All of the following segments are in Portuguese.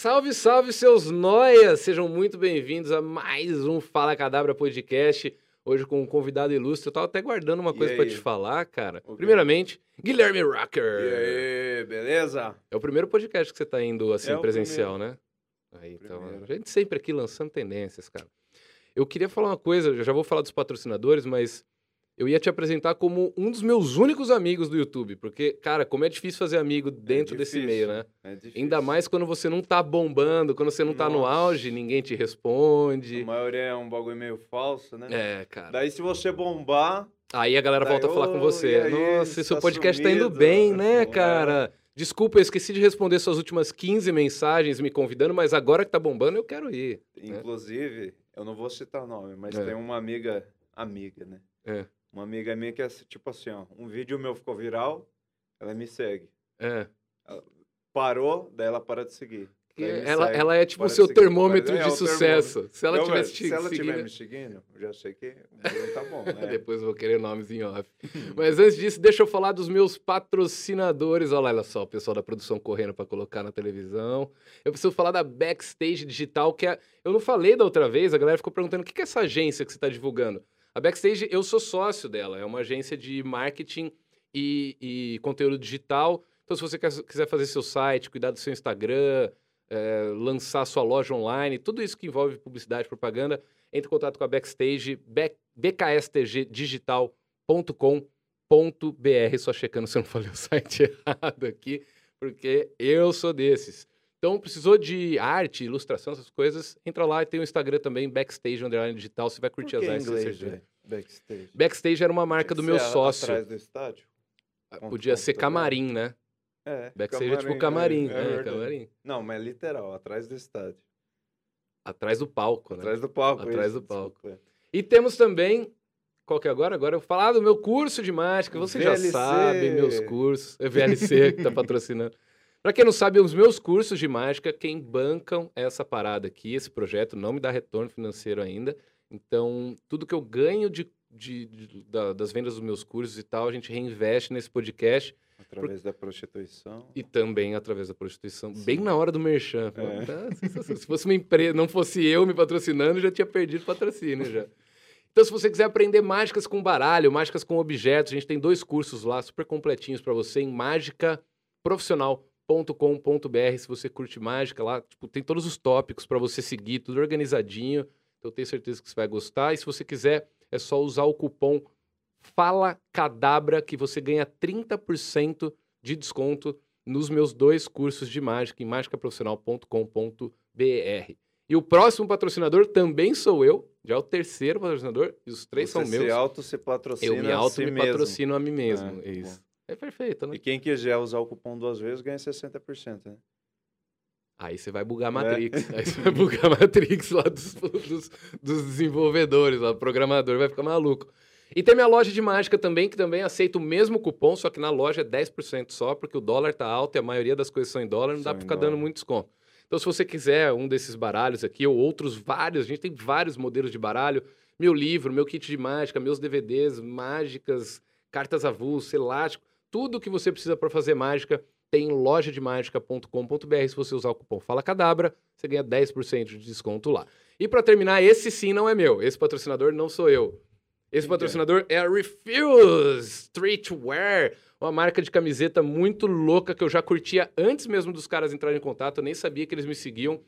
Salve, salve, seus noias! Sejam muito bem-vindos a mais um Fala Cadabra Podcast. Hoje com um convidado ilustre. Eu tava até guardando uma E coisa aí? te falar, cara. O quê? Primeiramente, Guilherme E Rocker. aí, beleza? É o primeiro podcast que você tá indo assim, É presencial, né? Aí, então, a gente sempre aqui lançando tendências, cara. Eu queria falar uma coisa, eu já vou falar dos patrocinadores, mas eu ia te apresentar como um dos meus únicos amigos do YouTube, porque, cara, como é difícil fazer amigo dentro desse difícil. meio, né? É difícil. Ainda mais quando você não tá bombando, quando você não tá no Nossa. auge, ninguém te A responde. maioria é um bagulho meio falso, né? É, cara. Daí se você bombar, Aí a galera Daí, volta a falar com "Ô, você. aí, Nossa, seu tá podcast tá indo sumido?" bem, né, É. cara? Desculpa, eu esqueci de responder suas últimas 15 mensagens me convidando, mas agora que tá bombando, eu quero ir. inclusive, eu não vou citar nome, mas É. tem uma amiga, amiga, né? É. Uma amiga minha que é tipo assim, ó, um vídeo meu ficou viral, ela me segue. É. Parou, daí ela para de seguir. Ela, segue. ela é tipo o Para de seu seguir. termômetro É, de o sucesso. Se ela Não, tivesse te se ela seguindo- me seguindo, eu já sei que o tá bom, né? Depois eu vou querer nomes em off. Mas antes disso, deixa eu falar dos meus patrocinadores. Olha lá, olha só, o pessoal da produção correndo para colocar na televisão. Eu preciso falar da Backstage Digital, que é... eu não falei da outra vez, a galera ficou perguntando o que que é essa agência que você está divulgando. A Backstage, eu sou sócio dela, é uma agência de marketing e, e conteúdo digital. Então, se você quer- quiser fazer seu site, cuidar do seu Instagram, é, lançar sua loja online, tudo isso que envolve publicidade, propaganda, entre em contato com a Backstage, bkstgdigital.com.br, só checando se eu não falei o site errado aqui, porque eu sou desses. Então, precisou de arte, ilustração, essas coisas, entra lá e tem o Instagram também, Backstage Underline Digital, você vai curtir as artes. inglês, certeza. velho? Backstage. Backstage era uma marca do meu sócio. Atrás do estádio? ponto Podia ser também. camarim, né? É. Backstage é tipo camarim. é É, verdade. camarim. Não, mas é literal, atrás do estádio. Atrás do palco, né? Atrás do palco. Atrás isso, do palco. desculpa. E temos também. Qual que é agora? Agora eu vou falar do meu curso de mágica. Você já VLC. sabe, meus cursos. É VLC que tá patrocinando. Pra quem não sabe, os meus cursos de mágica, quem bancam essa parada aqui, esse projeto, não me dá retorno financeiro ainda. Então, tudo que eu ganho de, de- de- da- das vendas dos meus cursos e tal, a gente reinveste nesse podcast Através da prostituição. e também através da prostituição, Sim. bem na hora do merchan. É. Tá. Se fosse uma empresa, não fosse eu me patrocinando, já tinha perdido o patrocínio já. Então, se você quiser aprender mágicas com baralho, mágicas com objetos, a gente tem dois cursos lá super completinhos para você em mágicaprofissional.com.br. Se você curte mágica lá, tipo, tem todos os tópicos para você seguir, tudo organizadinho. Então, eu tenho certeza que você vai gostar. E se você quiser, é só usar o cupom Fala Cadabra que você ganha 30% de desconto nos meus dois cursos de mágica em mágicaprofissional.com.br. E o próximo patrocinador também sou eu, já é o terceiro patrocinador, e os três Você são meus. auto se patrocina Eu me auto si me mesmo. patrocino a mim mesmo. É, isso. É perfeito, né? E quem quiser usar o cupom duas vezes ganha 60%, né? Aí você vai bugar a É. Matrix. Aí você vai bugar a Matrix lá dos, dos, dos desenvolvedores, lá, o programador vai ficar maluco. E tem minha loja de mágica também, que também aceita o mesmo cupom, só que na loja é 10% só, porque o dólar tá alto e a maioria das coisas são em dólar, não dá São pra em ficar dando dólar. muito desconto. Então, se você quiser um desses baralhos aqui, ou outros vários, a gente tem vários modelos de baralho, meu livro, meu kit de mágica, meus DVDs, mágicas, cartas avulsas, elástico, tudo que você precisa para fazer mágica tem em lojademagica.com.br. Se você usar o cupom Fala Cadabra, você ganha 10% de desconto lá. E para terminar, esse sim não é meu. Esse patrocinador não sou eu. Esse patrocinador é a Refuse Streetwear, uma marca de camiseta muito louca que eu já curtia antes mesmo dos caras entrarem em contato. Eu nem sabia que eles me seguiam.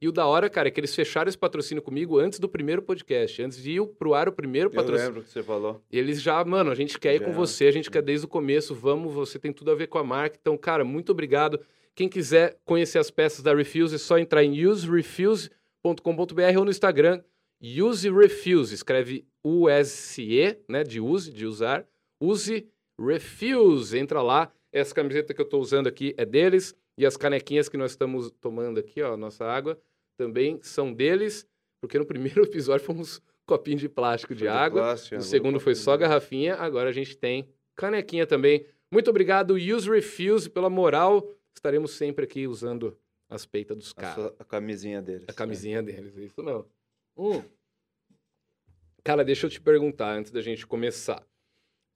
E o da hora, cara, é que eles fecharam esse patrocínio comigo antes do primeiro podcast, antes de ir pro ar o primeiro Eu patrocínio. lembro que você falou. Eles já, mano, a gente quer ir Já. com você, a gente quer desde o começo, vamos, você tem tudo a ver com a marca. Então, cara, muito obrigado. Quem quiser conhecer as peças da Refuse, é só entrar em userefuse.com.br ou no Instagram, userefuse, escreve U-S-E, né, de use, de usar, use refuse, entra lá. Essa camiseta que eu tô usando aqui é deles e as canequinhas que nós estamos tomando aqui, ó, nossa água, também são deles, porque no primeiro episódio fomos copinho de plástico de Foi água. plástico, O agora segundo foi só garrafinha, agora a gente tem canequinha também. Muito obrigado, Use Refuse, pela moral. Estaremos sempre aqui usando as peitas dos caras. a camisinha deles. A camisinha deles, isso não. Hum. Cara, deixa eu te perguntar antes da gente começar.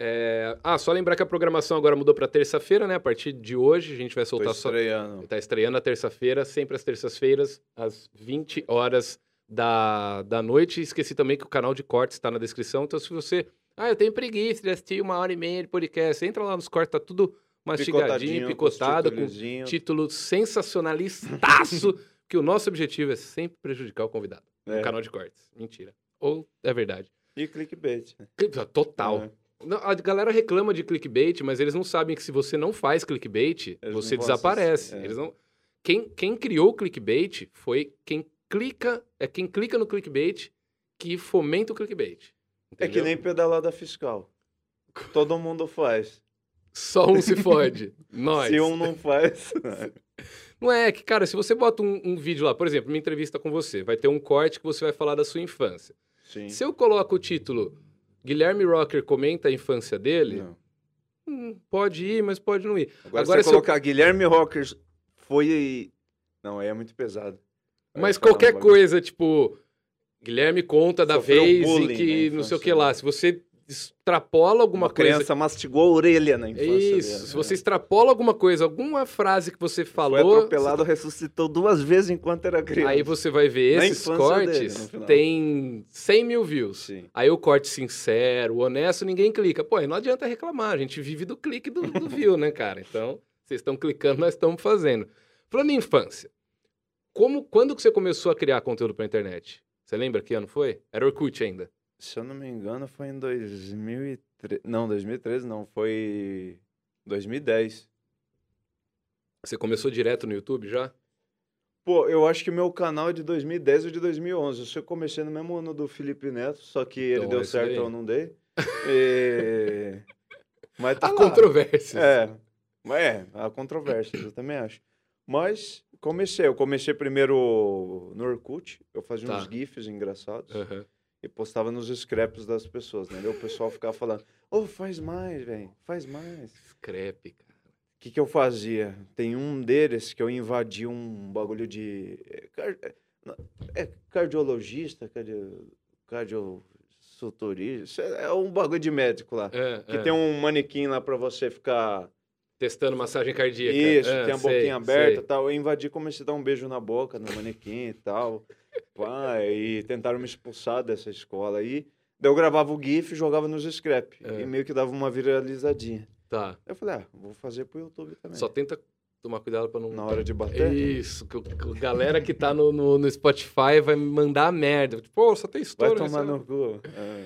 É, Ah, só lembrar que a programação agora mudou para terça-feira, né? A partir de hoje a gente vai Tô soltar só. estreando. Tá estreando a terça-feira, sempre às terças-feiras, às 20 horas da, da noite. Esqueci também que o canal de cortes está na descrição. Então, se você. Ah, eu tenho preguiça de assistir uma hora e meia de podcast. Entra lá nos cortes, tá tudo mastigadinho, picotado, com com título sensacionalistaço. que o nosso objetivo é sempre prejudicar o convidado. É. No canal de cortes. Mentira. Ou é verdade. E clickbait. né? Total. É. A galera reclama de clickbait, mas eles não sabem que se você não faz clickbait, Eles você desaparece. é. Eles não... quem, quem criou o clickbait foi quem clica, é quem clica no clickbait que fomenta o clickbait. É que entendeu? nem pedalada fiscal. Todo mundo faz. Só um se fode. Nós. Se um não faz. Não é que, cara, se você bota um, um vídeo lá, por exemplo, uma entrevista com você, vai ter um corte que você vai falar da sua infância. Sim. Se eu coloco o título Guilherme Rocker comenta a infância dele, hum, pode ir, mas pode não ir. Agora, Agora, se se eu- colocar Guilherme Rockers foi. Não, aí é muito pesado. Aí Mas qualquer coisa, tipo, Guilherme conta da Sofreu vez bullying que na não sei o que lá. né? Se você extrapola alguma Uma coisa. criança mastigou a orelha na infância. Isso, se né? você extrapola alguma coisa, alguma frase que você Foi falou, atropelado, ressuscitou duas vezes enquanto era criança. aí você vai ver Na esses cortes, dele, tem 100 mil views. Sim. Aí o corte sincero, honesto, ninguém clica. Pô, não adianta reclamar, a gente vive do clique do, do view, né, cara? Então, vocês estão clicando, nós estamos fazendo. Falando em infância, como, quando que você começou a criar conteúdo pra internet? Você lembra que ano foi? Era Orkut ainda. Se eu não me engano, foi em 2013. Não, 2013 não, foi 2010. Você começou direto no YouTube já? Pô, eu acho que meu canal é de 2010 ou de 2011. Eu comecei no mesmo ano do Felipe Neto, só que ele Então, deu certo daí. eu não dei. E... Mas tá Há lá. controvérsias. É, mas é, há controvérsias, eu também acho. Mas comecei, eu comecei primeiro no Orkut, eu fazia Tá. uns gifs engraçados Aham. E postava nos scraps das pessoas, né? Daí o pessoal ficava falando, ô, faz mais, velho, faz mais. Scrap, cara. O que, que eu fazia? Tem um deles que eu invadi um bagulho de. É, car- é, é cardiologista, cardio, cardiosuturista, é um bagulho de médico lá. É, Que é. tem um manequim lá pra você ficar. Testando massagem cardíaca. Isso, É, tem a sei, boquinha aberta e tal. Eu invadi, comecei a dar um beijo na boca no manequim e tal. Pá, e tentaram me expulsar dessa escola aí. Daí eu gravava o GIF e jogava nos scrap. É. E meio que dava uma viralizadinha. Tá. Eu falei, ah, vou fazer pro YouTube também. Só tenta tomar cuidado pra não... Na hora de bater. Isso, que a galera que tá no, no, no Spotify vai me mandar merda. Tipo, pô, só tem Vai história. tomar nessa- no cu. É.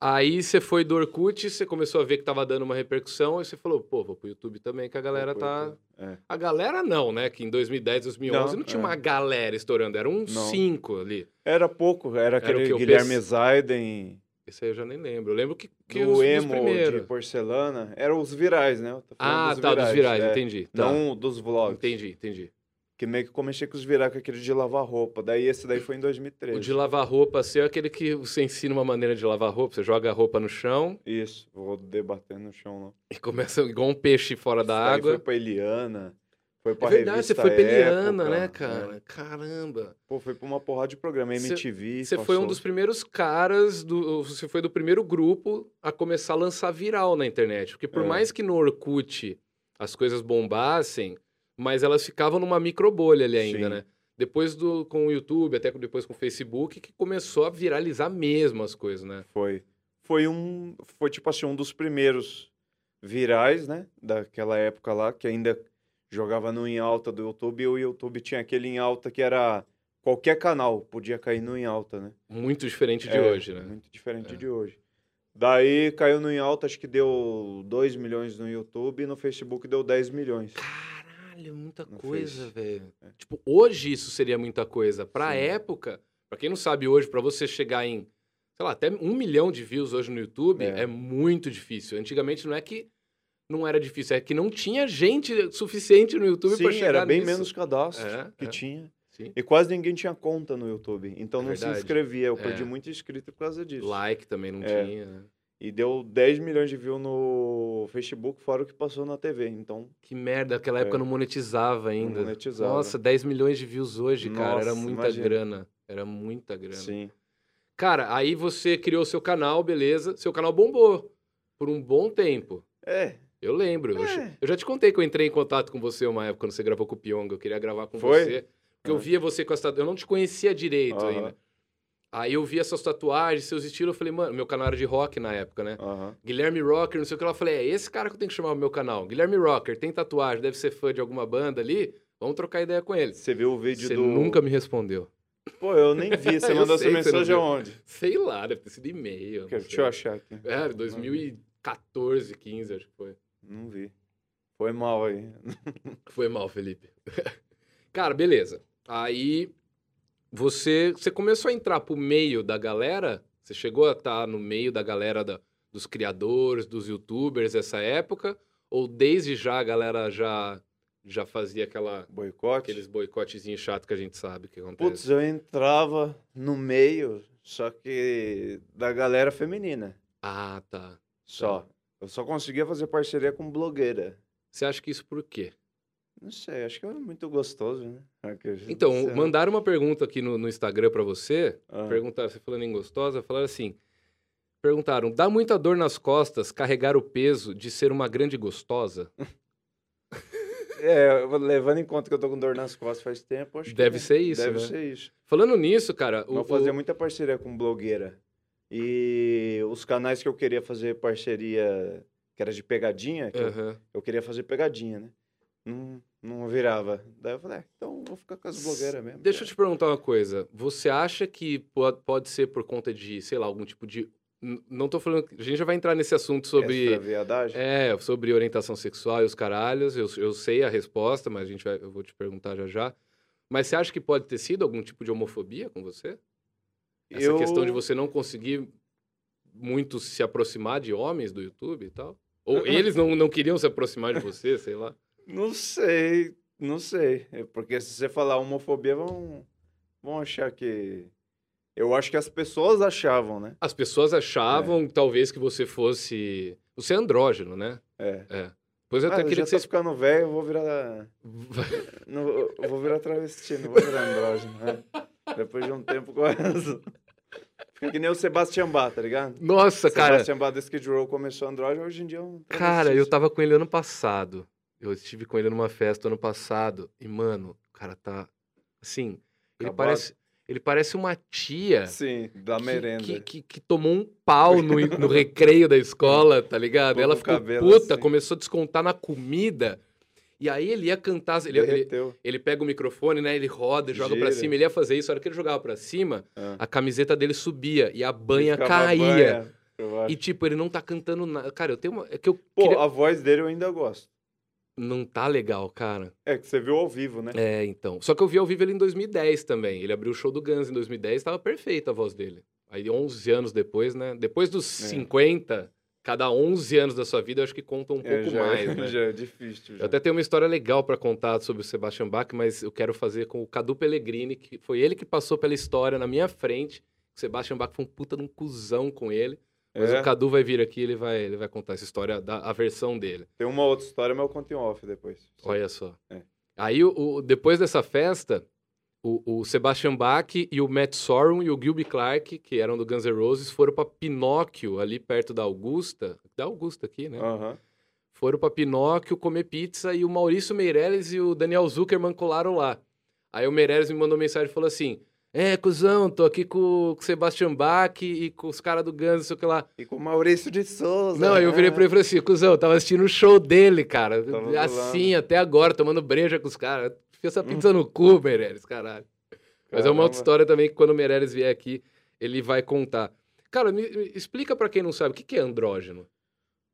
Aí você foi do Orkut, você começou a ver que tava dando uma repercussão, aí você falou, pô, vou pro YouTube também, que a galera tá... É. A galera não, né? Que em 2010, 2011 não, Não, tinha é. uma galera estourando, era um Não. cinco ali. Era pouco, era o aquele Guilherme pense- Zaiden, Esse aí eu já nem lembro. Eu lembro que, que os emo de porcelana, eram os virais, né? Ah, tá, dos virais, é. entendi. Tá. Não dos vlogs. Entendi, entendi. Que meio que comecei com os virais, com aquele de lavar roupa. Daí esse daí foi em 2013. O de lavar roupa, assim, é aquele que você ensina uma maneira de lavar roupa, você joga a roupa no chão Isso, vou debater no chão, não. e começa igual um peixe fora da Esse água. Foi pra Eliana, foi pra É verdade, você foi pra Eliana, Época, né, cara? é. Caramba. Pô, foi pra uma porrada de programa, MTV. Você foi um dos primeiros caras, do, você foi do primeiro grupo a começar a lançar viral na internet. Porque por É. mais que no Orkut as coisas bombassem, mas elas ficavam numa microbolha ali ainda, Sim. né? Depois do, com o YouTube, até depois com o Facebook, que começou a viralizar mesmo as coisas, né? Foi. Foi um. Foi tipo assim, um dos primeiros virais, né? Daquela época lá, que ainda jogava no em alta do YouTube, e o YouTube tinha aquele em alta que era. Qualquer canal podia cair no em alta, né? Muito diferente de É, hoje, né? Muito diferente É. de hoje. Daí caiu no em alta, acho que deu 2 milhões no YouTube e no Facebook deu 10 milhões. Caralho, muita Não coisa, velho. É. Tipo, hoje isso seria muita coisa. Pra Sim. época, pra quem não sabe hoje, pra você chegar em, sei lá, até um milhão de views hoje no YouTube, é, É. muito difícil. Antigamente não é que não era difícil, é que não tinha gente suficiente no YouTube pra chegar era bem nisso. menos cadastro É, que é. tinha. Sim. E quase ninguém tinha conta no YouTube. Então É não se verdade. inscrevia. Eu É. perdi muito inscrito por causa disso. Like também não É. tinha. né? E deu 10 milhões de views no Facebook, fora o que passou na TV. Então, Que merda, aquela época É. não monetizava ainda. monetizava. Nossa, 10 milhões de views hoje, cara, era Nossa, muita imagina. grana. Era muita grana. sim. Cara, aí você criou seu canal, beleza. Seu canal bombou. por um bom tempo. É. Eu lembro. Eu, É. eu já te contei que eu entrei em contato com você uma época quando você gravou com o Pyong. Eu queria gravar com Foi? você. Porque eu Ah. via você com tatuagens. Eu não te conhecia direito Aham. ainda. Aí eu vi essas tatuagens, seus estilos. Eu falei, mano, meu canal era de rock na época, né? Aham. Guilherme Rocker, não sei o que lá. Eu falei, é esse cara que eu tenho que chamar no meu canal. Guilherme Rocker, tem tatuagem, deve ser fã de alguma banda ali. Vamos trocar ideia com ele. Você viu o vídeo Você do. nunca me respondeu. Pô, eu nem vi. Você mandou essa mensagem aonde? Sei lá, deve ter sido e-mail. Deixa eu achar aqui. É, 2014, 15, acho que foi. Não vi. Foi mal aí. Foi mal, Felipe. Cara, beleza. Aí você, você começou a entrar pro meio da galera? Você chegou a estar no meio da galera da- dos criadores, dos youtubers essa época? Ou desde já a galera já, já fazia aquela, Boicote? aqueles boicotezinhos chatos que a gente sabe que acontece? Putz, eu entrava no meio, só que da galera feminina. Ah, tá. Só. Eu só conseguia fazer parceria com blogueira. Você acha que isso por quê? Não sei, acho que é muito gostoso, né? Então, seja. mandaram uma pergunta aqui no, no Instagram pra você. Ah. Perguntaram, você falando em gostosa, falaram assim: perguntaram, dá muita dor nas costas carregar o peso de ser uma grande gostosa? É, levando em conta que eu tô com dor nas costas faz tempo, acho Deve que ser isso, Deve né? ser isso. Falando nisso, cara, o, Eu fazia o- muita parceria com blogueira. E os canais que eu queria fazer parceria, que era de pegadinha, que eu, Aham. eu queria fazer pegadinha, né? Não, não virava. Daí eu falei, é, então vou ficar com as blogueiras mesmo. Deixa eu te perguntar uma coisa. Você acha que pode, pode ser por conta de, sei lá, algum tipo de. Não tô falando. A gente já vai entrar nesse assunto sobre. É, sobre orientação sexual e os caralhos. Eu, eu sei a resposta, mas a gente vai, eu vou te perguntar já já. Mas você acha que pode ter sido algum tipo de homofobia com você? Essa Eu- questão de você não conseguir muito se aproximar de homens do YouTube e tal? Ou eles não, não queriam se aproximar de você, sei lá? Não sei, não sei. É Porque se você falar homofobia, vão, vão achar que. Eu acho que as pessoas achavam, né? As pessoas achavam, talvez, que você fosse. Você é andrógeno, né? É. É. Pois eu Ah, até queria já que você. ficando velho, eu vou virar. Não, eu vou virar travesti, não vou virar andrógeno. né? Depois de um tempo começa. Fica que nem o Sebastian Bach, tá ligado? Nossa, cara. Sebastian Bach do Skid Row começou andrógeno, hoje em dia é um Cara, eu tava com ele ano passado. Eu estive com ele numa festa ano passado. E, mano, o cara tá. Assim. Ele Acabado. parece. Ele parece uma tia. Sim, da que- merenda. Que, que, que tomou um pau no, no recreio da escola, tá ligado? Todo Ela ficou cabelo puta, assim. começou a descontar na comida. E aí ele ia cantar. Ele, ele, ele pega o microfone, né? Ele roda, joga pra Gira. cima. Ele ia fazer isso. A hora que ele jogava pra cima, Ah. a camiseta dele subia e a banha caía. banha. E tipo, ele não tá cantando nada. Cara, eu tenho uma. É que eu. Pô, queria- a voz dele eu ainda gosto. Não tá legal, cara. É que você viu ao vivo, né? É, então. Só que eu vi ao vivo ele em 2010 também. Ele abriu o show do Guns em 2010, tava perfeita a voz dele. Aí 11 anos depois, né? Depois dos É. 50, cada 11 anos da sua vida, eu acho que conta um É, pouco já, mais, né? já é difícil. Eu Já. até tenho uma história legal pra contar sobre o Sebastian Bach, mas eu quero fazer com o Cadu Pellegrini, que foi ele que passou pela história na minha frente. O Sebastian Bach foi um puta de um cuzão com ele. Mas É, o Cadu vai vir aqui, ele vai, ele vai contar essa história, da, a versão dele. Tem uma outra história, mas eu conto em off depois. Olha só. É. Aí, o, o- depois dessa festa, o, o Sebastian Bach e o Matt Sorum e o Gilby Clark, que eram do Guns N' Roses, foram pra Pinóquio, ali perto da Augusta. Da Augusta aqui, né? Aham. Foram pra Pinóquio comer pizza e o Maurício Meirelles e o Daniel Zuckerman colaram lá. Aí o Meirelles me mandou mensagem e falou assim: É, cuzão, tô aqui com, com o Sebastian Bach e com os caras do Guns, sei o que lá. E com o Maurício de Souza. Não, aí eu virei pra ele e falei assim, cuzão, eu tava assistindo o show dele, cara. Tava assim, até agora, tomando breja com os caras. Fiz essa pizza no cu, Meirelles, caralho. Mas é uma outra Caramba. história também que quando o Meirelles vier aqui, ele vai contar. Cara, me, me explica pra quem não sabe, o que, que é andrógeno?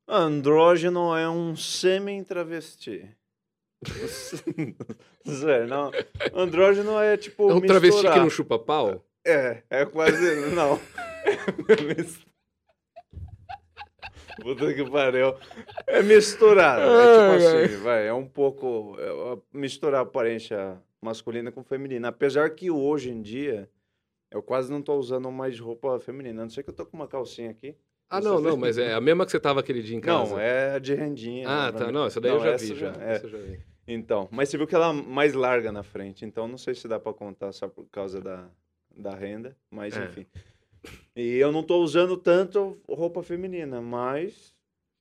Andrógeno é um semi-travesti. Sério, não. Andrógeno é tipo. é um travesti que misturar. não chupa pau? É, é quase. Não. Puta que pariu. É misturar. É tipo assim, vai. É um pouco. é, misturar a aparência masculina com feminina. Apesar que hoje em dia. Eu quase não tô usando mais roupa feminina. A não sei que eu tô com uma calcinha aqui. Ah, não, não, mas é a mesma que você tava aquele dia em casa. Não, é a de rendinha. Ah, né, tá. Não, essa daí Não, eu já vi, já. é. Essa eu já vi. Então, mas você viu que ela é mais larga na frente, então não sei se dá pra contar só por causa da, da renda, mas É. enfim. E eu não tô usando tanto roupa feminina, mas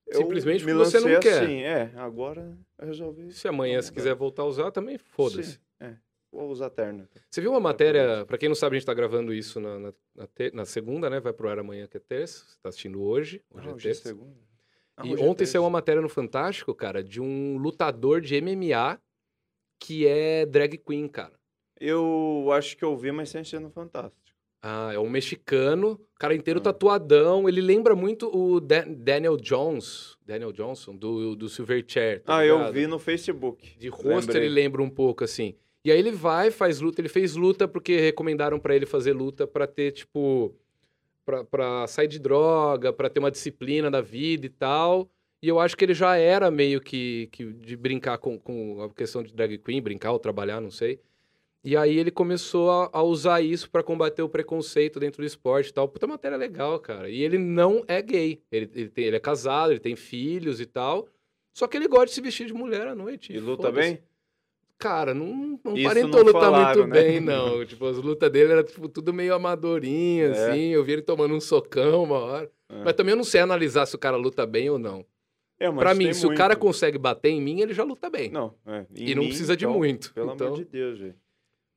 eu Simplesmente me porque você não quer. Assim, é, agora eu resolvi. Se amanhã, se quiser voltar a usar, também foda-se. Sim, é. Vou usar terno. Você viu uma matéria, pra quem não sabe, a gente tá gravando isso na, na, na te- na segunda, né? Vai pro ar amanhã, que é terça. Você tá assistindo hoje. Hoje Ah, é hoje é segunda. Ah, E ontem saiu uma matéria no Fantástico, cara, de um lutador de MMA que é drag queen, cara. Eu acho que eu vi, mas sem ser no Fantástico. Ah, é um mexicano, cara inteiro Ah. tatuadão. Ele lembra muito o Da- Daniel Jones, Daniel Johnson, do, do Silverchair. tá ah, eu ligado? vi no Facebook. De rosto Lembrei. ele lembra um pouco, assim. E aí ele vai, faz luta. Ele fez luta porque recomendaram pra ele fazer luta pra ter, tipo... Pra, pra sair de droga, pra ter uma disciplina da vida e tal. E eu acho que ele já era meio que, que de brincar com, com a questão de drag queen, brincar ou trabalhar, não sei. E aí ele começou a, a usar isso pra combater o preconceito dentro do esporte e tal. Puta matéria legal, cara. E ele não é gay. Ele, ele, tem- ele é casado, ele tem filhos e tal. Só que ele gosta de se vestir de mulher à noite. E luta bem? Cara, não, não Isso parentou não lutar falaram, muito né? bem, não. Tipo, as lutas dele eram tipo, tudo meio amadorinha, É. assim. Eu vi ele tomando um socão uma hora. É. Mas também eu não sei analisar se o cara luta bem ou não. É, pra mim, se o cara muito. consegue bater em mim, ele já luta bem. Não, é. E não mim, precisa de então, muito. Pelo Então- amor de Deus, velho.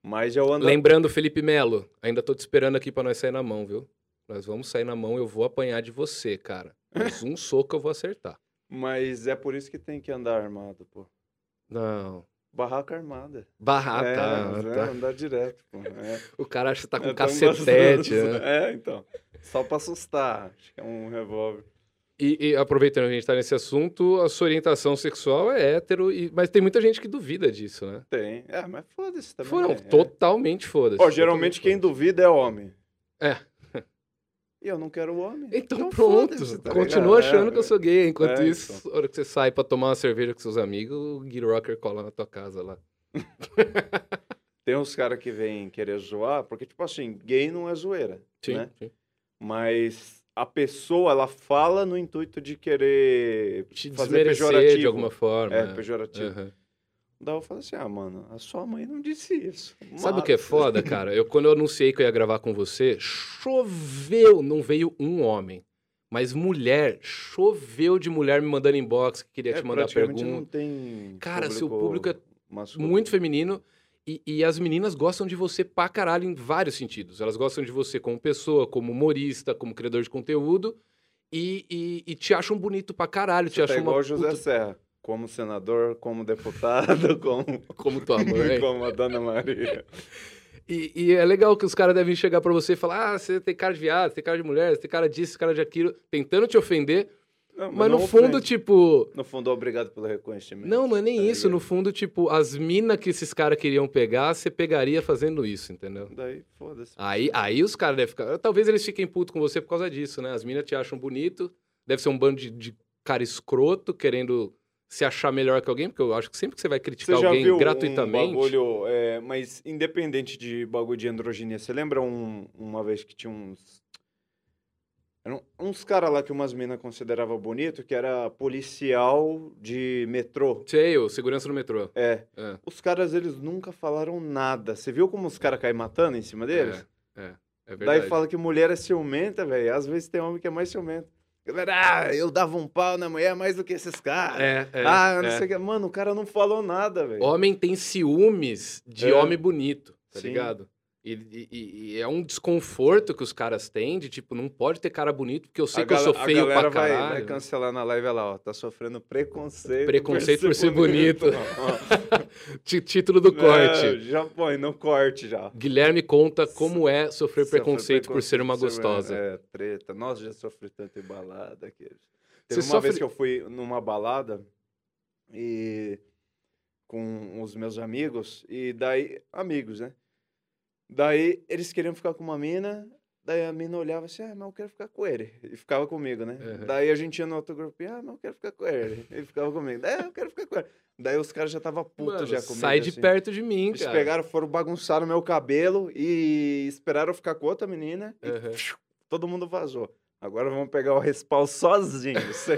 Mas eu ando. Lembrando, Felipe Melo, ainda tô te esperando aqui pra nós sair na mão, viu? Nós vamos sair na mão, eu vou apanhar de você, cara. Mas um soco eu vou acertar. Mas é por isso que tem que andar armado, pô. Não. Barraca armada. Barra, é, tá, mas é, tá. andar direto, pô. É. O cara acha que tá com É cacetete, né? É, então. Só pra assustar. Acho que é um revólver. E, e aproveitando que a gente tá nesse assunto, a sua orientação sexual é hétero, e- mas tem muita gente que duvida disso, né? Tem. É, mas foda-se também. Foram né? totalmente foda-se. Ó, geralmente quem duvida é homem. É. E eu não quero homem. foda-se. Então, pronto, tá continua ligado? achando É, que eu sou gay. Enquanto É, isso, na hora que você sai pra tomar uma cerveja com seus amigos, o Gui Rocker cola na tua casa lá. Tem uns caras que vêm querer zoar, porque, tipo assim, gay não é zoeira. Sim, Né? sim. Mas a pessoa, ela fala no intuito de querer Te fazer pejorativo. de alguma forma. É, pejorativo. Aham. Daí eu falo assim, ah, mano, a sua mãe não disse isso. Sabe o que é foda, cara? Eu, quando eu anunciei que eu ia gravar com você, choveu, não veio um homem. Mas mulher, choveu de mulher me mandando inbox que queria É, te mandar pergunta. não tem Cara, seu público é masculino. muito feminino e, e as meninas gostam de você pra caralho em vários sentidos. Elas gostam de você como pessoa, como humorista, como criador de conteúdo e, e- e te acham bonito pra caralho. te Você tá acham igual uma José puta- Serra, como senador, como deputado, como, como tua mãe. como a Dona Maria. E, e é legal que os caras devem chegar pra você e falar: ah, você tem cara de viado, você tem cara de mulher, você tem cara disso, cara de aquilo, tentando te ofender. Não, Mas, não no fundo, ofende. tipo. No fundo, obrigado pelo reconhecimento. Não, é nem tá isso. ligado? No fundo, tipo, as minas que esses caras queriam pegar, você pegaria fazendo isso, entendeu? Daí, foda-se. Aí, aí os caras devem ficar. Talvez eles fiquem putos com você por causa disso, né? As minas te acham bonito, deve ser um bando de, de cara escroto querendo se achar melhor que alguém, porque eu acho que sempre que você vai criticar Você alguém gratuitamente. um bagulho, é, mas independente de bagulho de androginia, você lembra um- uma vez que tinha uns... eram uns caras lá que umas minas consideravam bonito, que era policial de metrô. Sei, o segurança no metrô. É. É, Os caras, eles nunca falaram nada. Você viu como os caras caem matando em cima deles? é, é, é verdade. Daí fala que mulher é ciumenta, velho. Às vezes tem homem que é mais ciumento. Galera, ah, eu dava um pau na mulher mais do que esses caras. É, é, ah, não é. sei o que. Mano, o cara não falou nada, velho. Homem tem ciúmes de É. homem bonito, tá Sim. ligado? E, e- e- é um desconforto que os caras têm de, tipo, não pode ter cara bonito, porque eu sei A que eu sou feio a pra vai, caralho. vai cancelar na live lá, ó. Tá sofrendo preconceito. Preconceito por ser bonito. Ó, Ti- Título do corte. Já põe no corte já. Guilherme conta como é sofrer Sofre preconceito por ser uma gostosa. É, treta. Nossa, já sofri tanto em balada. Você Teve uma sofre- vez que eu fui numa balada e com os meus amigos, e daí, amigos, né? Daí eles queriam ficar com uma mina, daí a mina olhava assim, ah, mas eu quero ficar com ele. E ficava comigo, né? Uhum. Daí a gente ia no outro grupo, ah, mas eu quero ficar com ele. E ficava comigo, é, eu quero ficar com ele. Daí os caras já estavam putos já comigo. sai de assim. perto de mim, Eles cara. pegaram, foram bagunçar o meu cabelo e esperaram eu ficar com outra menina e Uhum. todo mundo vazou. Agora vamos pegar o respaldo sozinho, sem...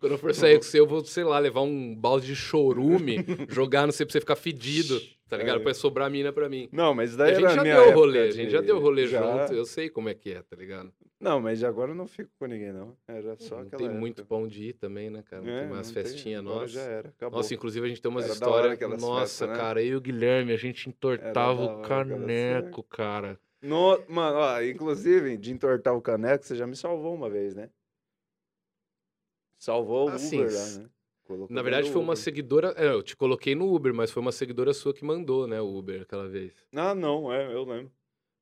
Quando eu for sair com você, eu vou, sei lá, levar um balde de chorume, jogar no você pra você ficar fedido, tá ligado? É. Pra sobrar mina pra mim. Não, mas A daí gente era já deu rolê, a de- gente já deu rolê já- junto, eu sei como é que é, tá ligado? Não, mas agora eu não fico com ninguém, não. Era só não aquela tem época. muito pra onde ir também, né, cara? Não É, tem umas festinhas nossas. já era, acabou. Nossa, inclusive a gente tem umas histórias. Nossa, festas, né? cara, eu e o Guilherme, a gente entortava o caneco, cara. No- Mano, ó, inclusive, de entortar o caneco, você já me salvou uma vez, né? Salvou o Ah, Uber lá, né? Colocou Na verdade, foi uma seguidora. É, eu te coloquei no Uber, mas foi uma seguidora sua que mandou, né, o Uber aquela vez. Ah, não, é, eu lembro.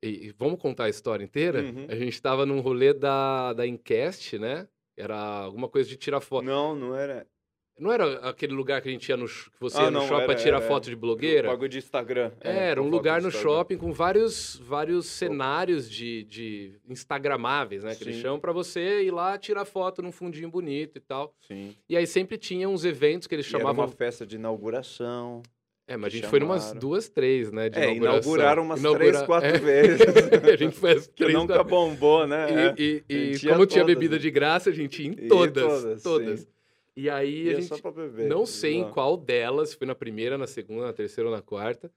E, e vamos contar a história inteira? Uhum. A gente tava num rolê da, da Encast, né? Era alguma coisa de tirar foto. Não, não era. Não era aquele lugar que a gente ia no. que você Ah, ia no não, shopping pra era- tirar era- foto de blogueira? Bagulho de Instagram. É, era um lugar no shopping com vários, vários cenários de, de Instagramáveis, né? Que eles chamam pra você ir lá tirar foto num fundinho bonito e tal. Sim. E aí sempre tinha uns eventos que eles E era chamavam. uma festa de inauguração. É, mas a gente foi numas chamaram. duas, três, né? De é, inauguração. inauguraram umas Inaugura- três, quatro é. vezes. a gente foi as que três. nunca da- bombou, né? É. E, e- e ia como tinha todas, bebida né? de graça, a gente ia em Ia em todas. todas, Todas. E aí Ia a só gente. beber. Não sei em qual delas, se foi na primeira, na segunda, na terceira ou na quarta,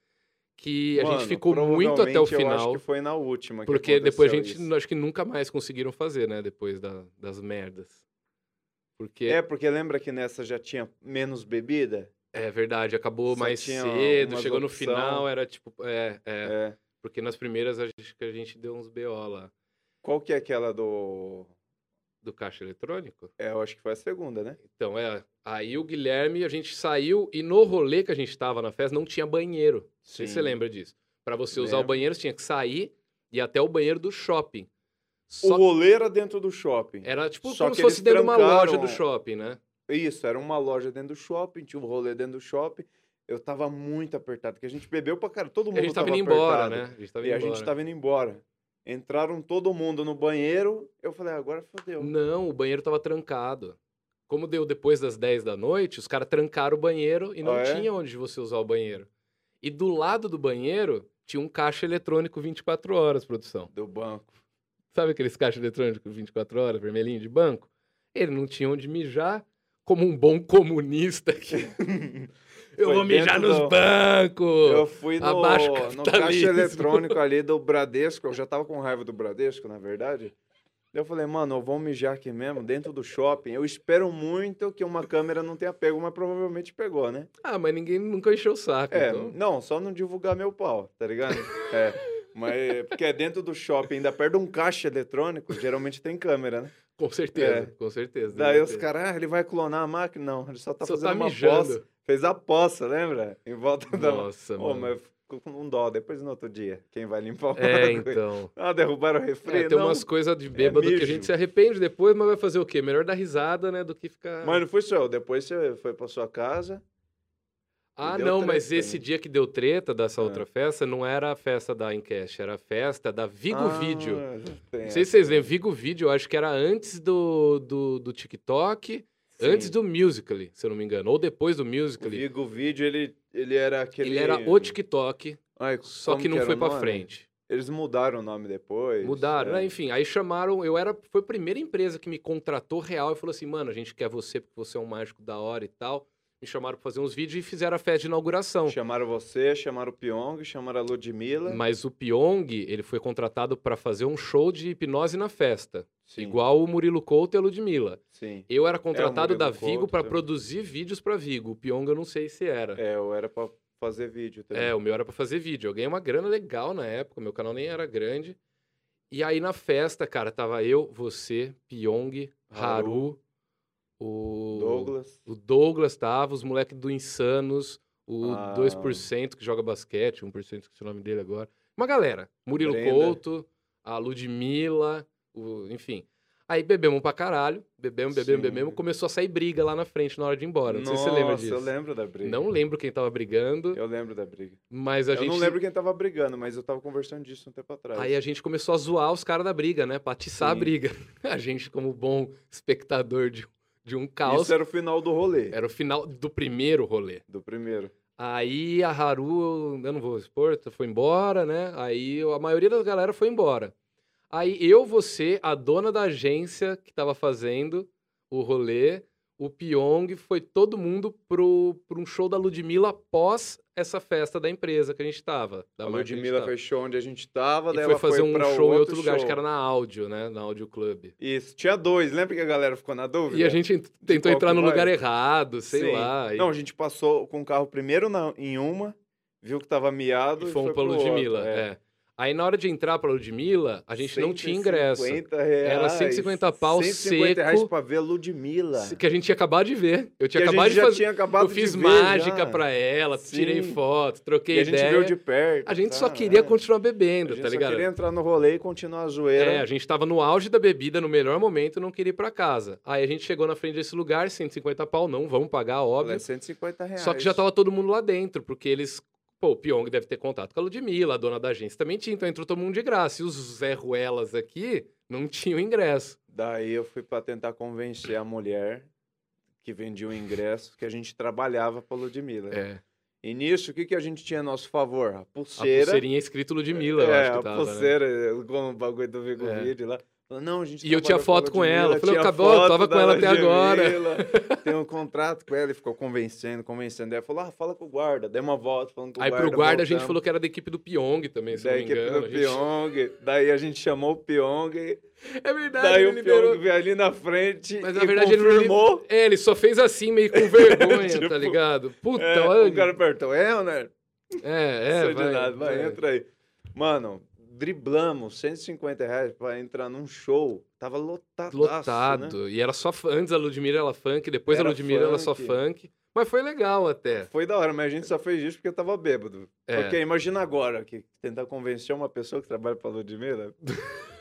que a Mano, gente ficou muito até o provavelmente Eu final. acho que foi na última. que Porque depois a gente, isso. acho que nunca mais conseguiram fazer, né? Depois da- das merdas. Porque, É, é, porque lembra que nessa já tinha menos bebida? verdade, acabou Só mais cedo, chegou no opção. final, era tipo, é, é, É. porque nas primeiras acho que a gente deu uns BO lá. Qual que é aquela do. Do caixa eletrônico? É, eu acho que foi a segunda, né? Então, é, aí o Guilherme, a gente saiu e no rolê que a gente tava na festa não tinha banheiro. Não sei se você lembra disso. Pra você usar o banheiro, você tinha que sair e ir até o banheiro do shopping. O Só rolê era dentro do shopping. era tipo Só como se fosse dentro de uma loja do shopping, né? Isso, era uma loja dentro do shopping, tinha um rolê dentro do shopping. Eu tava muito apertado, porque a gente bebeu pra cara, todo mundo E a gente tava tava indo embora, apertado. né? A gente tava E indo a gente embora. tava indo embora. Entraram todo mundo no banheiro, eu falei, "Ah, agora fodeu. Não, o banheiro tava trancado. Como deu depois das 10 da noite, os caras trancaram o banheiro e não Ah, é? tinha onde você usar o banheiro. E do lado do banheiro tinha um caixa eletrônico 24 horas, produção. Do banco. Sabe aqueles caixas eletrônicos 24 horas, vermelhinho de banco? Ele não tinha onde mijar, como um bom comunista que eu Foi vou mijar nos do- bancos. Eu fui no, abaixo no caixa eletrônico ali do Bradesco, eu já tava com raiva do Bradesco, na verdade. Eu falei, mano, eu vou mijar aqui mesmo, dentro do shopping. Eu espero muito que uma câmera não tenha pego, mas provavelmente pegou, né? Ah, mas ninguém nunca encheu o saco. É, então. não, só não divulgar meu pau, tá ligado? É, mas porque é dentro do shopping, ainda perto de um caixa eletrônico, geralmente tem câmera, né? Com certeza, É. com certeza. Daí os caras, ah, ele vai clonar a máquina? Não, ele só tá Só fazendo tá uma mijando. poça. Fez a poça, lembra? Em volta da... Nossa, mano. mas ficou com um dó, depois no outro dia, quem vai limpar o É, então. Ah, derrubaram o refri, É, tem não. umas coisas de bêbado que a gente se arrepende depois, mas vai fazer o quê? Melhor dar risada, né? Do que ficar. Mas não foi só, depois você foi pra sua casa, ah, não, mas treta, esse né? dia que deu treta dessa É. outra festa não era a festa da Encast, era a festa da Vigo Ah, Vídeo. Não sei se vocês lembram, Vigo Vídeo, eu acho que era antes do, do, do TikTok, antes Sim. do Musical.ly, se eu não me engano, ou depois do O Musical.ly. Vigo Vídeo, ele, ele era aquele... Ele era o TikTok, Ai, só que não era foi o pra frente. Eles mudaram o nome depois. Mudaram, é. né? Enfim, aí chamaram. Eu era. Foi a primeira empresa que me contratou real e falou assim: mano, a gente quer você porque você é um mágico da hora e tal. Me chamaram pra fazer uns vídeos e fizeram a festa de inauguração. Chamaram você, chamaram o Pyong, chamaram a Ludmilla. Mas o Pyong, ele foi contratado pra fazer um show de hipnose na festa. Sim, Igual o Murilo Couto e a Ludmilla. Sim. Eu era contratado Murilo da Vigo também. produzir vídeos pra Vigo. O Pyong eu não sei se era. É, eu era pra fazer vídeo também. É, o meu era pra fazer vídeo. Eu ganhei uma grana legal na época, meu canal nem era grande. E aí na festa, cara, tava eu, você, Pyong, Haru, Haru, o Douglas. o Douglas tava, os moleques do Insanos, o Ah. 2% que joga basquete, 1% que é o nome dele agora. Uma galera. Murilo Brenda. Couto, a Ludmilla, o, enfim. Aí bebemos pra caralho, bebemos, bebemos, Sim. bebemos. Começou a sair briga lá na frente na hora de ir embora. Não sei se você lembra Nossa, disso. eu lembro da briga. Não lembro quem tava brigando, Eu lembro da briga. mas a eu gente. não lembro quem tava brigando, mas eu tava conversando disso um tempo atrás. Aí a gente começou a zoar os caras da briga, né? Pra atiçar a Sim. briga. A gente, como bom espectador de, de um caos, Isso era o final do rolê, era o final do primeiro rolê. do primeiro. Aí a Haru, eu não vou expor, foi embora, né? Aí a maioria da galera foi embora. Aí eu, você, a dona da agência que tava fazendo o rolê, o Pyong foi todo mundo pro, pro um show da Ludmilla após essa festa da empresa que a gente tava. A Ludmilla fechou onde a gente tava, E daí foi ela fazer foi um show em outro lugar, acho show. que era na áudio, né? Na Áudio Club. Isso, tinha dois, lembra que a galera ficou na dúvida? E a gente ent- tentou entrar no lugar errado, sei Sim. lá. E, Não, a gente passou com o carro primeiro na- em uma, viu que tava miado e e, fomos foi pra Ludmilla. outro, é. Aí na hora de entrar pra Ludmilla, a gente não tinha ingresso. 150 reais. Era 150 pau 150 reais seco. pra ver a Ludmilla. Que a gente tinha acabado de ver. Eu Que tinha a acabado de fazer. acabado Eu fiz mágica já. pra ela, tirei Sim. foto, troquei E a gente ideia. viu de perto. A gente só tá? queria É. continuar bebendo, tá só ligado? queria entrar no rolê e continuar a zoeira. É, a gente tava no auge da bebida, no melhor momento, não queria ir pra casa. Aí a gente chegou na frente desse lugar, 150 pau, não, vamos pagar, óbvio. É 150 reais. Só que já tava todo mundo lá dentro, porque eles. Pô, o Pyong deve ter contato com a Ludmilla, a dona da agência também tinha, então entrou todo mundo de graça. E os Zé Ruelas aqui não tinham ingresso. Daí eu fui pra tentar convencer a mulher que vendia o ingresso que a gente trabalhava pra Ludmilla. É. E nisso, o que, que a gente tinha a nosso favor? A A pulseira. pulseirinha escrito Ludmilla, eu é, acho que a tava. né? pulseira, com o bagulho do Vigo É. Vídeo lá. Falou, Não, a gente E eu tinha foto com ela. Eu falei, acabou, eu tava com ela até agora. Tem um contrato com ela, e ficou convencendo, convencendo. Daí falou, ah, fala com o guarda. Dei uma volta falando com Aí o guarda. pro guarda a gente voltamos. falou que era da equipe do Pyong também, se da não me equipe engano. do gente- Pyong. Daí a gente chamou o Pyong. É verdade, Daí ele o liberou. Pyong veio ali na frente Mas na verdade ele não confirmou. É, ele só fez assim, meio com vergonha, Tipo, tá ligado? Puta, É, olha. o cara perguntou, é, né? É, é, Sei de vai, nada, vai, é. entra aí. Mano, driblamos 150 reais pra entrar num show. Tava lotado. Lotado. E era só antes a Ludmilla era funk, depois Era a Ludmilla era só funk. funk. Mas foi legal até. Foi da hora, mas a gente só fez isso porque eu tava bêbado. É. Porque imagina agora que tentar convencer uma pessoa que trabalha pra Ludmilla.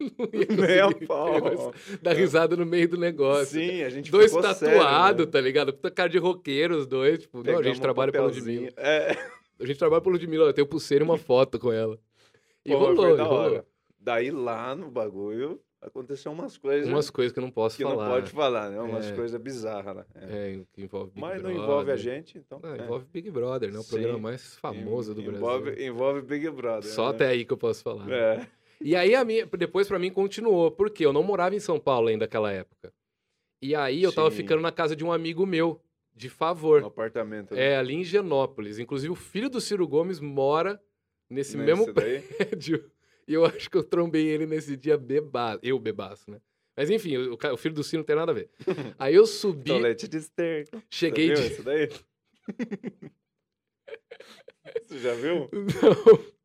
Nem a pau. Dar risada no meio do negócio. Sim, a gente Dois tatuados, né? tá ligado? Puta cara de roqueiro, os dois. Tipo, não, a gente um trabalha pela papelzinho. Ludmilla. É, A gente trabalha pela Ludmilla, eu tenho pulseira e uma foto com ela. E pô, mas rolou, e rolou. Daí lá no bagulho aconteceu umas coisas Umas coisas que eu não posso que falar. não pode falar, né? Umas É. coisas bizarras lá. É. É, que envolve Big Mas não Brother. envolve a gente, então. Ah, é. envolve Big Brother, né? O Sim. programa mais famoso do envolve, Brasil. Envolve Big Brother. Só né? até aí que eu posso falar. né? É. E aí, a minha, depois pra mim continuou, porque eu não morava em São Paulo ainda naquela época. E aí eu tava Sim. ficando na casa de um amigo meu, de No favor. apartamento. né? É, ali em Genópolis. Inclusive, o filho do Ciro Gomes mora nesse Nesse mesmo daí. prédio. E eu acho que eu trombei ele nesse dia bebaço. Eu bebaço, né? Mas enfim, o, ca- o filho do Ciro não tem nada a ver. Aí eu subi, Tolete de esterco. cheguei Você viu de. isso daí? Você já viu?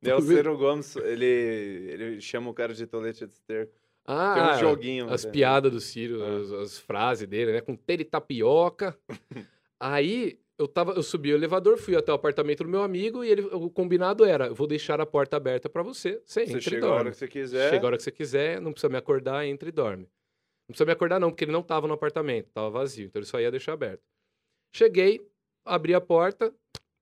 Não. É o Ciro Gomes, ele, ele chama o cara de tolete de esterco. Ah, Tem um joguinho. as até. piadas do Ciro, Ah. as, as frases dele, né? Com telha e tapioca. Aí eu tava, eu subi o elevador, fui até o apartamento do meu amigo e ele, o combinado era: eu vou deixar a porta aberta pra você. Você entra Você e chega a dorme. hora que você quiser. Chega a hora que você quiser, não precisa me acordar, entra e dorme. Não precisa me acordar, não, porque ele não tava no apartamento, tava vazio, então ele só ia deixar aberto. Cheguei, abri a porta,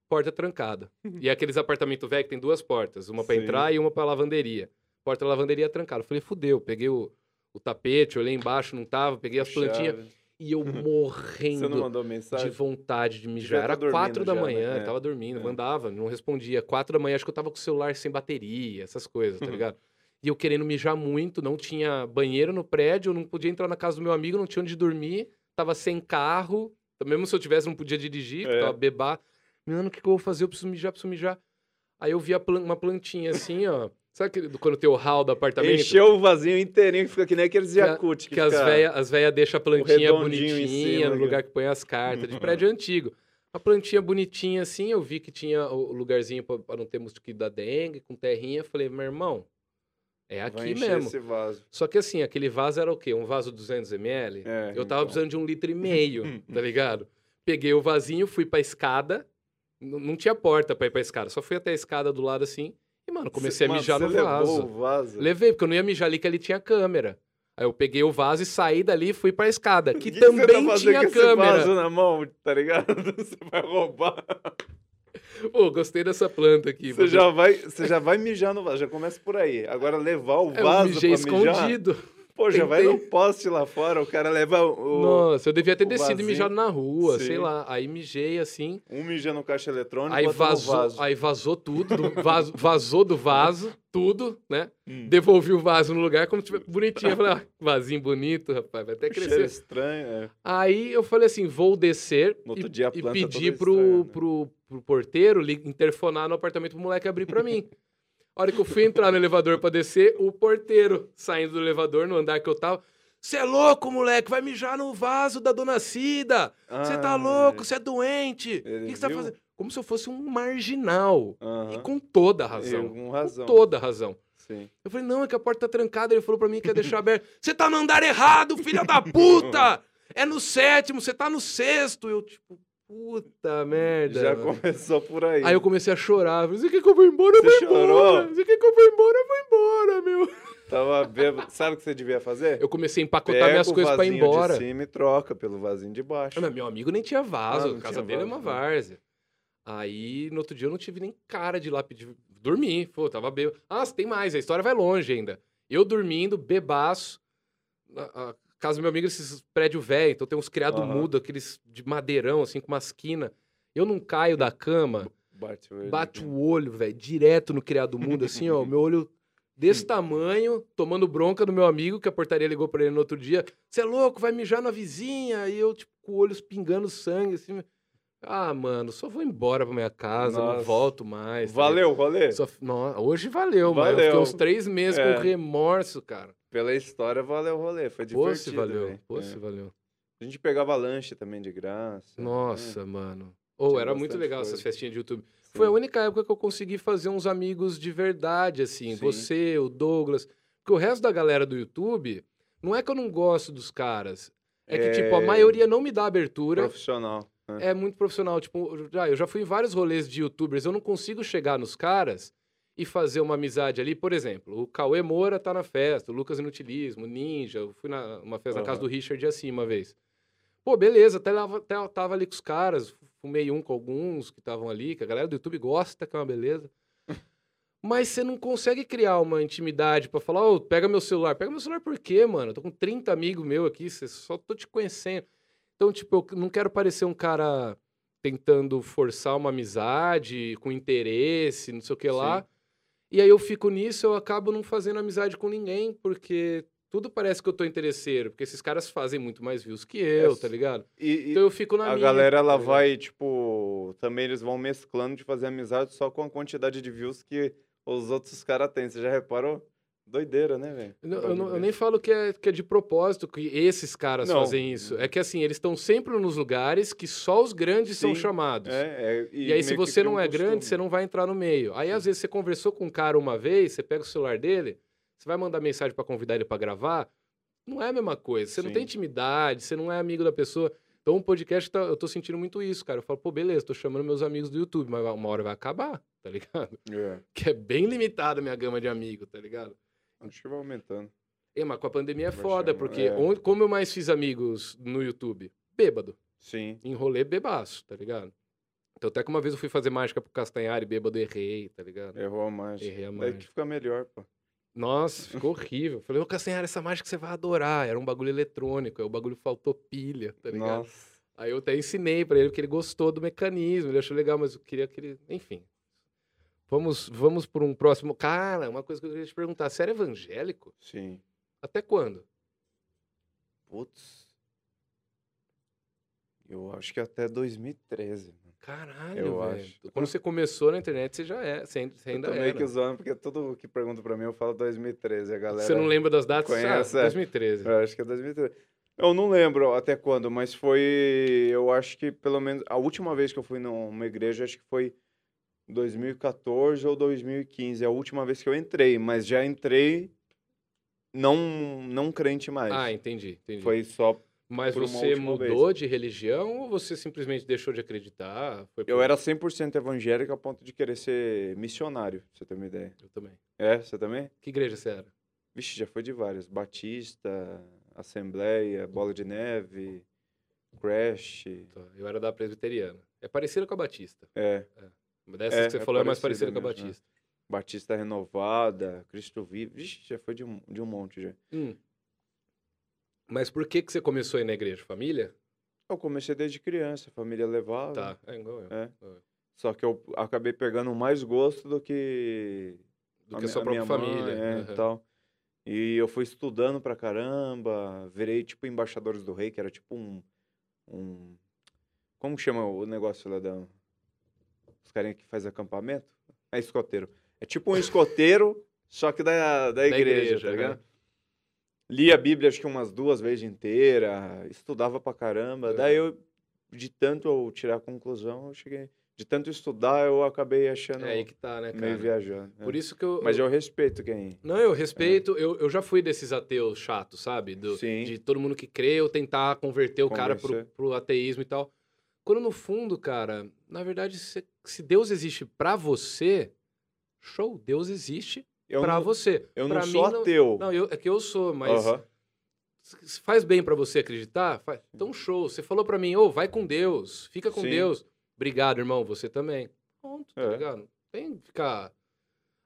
porta trancada. E é aqueles apartamentos velhos que tem duas portas, uma pra Sim. entrar e uma pra lavanderia. Porta da lavanderia trancada. Eu falei, fudeu, peguei o, o tapete, olhei embaixo, não tava, peguei as plantinhas. E eu não morrendo de vontade de mijar. tá Era dormindo quatro da já, né? manhã, É. tava dormindo, É. mandava, não respondia. Quatro da manhã, acho que eu tava com o celular sem bateria, essas coisas, Uhum. tá ligado? E eu querendo mijar muito, não tinha banheiro no prédio, eu não podia entrar na casa do meu amigo, não tinha onde dormir, tava sem carro, mesmo se eu tivesse, não podia dirigir, É. tava bebar. Mano, o que, que eu vou fazer? Eu preciso mijar, preciso mijar. Aí eu vi plan- uma plantinha assim, ó. Sabe aquele, do- quando tem o hall do apartamento? Encheu o vasinho inteirinho que fica que nem aqueles Que Yakut. Que as fica- velhas as véia deixam a plantinha bonitinha cima no aqui. lugar que põe as cartas, de prédio antigo. A plantinha bonitinha assim, eu vi que tinha o lugarzinho pra pra não ter mosquito da dengue, com terrinha. Falei, meu irmão, é aqui mesmo. esse vaso. Só que assim, aquele vaso era o quê? Um vaso 200ml? É, eu tava então. precisando de um litro e meio, tá ligado? Peguei o vasinho, fui pra escada. Não tinha porta pra ir pra escada, só fui até a escada do lado assim. E, mano, comecei Cê- a mijar mano, no vaso. vaso? Levei, porque eu não ia mijar ali que ali tinha câmera. Aí eu peguei o vaso e saí dali e fui pra escada, que, Que que você tá também fazendo tinha com esse câmera. vaso na mão, tá ligado? Você vai roubar. Pô, gostei dessa planta aqui. Você já, vai, você já vai mijar no vaso, já começa por aí. Agora levar o É, eu vaso mijei pra mijar... escondido. Pô, já vai no poste lá fora, o cara leva o, Nossa, eu devia ter descido e mijado na rua, sei Sim. lá. Aí mijei assim, um mija no caixa eletrônico, aí vazou, vaso. aí vazou tudo, do vaso- vazou do vaso, tudo, né? Hum. Devolvi o vaso no lugar como se tivesse bonitinho. Eu falei, ah, vasinho bonito, rapaz, vai até Cheiro crescer. estranho, é. Aí eu falei assim, vou descer No e, e pedir pro, estranha, né? pro, pro porteiro interfonar no apartamento pro moleque abrir pra mim. A hora que eu fui entrar no elevador pra descer, o porteiro saindo do elevador no andar que eu tava. Você é louco, moleque, vai mijar no vaso da dona Cida. Você tá Ah, louco, você é doente. O que você tá fazendo? Como se eu fosse um marginal. E Aham. com toda a E razão. Com razão. Com toda a razão. Sim. Eu falei, não, é que a porta tá trancada. Ele falou pra mim que ia deixar aberto. Você tá no andar errado, filha da puta! É no sétimo, você tá no sexto. Eu, tipo, puta merda. Já mano. começou por aí. Aí eu comecei a chorar. Você quer que eu vou embora? Eu Você vou embora. chorou? Você quer que eu vou embora? Eu vou embora, meu. Tava bêbado. Sabe o que você devia fazer? Eu comecei a empacotar Pega minhas coisas pra ir embora. de cima e troca pelo vasinho de baixo. Meu amigo nem tinha vaso. Ah, a casa dele é uma né? várzea. Aí, no outro dia, eu não tive nem cara de ir lá pedir. Dormi, pô, tava bêbado. Ah, tem mais, a história vai longe ainda. Eu dormindo, bebaço. A, a casa do meu amigo, esses prédios velhos, então tem uns criados Aham. mudo, aqueles de madeirão, assim, com uma esquina. Eu não caio da cama, Bate o olho. bate o olho, velho, direto no criado mudo, assim, ó, meu olho desse tamanho, tomando bronca do meu amigo, que a portaria ligou pra ele no outro dia. Você é louco, vai mijar na vizinha. E eu, tipo, com o olho pingando sangue, assim. Ah, mano, só vou embora pra minha casa, não Nossa. volto mais. tá Valeu, ligado? Só... Não, hoje valeu, mano. Eu fiquei Valeu. uns três meses É. com remorso, cara. Pela história, valeu o rolê. Foi Pô, divertido. se valeu. velho. Pô, É. se valeu. A gente pegava lanche também de graça. Nossa, né? mano. Ou Tinha era muito legal coisa. essas festinhas de YouTube. Sim. Foi a única época que eu consegui fazer uns amigos de verdade, assim. Sim. Você, o Douglas. Porque o resto da galera do YouTube, não é que eu não gosto dos caras. É que, tipo, a É. maioria não me dá abertura. Profissional. né? É muito profissional. Tipo, eu já fui em vários rolês de youtubers, eu não consigo chegar nos caras e fazer uma amizade ali. Por exemplo, o Cauê Moura tá na festa, o Lucas Inutilismo, o Ninja. Eu fui na uma festa na casa do Richard assim uma vez. Pô, beleza, até, lá, até tava ali com os caras, fumei um com alguns que estavam ali, que a galera do YouTube gosta, que é uma beleza. Mas você não consegue criar uma intimidade pra falar, ô, pega meu celular. Pega meu celular por quê, mano? Eu tô com 30 amigos meus aqui, só tô te conhecendo. Então, tipo, eu não quero parecer um cara tentando forçar uma amizade com interesse, não sei o que lá. E aí eu fico nisso, eu acabo não fazendo amizade com ninguém, porque tudo parece que eu tô interesseiro, porque esses caras fazem muito mais views que eu, É, tá ligado? E, Então eu fico na a minha. galera, ela tá vai, tipo... Também eles vão mesclando de fazer amizade só com a quantidade de views que os outros caras têm. Você já reparou? Doideira, né, velho? Eu, eu nem falo que é, que é de propósito que esses caras Não. fazem isso. É que assim, eles estão sempre nos lugares que só os grandes são Sim. chamados. É, é, E, aí, se você não um é grande, costume. você não vai entrar no meio. Aí, às vezes, você conversou com um cara uma vez, você pega o celular dele, você vai mandar mensagem pra convidar ele pra gravar. Não é a mesma coisa. Você não tem Sim. intimidade, você não é amigo da pessoa. Então, o podcast, tá- eu tô sentindo muito isso, cara. Eu falo, pô, beleza, tô chamando meus amigos do YouTube, mas uma hora vai acabar, tá ligado? É, Que é bem limitada a minha gama de amigos, tá ligado? Acho que vai aumentando. É, mas com a pandemia é Vai foda, chamar, porque é. onde- como eu mais fiz amigos no YouTube? Bêbado. Sim. Em rolê bebaço, tá ligado? Então, até que uma vez eu fui fazer mágica pro Castanhari, bêbado, errei, tá ligado? Errou a mágica. Errei a Daí mágica. que fica melhor, pô. Nossa, ficou horrível. Falei, ô Castanhari, essa mágica você vai adorar. Era um bagulho eletrônico, aí o bagulho faltou pilha, tá ligado? Nossa. Aí eu até ensinei pra ele, porque ele gostou do mecanismo, ele achou legal, mas eu queria que ele. Enfim. Vamos, vamos por um próximo. Cara, uma coisa que eu queria te perguntar: você era evangélico? Sim. Até quando? Putz. Eu acho que até 2013. mano. Caralho, Eu velho. acho. Quando você começou na internet, você já é. Você ainda, eu tô meio era. que zoando, porque tudo que pergunta pra mim eu falo 2013. A galera... Você não lembra das datas? conhece, ah, é. 2013. Eu acho que é 2013. Eu não lembro até quando, mas foi. Eu acho que pelo menos. A última vez que eu fui numa igreja, acho que foi 2014 ou 2015. É a última vez que eu entrei, mas já entrei não, não crente mais. Ah, entendi, entendi. Foi só. Mas você mudou de religião ou você simplesmente deixou de acreditar? Foi Eu por- era 100% evangélico a ponto de querer ser missionário, pra você ter uma ideia. Eu também. É, você também? Que igreja você era? Vixe, já foi de várias. Batista, Assembleia, Bola de Neve, Crash. Tá, Eu era da presbiteriana. É parecido com a Batista. É, Dessa É, que você é falou é mais parecida com a mesmo, né? Batista. Batista Renovada, Cristo Vivo. Vixe, já foi de um, de um monte já. Hum. Mas por que, que você começou a ir na igreja? Família? Eu comecei desde criança, a família levava. Tá, é igual eu. É. Só que eu acabei pegando mais gosto do que Do do que a sua própria minha família. Mãe, é, Aham. tal. E eu fui estudando pra caramba, virei tipo embaixadores do rei, que era tipo um, um como chama o negócio lá da os carinha que faz acampamento? É escoteiro. É tipo um escoteiro, só que da, da igreja, igreja, tá ligado? aham. Li a Bíblia acho que umas duas vezes inteira, estudava pra caramba. Daí eu, de tanto eu tirar a conclusão, eu cheguei. De tanto estudar, eu acabei achando É aí que tá, né, meio cara? viajando. é. Por isso que eu. Mas eu respeito quem. Não, eu respeito. Eu, eu já fui desses ateus chatos, sabe? Do- Sim. De todo mundo que crê, eu tentar converter o cara pro, Convencer. pro ateísmo e tal. Quando no fundo, cara, na verdade, se, se Deus existe pra você, show, Deus existe não, você. eu Pra não mim, sou ateu. Não, eu, é que eu sou, mas se faz bem pra você acreditar, faz, então show. Você falou pra mim, ô, vai com Deus, fica com Sim. Deus. Obrigado, irmão, você também. Pronto, tá É. ligado? Tem que ficar...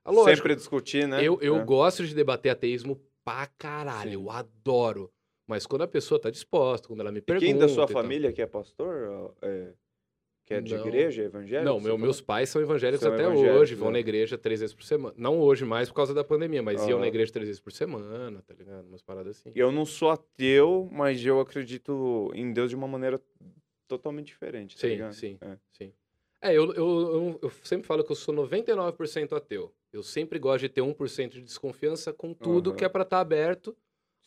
Ah, lógico, Sempre discutir, né? eu, eu É. gosto de debater ateísmo pra caralho, Sim. eu adoro. Mas quando a pessoa tá disposta, quando ela me E pergunta... quem da sua e família que é pastor? É, que é de Não. igreja, evangélico? Não, meu, meus pais são evangélicos São até evangélicos, hoje, vão né? na igreja três vezes por semana. Não hoje mais por causa da pandemia, mas iam Aham. na igreja três vezes por semana, tá ligado? Umas paradas assim. Eu não sou ateu, mas eu acredito em Deus de uma maneira totalmente diferente, tá Sim, ligado? sim, É. sim. É, eu, eu, eu, eu sempre falo que eu sou 99% ateu. Eu sempre gosto de ter 1% de desconfiança com tudo Aham. que é pra estar aberto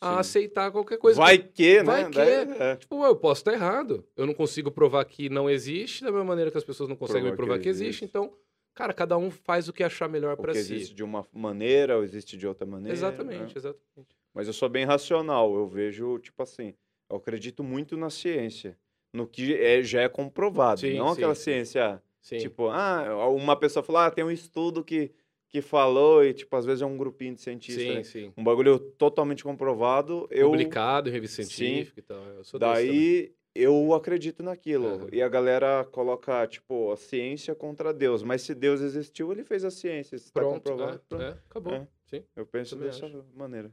a aceitar qualquer coisa. Vai que, né? Vai que. Daí- é. Tipo, eu posso estar errado. Eu não consigo provar que não existe, da mesma maneira que as pessoas não conseguem me Provar provar que que existe. existe. Então, cara, cada um faz o que achar melhor que si. existe de uma maneira, ou existe de outra maneira. Exatamente, né? exatamente. Mas eu sou bem racional. Eu vejo, tipo assim, eu acredito muito na ciência. No que é, já é comprovado. Sim, não sim, aquela ciência, Sim. tipo, ah, uma pessoa falou, ah, tem um estudo que, que falou, e, tipo, às vezes é um grupinho de cientistas. sim, né? sim. Um bagulho totalmente comprovado. Eu, Publicado em revista Sim. científica e tal. Eu sou. Daí eu acredito naquilo. Aham. E a galera coloca, tipo, a ciência contra Deus. Mas se Deus existiu, ele fez a ciência. Se está Pronto, comprovado, é, pronto. é, acabou. É. Sim. Eu penso dessa acho. maneira.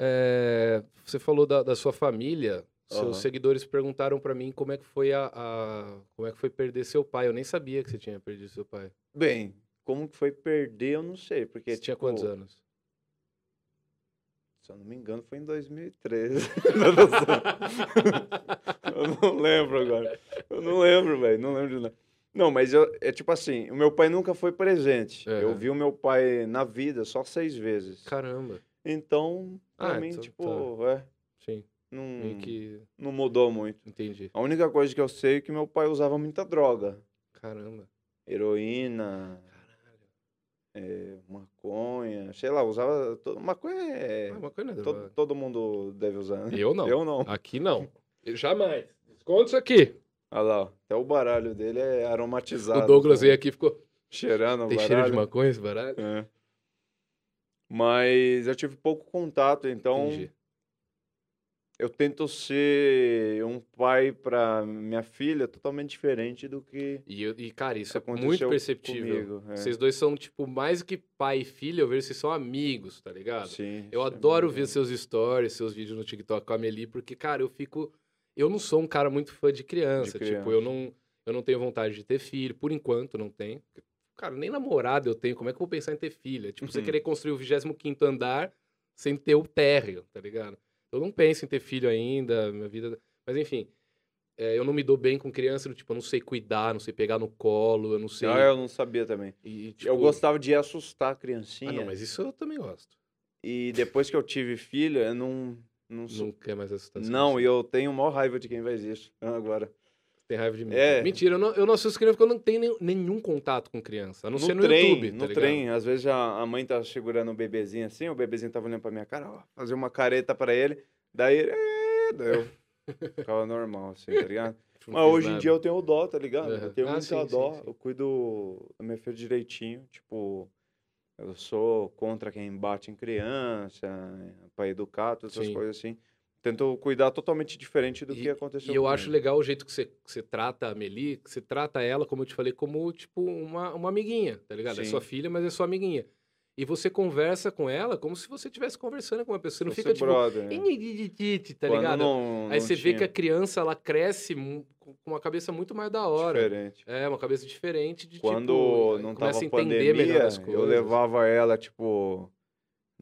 É, você falou da, da sua família. Seus Aham. seguidores perguntaram pra mim como é que foi a, a- como é que foi perder seu pai. Eu nem sabia que você tinha perdido seu pai. Bem, como que foi perder, eu não sei. Porque, Você tinha tipo, quantos anos? Se eu não me engano, foi em 2013. Não, não sei. eu não lembro agora. Eu não lembro, velho. Não lembro de nada. Não, mas eu, é tipo assim, o meu pai nunca foi presente. Eu Aham. vi o meu pai na vida só seis vezes. Caramba. Então, pra Ah, mim, então tipo, é, Sim, não, que não mudou muito. entendi. A única coisa que eu sei é que meu pai usava muita droga. Caramba. Heroína, é, maconha, sei lá, usava... to- Maconha é... Ah, uma coisa não é to- droga. todo mundo deve usar, né? Eu não. Eu não. Aqui não. Eu jamais. Esconde isso aqui. Olha lá, ó, até o baralho dele é aromatizado. o Douglas veio aqui e ficou. Cheirando o Tem baralho. cheiro de maconha esse baralho? É. Mas eu tive pouco contato, então Entendi. Eu tento ser um pai para minha filha totalmente diferente do que E, eu- e, cara, isso é muito perceptível. comigo. é. Vocês dois são, tipo, mais que pai e filha, eu vejo vocês são amigos, tá ligado? Sim, Eu é adoro muito ver seus stories, seus vídeos no TikTok com a Meli, porque, cara, eu fico. Eu não sou um cara muito fã de criança. Tipo, criança. eu não, eu não tenho vontade de ter filho, por enquanto não tenho. Cara, nem namorado eu tenho, como é que eu vou pensar em ter filha? Tipo, você Uhum. querer construir o 25 andar sem ter o térreo, tá ligado? Eu não penso em ter filho ainda, minha vida. Mas enfim, é, eu não me dou bem com criança, do tipo, eu não sei cuidar, não sei pegar no colo, eu não sei. Ah, eu não sabia também. E, Eu tipo, gostava de assustar a criancinha. Ah, não, mas isso eu também gosto. E depois que eu tive filho, eu não. Não, sou... Não quer mais assustar. as não e eu tenho maior raiva de quem faz isso agora. Tem raiva de mim. É. Mentira, eu não, eu não assisto criança porque eu não tenho nenhum, nenhum contato com criança. A não ser no trem, YouTube. no tá ligado? trem. Às vezes a, a mãe tá segurando o bebezinho assim, o bebezinho tava olhando pra minha cara, ó, fazer uma careta pra ele. Daí ele. "É", daí eu ficava normal, assim, tá ligado? Mas hoje em nada. dia eu tenho dó, tá ligado? Aham. Eu tenho Ah, muita sim, sim, dó. sim. Eu cuido da minha filha direitinho. Tipo, eu sou contra quem bate em criança, pra educar, todas essas Sim. coisas assim. Tento cuidar totalmente diferente do E- que aconteceu E eu acho legal o jeito que você, que você trata a Meli, que você trata ela, como eu te falei, como, tipo, uma, uma amiguinha, tá ligado? É Sim. sua filha, mas é sua amiguinha. E você conversa com ela como se você estivesse conversando com uma pessoa. Você não fica tipo. brother, né? Tá ligado? não- Aí não você vê que tinha a criança ela cresce com uma cabeça muito mais da hora. diferente. É, uma cabeça diferente de Quando tipo. não começa tava a entender melhor pandemia, as coisas. eu levava ela, tipo,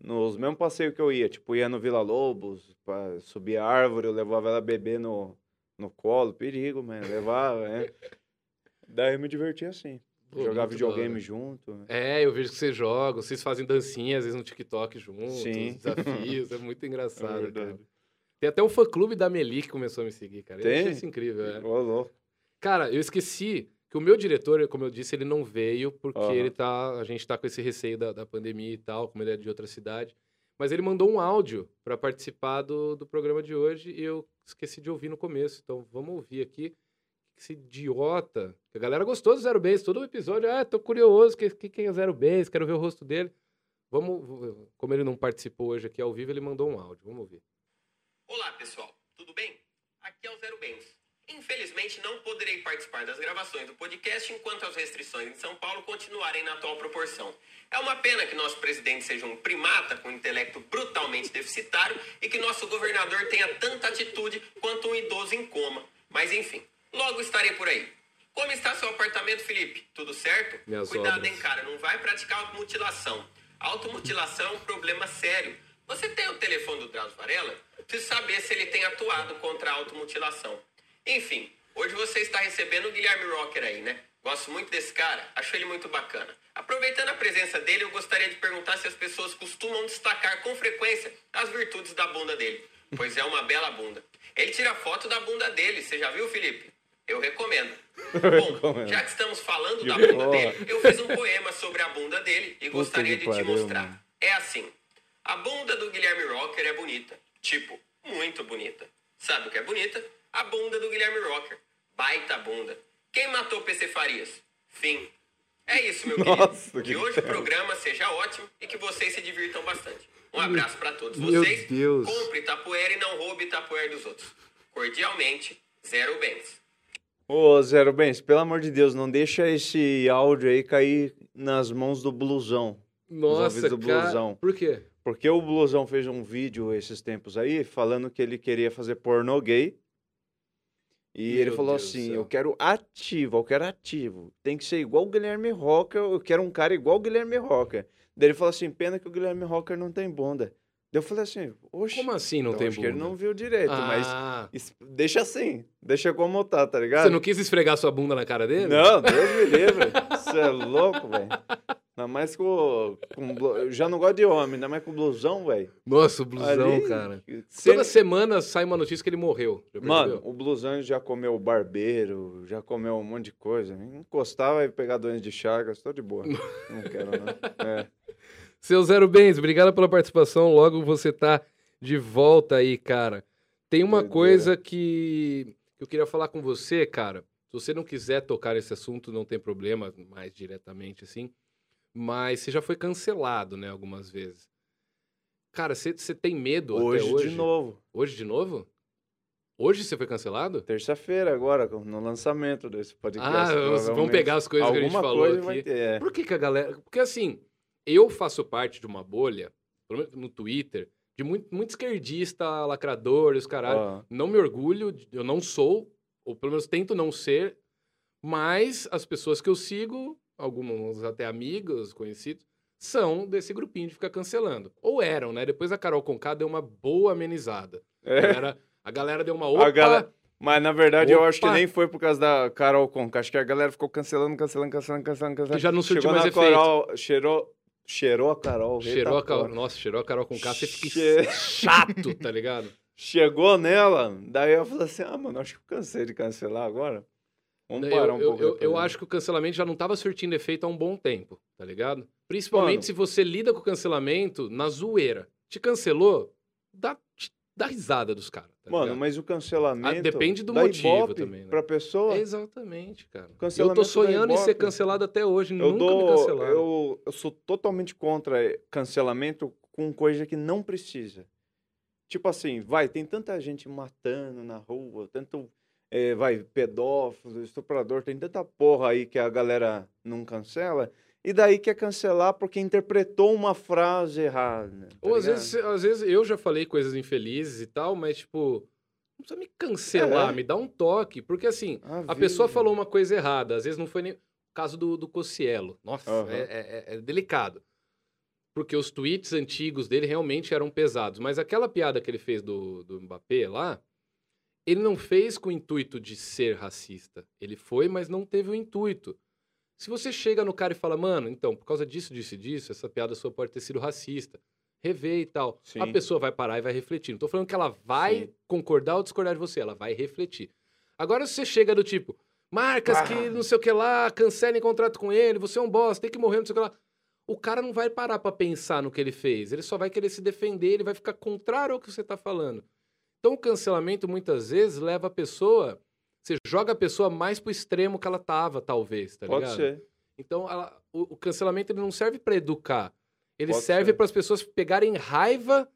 nos mesmos passeios que eu ia. Tipo, ia no Vila Lobos, pra subir a árvore, eu levava ela beber no, no colo. Perigo, mano. Levava, né? Daí eu me divertia assim. Pô, Jogar videogame junto. né? É, eu vejo que vocês jogam, vocês fazem dancinha, às vezes no TikTok juntos, Sim. desafios, é muito engraçado, verdade. cara. Tem até um fã-clube da Meli que começou a me seguir, cara. Eu Tem? achei isso incrível, é. Ô, louco. Cara, eu esqueci que o meu diretor, como eu disse, ele não veio porque Aham. ele tá, a gente tá com esse receio da, da pandemia e tal, como ele é de outra cidade. Mas ele mandou um áudio para participar do, do programa de hoje e eu esqueci de ouvir no começo. Então vamos ouvir aqui. Esse idiota. que A galera gostou do Zero Base, todo o episódio. Ah, tô curioso, que, que, quem é o Zero Base? Quero ver o rosto dele. Vamos, como ele não participou hoje aqui ao vivo, ele mandou um áudio. Vamos ouvir. Olá, pessoal. Tudo bem? Aqui é o Zero Bens. Infelizmente, não poderei participar das gravações do podcast enquanto as restrições em São Paulo continuarem na atual proporção. É uma pena que nosso presidente seja um primata com intelecto brutalmente deficitário e que nosso governador tenha tanta atitude quanto um idoso em coma. Mas enfim, logo estarei por aí. Como está seu apartamento, Felipe? Tudo certo? Minhas Cuidado, obras. hein, cara. Não vai praticar automutilação. Automutilação é um problema sério. Você tem o telefone do Drauzio Varela? Preciso saber se ele tem atuado contra a automutilação. Enfim, hoje você está recebendo o Guilherme Rocker aí, né? Gosto muito desse cara, acho ele muito bacana. Aproveitando a presença dele, eu gostaria de perguntar se as pessoas costumam destacar com frequência as virtudes da bunda dele. Pois é uma bela bunda. Ele tira foto da bunda dele, você já viu, Felipe? Eu recomendo. Bom, recomendo. já que estamos falando da bunda dele, eu fiz um poema sobre a bunda dele e gostaria de te mostrar. mano. É assim. A bunda do Guilherme Rocker é bonita. Tipo, muito bonita. Sabe o que é bonita? A bunda do Guilherme Rocker. Baita bunda. Quem matou o PC Farias? Fim. É isso, meu Nossa, querido. que Que hoje o programa seja ótimo e que vocês se divirtam bastante. Um abraço pra todos Meu vocês. Deus. Compre Tapoeira e não roube Tapoeira dos outros. Cordialmente, Zero Bens. Ô, Zero Bens, pelo amor de Deus, não deixa esse áudio aí cair nas mãos do blusão. Nossa, do cara. blusão. Por quê? Porque o Blusão fez um vídeo esses tempos aí falando que ele queria fazer pornô gay. E ele Meu falou Deus assim. Eu quero ativo, eu quero ativo. Tem que ser igual o Guilherme Rocker, eu quero um cara igual o Guilherme Rocker. Daí ele falou assim: pena que o Guilherme Rocker não tem bunda. Daí eu falei assim: Oxe, Como assim não então tem acho bunda? que ele não viu direito, mas Ah, es- deixa assim, deixa como tá, tá ligado? você não quis esfregar sua bunda na cara dele? Não, Deus me livre. Você é louco, velho. Ainda mais com, com. já não gosto de homem, ainda mais com blusão, velho. Nossa, o blusão, Ali, cara. se Toda semana sai uma notícia que ele morreu. Mano, o blusão já comeu barbeiro, já comeu um monte de coisa. Encostar vai pegar doença de chagas, tô de boa. não quero, não. É. Seu Zero Bens, obrigado pela participação. Logo você tá de volta aí, cara. Tem uma Doideira. coisa que eu queria falar com você, cara. Se você não quiser tocar esse assunto, não tem problema, mais diretamente assim. Mas você já foi cancelado, né, algumas vezes. Cara, você, você tem medo Hoje, até hoje? de novo. Hoje de novo? Hoje você foi cancelado? Terça-feira agora, no lançamento desse podcast. Ah, vamos- pegar as coisas que a gente Alguma falou coisa aqui. ter. é. Por que, que a galera. Porque assim, eu faço parte de uma bolha, pelo menos no Twitter, de muito, muito esquerdista, lacrador, os caralho. Ó, Não me orgulho, eu não sou, ou pelo menos tento não ser, mas as pessoas que eu sigo, alguns até amigos, conhecidos, são desse grupinho de ficar cancelando. Ou eram, né? Depois a Carol Conká deu uma boa amenizada. A é. galera, a galera deu uma opa. galera- Mas na verdade eu acho que Opa! nem foi por causa da Carol Conca. Acho que a galera ficou cancelando, cancelando, cancelando, cancelando, cancelando. Que já não surtiu Chegou mais efeito. Carol, cheirou, cheirou a Carol. Cheirou a Carol. Nossa, cheirou a Carol Conká, você fica Che- chato, tá ligado? Chegou nela, daí eu falei assim, ah, mano, acho que eu cansei de cancelar agora. Vamos parar eu, um eu- pouco. eu, eu né? acho que o cancelamento já não estava surtindo efeito há um bom tempo, tá ligado? Principalmente Mano. se você lida com o cancelamento na zoeira. Te cancelou, dá, dá risada dos caras. Tá Mano, ligado? mas o cancelamento. Ah, depende do motivo Ibope também, né? Pra pessoa. Exatamente, cara. Eu tô sonhando em ser cancelado até hoje, Eu nunca me dou. cancelaram. Eu, eu sou totalmente contra eh, cancelamento com coisa que não precisa. Tipo assim, vai, tem tanta gente matando na rua, tanto. Eh, vai, pedófilo, estuprador, tem tanta porra aí que a galera não cancela. e daí quer cancelar porque interpretou uma frase errada. tá Ou às vezes, às vezes eu já falei coisas infelizes e tal, mas tipo, não precisa me cancelar, É. me dá um toque. Porque assim, a Avisa. pessoa falou uma coisa errada, às vezes não foi nem o caso do, do Cossielo. Nossa, Aham. é, é- é delicado. Porque os tweets antigos dele realmente eram pesados. Mas aquela piada que ele fez do, do Mbappé lá, ele não fez com o intuito de ser racista. Ele foi, mas não teve o intuito. Se você chega no cara e fala, mano, então, por causa disso, disso e disso, essa piada sua pode ter sido racista. Revê e tal. A Sim. pessoa vai parar e vai refletir. Não tô falando que ela vai Sim. concordar ou discordar de você, ela vai refletir. Agora, se você chega do tipo, marcas Ah. que não sei o que lá, cancelem contrato com ele, você é um bosta, tem que morrer, não sei o que lá. O cara não vai parar pra pensar no que ele fez. Ele só vai querer se defender, ele vai ficar contrário ao que você tá falando. Então, o cancelamento, muitas vezes, leva a pessoa... Você joga a pessoa mais pro extremo que ela tava, talvez, tá Pode ligado? ser. Então, ela- o, o cancelamento ele não serve para educar. Ele Pode serve ser. para as pessoas pegarem raiva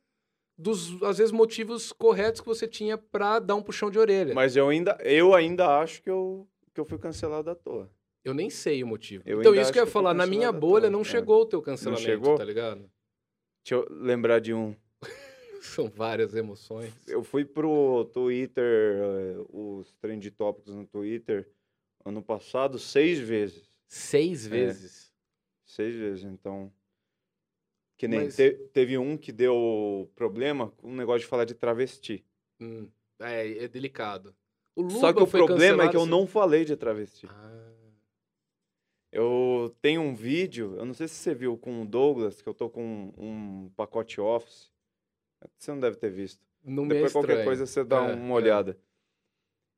dos, às vezes, motivos corretos que você tinha para dar um puxão de orelha. Mas eu ainda, eu ainda acho que eu, que eu fui cancelado à toa. Eu nem sei o motivo. Eu então, isso que eu ia falar, na minha bolha toa. não É. chegou o teu cancelamento, chegou? tá ligado? Deixa eu lembrar de um. São várias emoções. Eu fui pro Twitter, eh, os trend tópicos no Twitter, ano passado, seis vezes. Seis É. vezes. Seis vezes, então. Que nem Mas- te- teve um que deu problema com um negócio de falar de travesti. Hum, é, é delicado. Só que o problema é que eu não falei de travesti. Ah, Eu tenho um vídeo, eu não sei se você viu com o Douglas, que eu tô com um pacote Office. Você não deve ter visto. não me é Depois qualquer coisa você dá É, uma é. olhada.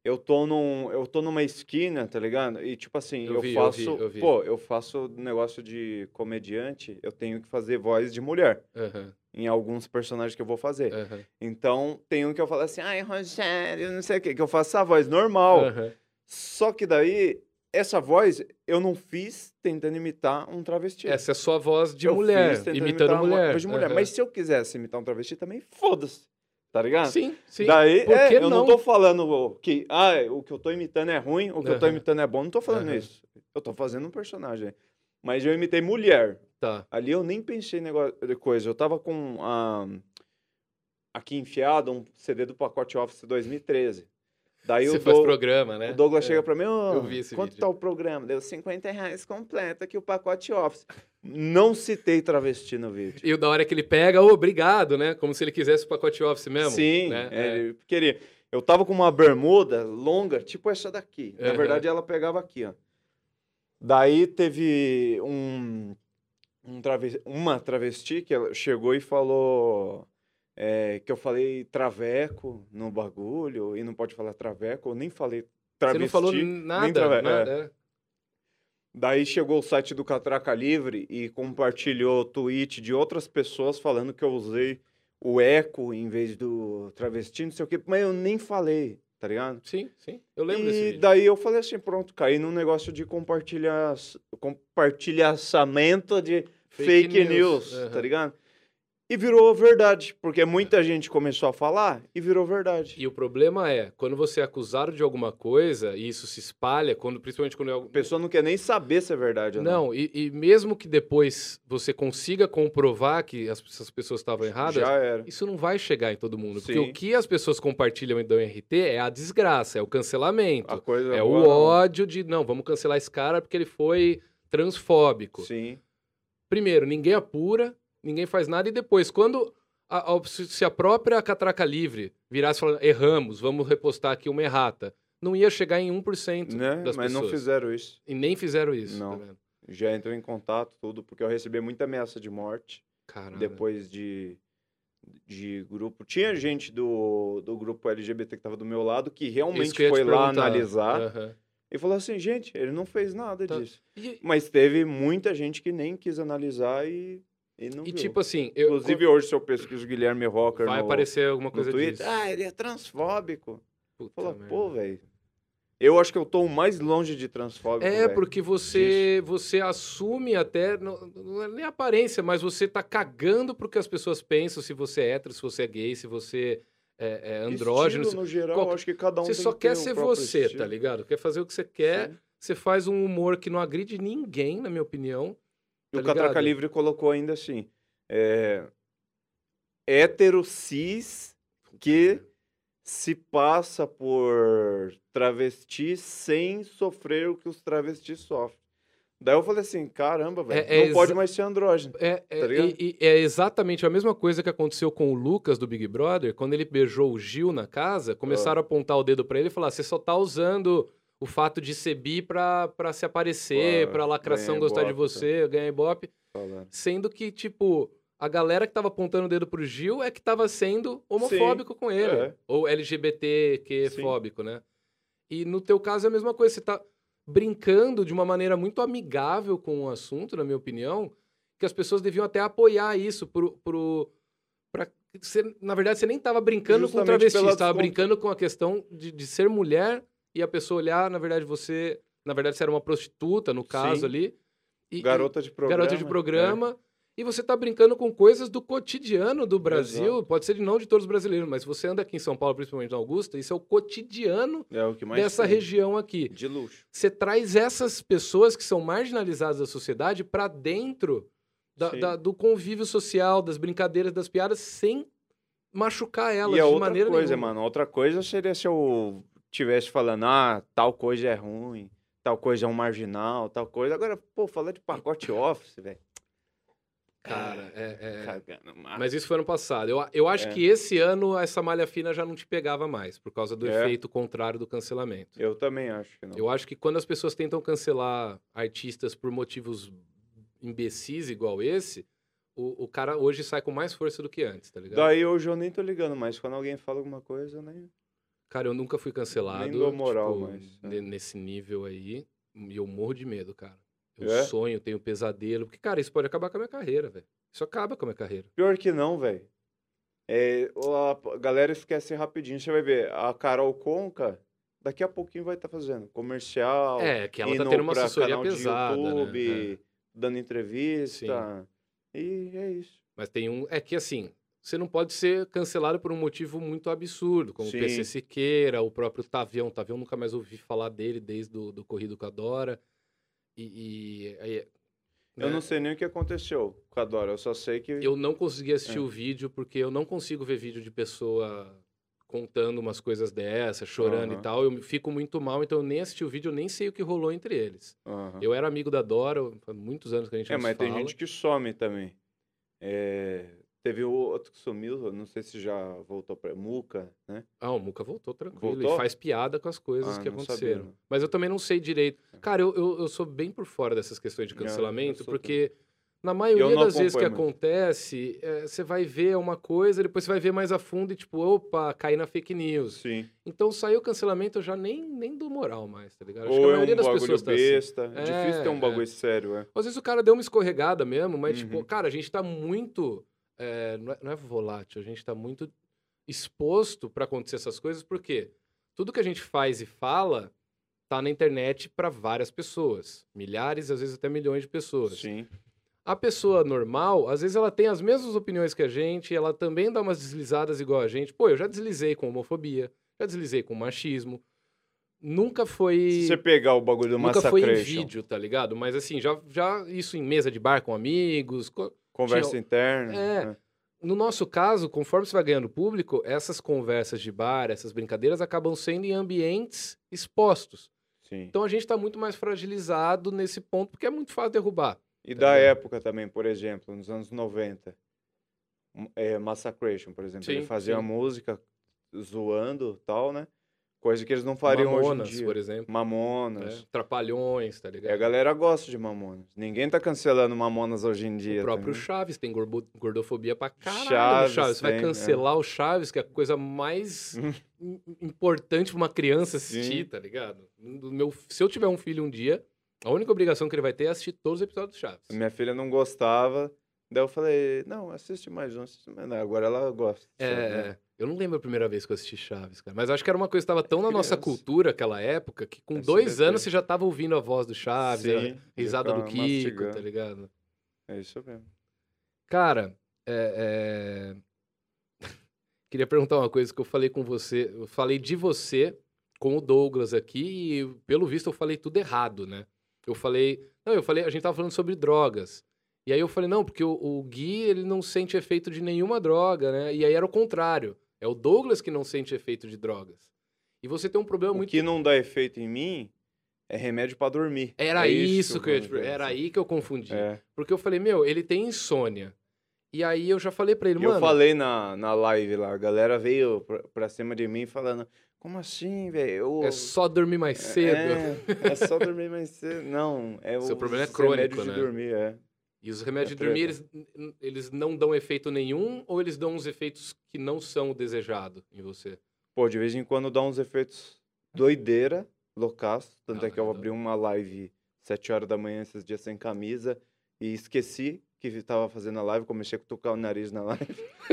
Eu tô num, eu tô numa esquina, tá ligado? E tipo assim, Eu eu, vi, eu faço, vi, eu vi. pô, eu faço negócio de comediante, eu tenho que fazer voz de mulher Aham, em alguns personagens que eu vou fazer. aham, Então, tem um que eu falo assim: "Ai, Rogério, não sei o quê", que eu faço a voz normal. aham. Só que daí essa voz eu não fiz tentando imitar um travesti. Essa é a sua voz de Eu mulher, imitando imitar uma mulher. voz de mulher. Aham. Mas se eu quisesse imitar um travesti também, foda-se. Tá ligado? Sim, sim. Daí, é, eu não não? tô falando que ah, o que eu tô imitando é ruim, o que eu tô imitando é bom. Não tô falando Aham. isso. Eu tô fazendo um personagem. Mas eu imitei mulher. Tá. Ali eu nem pensei em negócio de coisa. Eu tava com ah, aqui enfiado um CD do pacote Office 2013. Daí Você o, faz programa, né? o Douglas É. chega pra mim, "Ô, Eu vi esse quanto vídeo. tá o programa? Deu 50 reais completo aqui o pacote Office. Não citei travesti no vídeo. E o da hora que ele pega, ô, obrigado, né? Como se ele quisesse o pacote Office mesmo. Sim, né? é, ele queria. Eu tava com uma bermuda longa, tipo essa daqui. Na verdade, ela pegava aqui, ó. Daí teve um, um travesti, uma travesti que chegou e falou é, que eu falei traveco no bagulho e não pode falar traveco. Eu nem falei Você travesti. não falou nada, trave- nada. é. é. Daí chegou o site do Catraca Livre e compartilhou tweet de outras pessoas falando que eu usei o eco em vez do travesti, não sei o quê, mas eu nem falei, tá ligado? Sim, sim. Eu lembro desse E vídeo. daí eu falei assim, pronto, caí num negócio de compartilhar, compartilhamento de Fake fake, news, news, aham. tá ligado? E virou verdade, porque muita gente começou a falar e virou verdade. E o problema é, quando você é acusado de alguma coisa, e isso se espalha, quando, principalmente quando é algo... A pessoa não quer nem saber se é verdade ou não. Não, e, e mesmo que depois você consiga comprovar que as, essas pessoas estavam erradas, Já era. isso não vai chegar em todo mundo. Porque Sim. o que as pessoas compartilham em RT é a desgraça, é o cancelamento. A coisa É o boa, não. ódio de, não, vamos cancelar esse cara porque ele foi transfóbico. Sim. Primeiro, ninguém apura, ninguém faz nada, e depois, quando a- a- se a própria Catraca Livre virasse falando, erramos, vamos repostar aqui uma errata, não ia chegar em 1% Né? das Mas pessoas. não fizeram isso. E nem fizeram isso. Não. tá? Já entrou em contato, tudo, porque eu recebi muita ameaça de morte Caralho. depois de, de grupo. Tinha gente do, do grupo LGBT que estava do meu lado que realmente que foi lá analisar Aham. e falou assim: gente, ele não fez nada Tá. disso. E, Mas teve muita gente que nem quis analisar e, e não e viu. tipo assim, eu, Inclusive, hoje, se eu pesquiso Guilherme Rocker vai no, aparecer alguma no coisa Twitter, disso. ah, ele é transfóbico. Puta Fala, pô, velho. Eu acho que eu tô o mais longe de transfóbico. É, velho. porque você, você assume até, não, não é nem aparência, mas você tá cagando pro que as pessoas pensam, se você é hétero, se você é gay, se você é, é andrógeno. Estilo, no geral, qual- eu acho que cada um você tem só que quer ser você, estilo. tá ligado? Quer fazer o que você quer, Sim. você faz um humor que não agride ninguém, na minha opinião, E o Tá Catraca ligado? Livre colocou ainda assim: é, hétero cis que se passa por travesti sem sofrer o que os travestis sofrem. Daí eu falei assim: caramba, velho, É- é não pode mais ser andrógeno. É, é, Tá ligado? e- e é exatamente a mesma coisa que aconteceu com o Lucas do Big Brother, quando ele beijou o Gil na casa, começaram a apontar o dedo pra ele e falar: você só tá usando o fato de ser bi pra, pra se aparecer, Pra pra lacração gostar de ibope, você, ganhar ibope. Falando. Sendo que, tipo, a galera que tava apontando o dedo pro Gil é que tava sendo homofóbico com ele. é. Ou LGBTQ-fóbico, né? E no teu caso é a mesma coisa. Você tá brincando de uma maneira muito amigável com o assunto, na minha opinião, que as pessoas deviam até apoiar isso pro... pro pra, você, na verdade, você nem tava brincando com Justamente travesti, pela você tava brincando com a questão de, de ser mulher e a pessoa olhar, na verdade, você... Na verdade, você era uma prostituta, no caso Sim. ali. E- Garota de programa. garota de é. programa. E você tá brincando com coisas do cotidiano do Brasil. Pode ser de não de todos os brasileiros, mas você anda aqui em São Paulo, principalmente na Augusta, isso é o cotidiano É, o que mais dessa tem. região aqui. De luxo. Você traz essas pessoas que são marginalizadas da sociedade para dentro da- da- do convívio social, das brincadeiras, das piadas, sem machucar elas e a de outra maneira coisa, nenhuma. mano, outra coisa seria se eu tivesse falando, ah, tal coisa é ruim, tal coisa é um marginal, tal coisa. Agora, pô, falar de pacote office, velho. Cara, é- é... Cagando. Mas isso foi ano passado. Eu, eu acho É. que esse ano essa malha fina já não te pegava mais, por causa do É. efeito contrário do cancelamento. Eu também acho que não. Eu acho que quando as pessoas tentam cancelar artistas por motivos imbecis igual esse, o, o cara hoje sai com mais força do que antes, tá ligado? Daí hoje eu nem tô ligando, mas quando alguém fala alguma coisa, eu nem. Cara, eu nunca fui cancelado. Nem dou moral tipo, mais, é. ne- Nesse nível aí. E eu morro de medo, cara. Eu É? sonho, tenho pesadelo. Porque, cara, isso pode acabar com a minha carreira, velho. Isso acaba com a minha carreira. Pior que não, velho. É, a galera esquece rapidinho. Você vai ver, a Carol Conca, daqui a pouquinho vai estar fazendo comercial. É, que ela tá tendo uma assessoria pesada, né? YouTube, É. dando entrevista. E é isso. Mas tem um. É que assim, você não pode ser cancelado por um motivo muito absurdo, como Sim. o PC Siqueira, o próprio Tavião. Tavião nunca mais ouvi falar dele desde o do Corrido com a Dora. E. e- aí, Eu né, não sei nem o que aconteceu com a Dora, eu só sei que. Eu não consegui assistir É. o vídeo porque eu não consigo ver vídeo de pessoa contando umas coisas dessas, chorando e Aham. tal. Eu fico muito mal, então eu nem assisti o vídeo, eu nem sei o que rolou entre eles. Aham. Eu era amigo da Dora, faz muitos anos que a gente É, mas tem fala. gente que some também. É, Teve o outro que sumiu, não sei se já voltou pra Muca, né? Ah, o Muca voltou tranquilo Voltou? e faz piada com as coisas Ah, que sabia, aconteceram. não. Mas eu também não sei direito. Cara, eu, eu, eu sou bem por fora dessas questões de É, cancelamento, porque na maioria das vezes que muito. acontece, é, você vai ver uma coisa, depois você vai ver mais a fundo e tipo, opa, caí na fake news. Sim. Então saiu o cancelamento, eu já nem, nem dou moral mais, tá ligado? Acho que Ou a é maioria um das pessoas tá assim. besta. É, Difícil ter um é. bagulho sério, é. Às vezes o cara deu uma escorregada mesmo, mas, tipo, Uhum. cara, a gente tá muito. É, não, é, não é volátil, a gente tá muito exposto pra acontecer essas coisas, porque tudo que a gente faz e fala tá na internet pra várias pessoas. Milhares, às vezes até milhões de pessoas. Sim. A pessoa normal, às vezes ela tem as mesmas opiniões que a gente, ela também dá umas deslizadas igual a gente. Pô, eu já deslizei com homofobia, já deslizei com machismo. Nunca foi. Se você pegar o bagulho do Nunca foi em vídeo, tá ligado? Mas assim, já, já isso em mesa de bar com amigos. co- conversa tinha- interna. É. né? No nosso caso, conforme você vai ganhando público, essas conversas de bar, essas brincadeiras acabam sendo em ambientes expostos. Sim. Então a gente tá muito mais fragilizado nesse ponto, porque é muito fácil derrubar. E Tá da ligado? época também, por exemplo, nos anos 90, um, é, Massacration, por exemplo, ele Sim, fazia sim. música zoando tal, né? Coisa que eles não fariam Mamonas, hoje em dia. por exemplo. Mamonas. né? Trapalhões, tá É, a ligado? galera gosta de Mamonas. Ninguém tá cancelando Mamonas hoje em dia. O próprio também. Chaves tem gordofobia pra caralho Chaves Chaves. Você vai tem, é. cancelar o Chaves, que é a coisa mais im- importante pra uma criança assistir, Sim. tá ligado? Do meu, se eu tiver um filho um dia, a única obrigação que ele vai ter é assistir todos os episódios do Chaves. Minha filha não gostava. Daí eu falei, não, assiste mais um. assiste mais... Não, agora ela gosta. É, né? É. eu não lembro a primeira vez que eu assisti Chaves, cara. Mas acho que era uma coisa que estava tão na nossa É cultura aquela época que com SBT. dois anos você já tava ouvindo a voz do Chaves, a Sim, risada do Kiko, tá ligado? É isso mesmo. Cara, é, é, queria perguntar uma coisa que eu falei com você. Eu falei de você com o Douglas aqui e, pelo visto, eu falei tudo errado, né? Eu falei. Não, eu falei. A gente tava falando sobre drogas. E aí eu falei, não, porque o, o Gui, ele não sente efeito de nenhuma droga, né? E aí era o contrário. É o Douglas que não sente efeito de drogas. E você tem um problema O muito... que não dá efeito em mim é remédio pra dormir. Era É isso que eu ia te... vou dizer, Era aí que eu confundi. É. Porque eu falei, meu, ele tem insônia. E aí eu já falei pra ele, E eu mano... falei na, na live lá, a galera veio pra, pra cima de mim falando, como assim, velho? Eu- É só dormir mais cedo. É, é só dormir mais cedo. Não, é Seu os problema é crônico, né? de dormir, é. E os remédios É de dormir, eles, eles não dão efeito nenhum ou eles dão uns efeitos que não são o desejado em você? Pô, de vez em quando dá uns efeitos doideira, loucaço. Tanto Ah, é que eu abri uma live sete horas da manhã esses dias sem camisa e esqueci que tava fazendo a live, comecei a cutucar o nariz na live.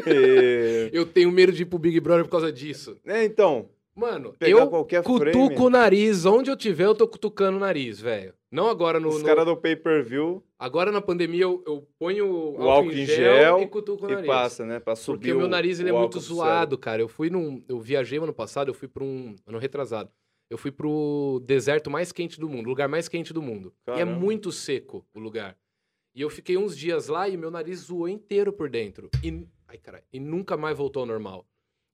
E- Eu tenho medo de ir pro Big Brother por causa disso. É, então, Mano, eu cutuco frame, o nariz. Onde eu tiver, eu tô cutucando o nariz, velho. Não agora no... os no- caras do pay-per-view Agora na pandemia eu, eu ponho o O álcool em gel e cutuco o e nariz. passa, né? Pra subir Porque o meu nariz ele é muito álcool do zoado, cara. Eu fui num. Eu viajei ano passado, eu fui pra um. Ano retrasado. Eu fui pro deserto mais quente do mundo, lugar mais quente do mundo. E é Caramba. muito seco o lugar. E eu fiquei uns dias lá e meu nariz zoou inteiro por dentro. E, ai, caralho, e nunca mais voltou ao normal.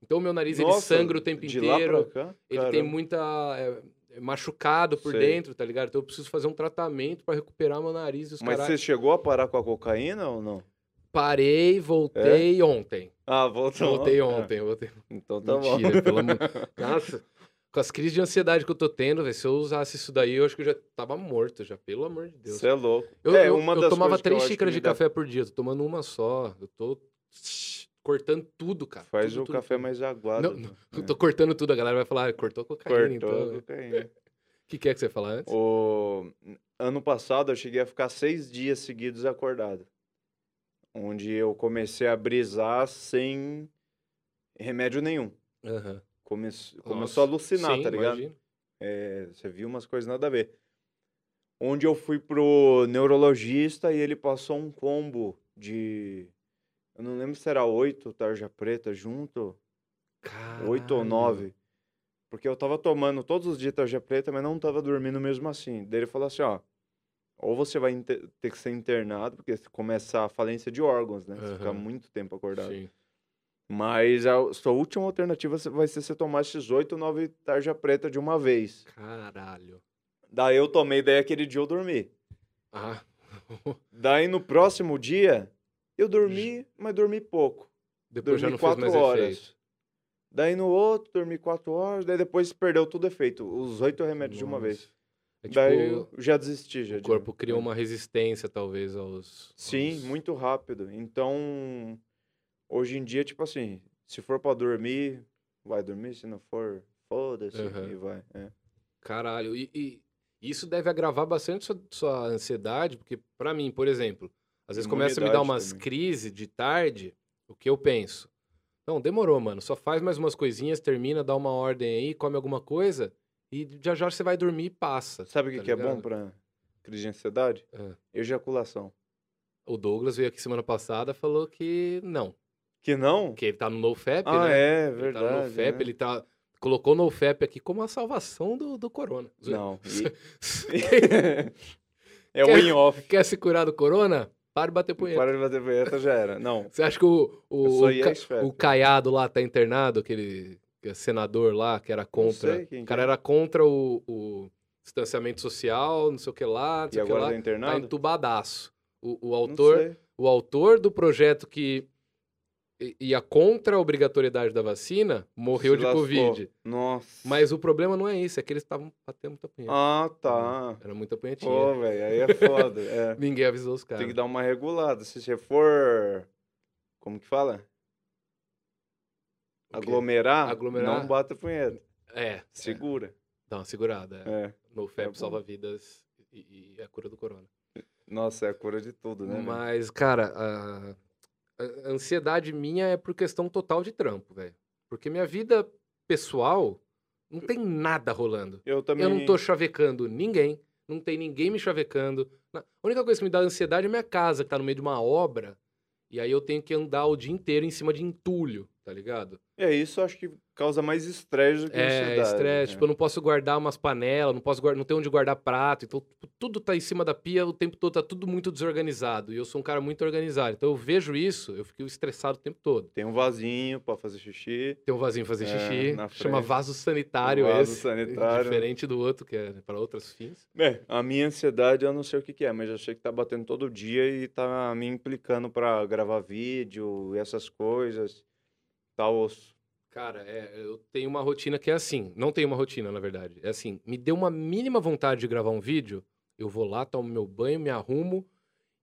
Então o meu nariz ele Nossa, sangra o tempo inteiro. cá? Ele tem Caramba. muita. é machucado por Sei. dentro, tá ligado? Então eu preciso fazer um tratamento pra recuperar meu nariz e os Mas caras. você chegou a parar com a cocaína ou não? Parei, voltei ontem. Ah, voltou. Voltei É. ontem, voltei. Então tá Mentira, bom. pelo amor... Nossa, com as crises de ansiedade que eu tô tendo, velho, se eu usasse isso daí, eu acho que eu já tava morto já, pelo amor de Deus. Você é louco. Eu, é, eu- uma eu das tomava três xícaras de dá- café por dia, tô tomando uma só. Eu tô cortando tudo, cara. Faz tudo, o tudo, café tudo. mais aguado. Não, né? Eu tô cortando tudo, a galera vai falar, ah, cortou cocaína, Cortou então. a cocaína. O que, que é que você ia falar antes? O... Ano passado eu cheguei a ficar seis dias seguidos acordado. Onde eu comecei a brisar sem remédio nenhum. Aham. Come... Começou a alucinar, Sim, tá ligado? É, você viu umas coisas nada a ver. Onde eu fui pro neurologista e ele passou um combo de. Eu não lembro se era oito tarja preta junto, oito ou Caralho. nove. Porque eu tava tomando todos os dias tarja preta, mas não tava dormindo mesmo assim. Daí ele falou assim: ó, ou você vai ter que ser internado, porque começa a falência de órgãos, né? Você fica muito tempo acordado. Sim. Mas a sua última alternativa vai ser você tomar esses oito ou nove tarja preta de uma vez. Caralho. Daí eu tomei, daí aquele dia eu dormi. Ah, Daí no próximo dia, eu dormi, mas dormi pouco. depois dormi já não fez quatro mais horas. efeito. Daí no outro, dormi quatro horas, daí depois perdeu tudo efeito. Os oito remédios de uma vez. Nossa. É tipo, daí eu já desisti. Já o corpo cria é. uma resistência, talvez, aos... Sim, aos- muito rápido. Então, hoje em dia, tipo assim, se for pra dormir, vai dormir. Se não for, foda-se Aham. e vai. é. Caralho, e, e isso deve agravar bastante sua, sua ansiedade, porque pra mim, por exemplo, às vezes começa a me dar umas também. crises de tarde, o que eu penso? Não, demorou, mano, só faz mais umas coisinhas, termina, dá uma ordem aí, come alguma coisa, e já já você vai dormir e passa. Sabe o que, tá que é bom pra crise de ansiedade? Ah. Ejaculação. O Douglas veio aqui semana passada falou que não, Que não? que ele tá no NoFap, ah, né? é, Ele tá no verdade. NoFap, né? ele tá... Colocou o NoFap aqui como a salvação do, do corona. Não. Quer, é in-off. quer se curar do corona? Para de bater punheta. Para de bater punheta, já era. Não. Você acha que o, o, o, o Caiado lá tá internado, aquele que senador lá, que era contra. sei quem o cara é. era contra o, o distanciamento social, não sei o que lá, não E sei o que agora lá. tá Tá internado? entubadaço. O, o autor, o autor do projeto que ia contra a obrigatoriedade da vacina morreu Se de lascou. Covid. Nossa. Mas o problema não é isso, é que eles estavam batendo muita punheta. Ah, tá. Era muita punhetinha. Pô, velho, aí é foda. É. Ninguém avisou os caras. Tem que dar uma regulada. Se você for. Como que fala? Aglomerar, Aglomerar? não bata punheta. É, Segura. dá uma segurada. É. É. No É FAP bom. salva vidas e, e é a cura do corona. Nossa, é a cura de tudo, né? Mas, cara, a, a ansiedade minha é por questão total de trampo, velho. Porque minha vida pessoal não tem nada rolando. Eu também. Eu não tô chavecando ninguém, não tem ninguém me chavecando. A única coisa que me dá ansiedade é minha casa, que tá no meio de uma obra, e aí eu tenho que andar o dia inteiro em cima de entulho, tá ligado? É, isso acho que causa mais estresse do que É, ansiedade. estresse. né? Tipo, eu não posso guardar umas panelas, não posso guardar, não tenho onde guardar prato. Então, tipo, tudo tá em cima da pia o tempo todo, tá tudo muito desorganizado. E eu sou um cara muito organizado. Então eu vejo isso, eu fico estressado o tempo todo. Tem um vasinho pra fazer xixi. Tem um vasinho fazer É, xixi, chama vaso sanitário Um vaso esse. sanitário. Diferente do outro, que é para outros fins. É, a minha ansiedade eu não sei o que, que é, mas eu sei que tá batendo todo dia e tá me implicando pra gravar vídeo e essas coisas. Tal. Cara, é, eu tenho uma rotina que é assim. Não tenho uma rotina, na verdade. É assim, me deu uma mínima vontade de gravar um vídeo, eu vou lá, tomo meu banho, me arrumo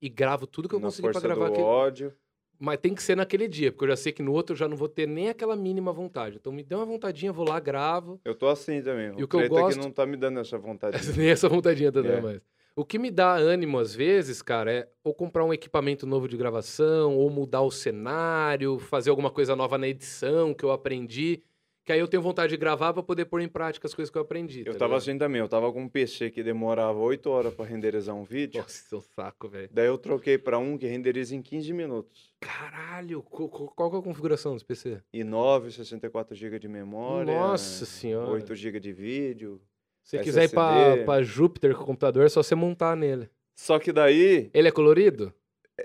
e gravo tudo que eu na consegui pra gravar do aquele... ódio. Mas tem que ser naquele dia, porque eu já sei que no outro eu já não vou ter nem aquela mínima vontade. Então me deu uma vontadinha, vou lá, gravo. Eu tô assim também. E o que eu é gosto- que não tá me dando essa vontade. nem essa vontadinha tá dando É. mais. O que me dá ânimo às vezes, cara, é ou comprar um equipamento novo de gravação, ou mudar o cenário, fazer alguma coisa nova na edição que eu aprendi. Que aí eu tenho vontade de gravar pra poder pôr em prática as coisas que eu aprendi. Eu tá tava ligado? assim também, eu tava com um PC que demorava 8 horas pra renderizar um vídeo. Nossa, seu saco, velho. Daí eu troquei pra um que renderiza em 15 minutos. Caralho, qual que é a configuração desse PC? i9, 64 GB de memória. Nossa senhora. 8 GB de vídeo. Se você quiser ir pra, pra Júpiter com o computador, é só você montar nele. Só que daí, Ele é colorido?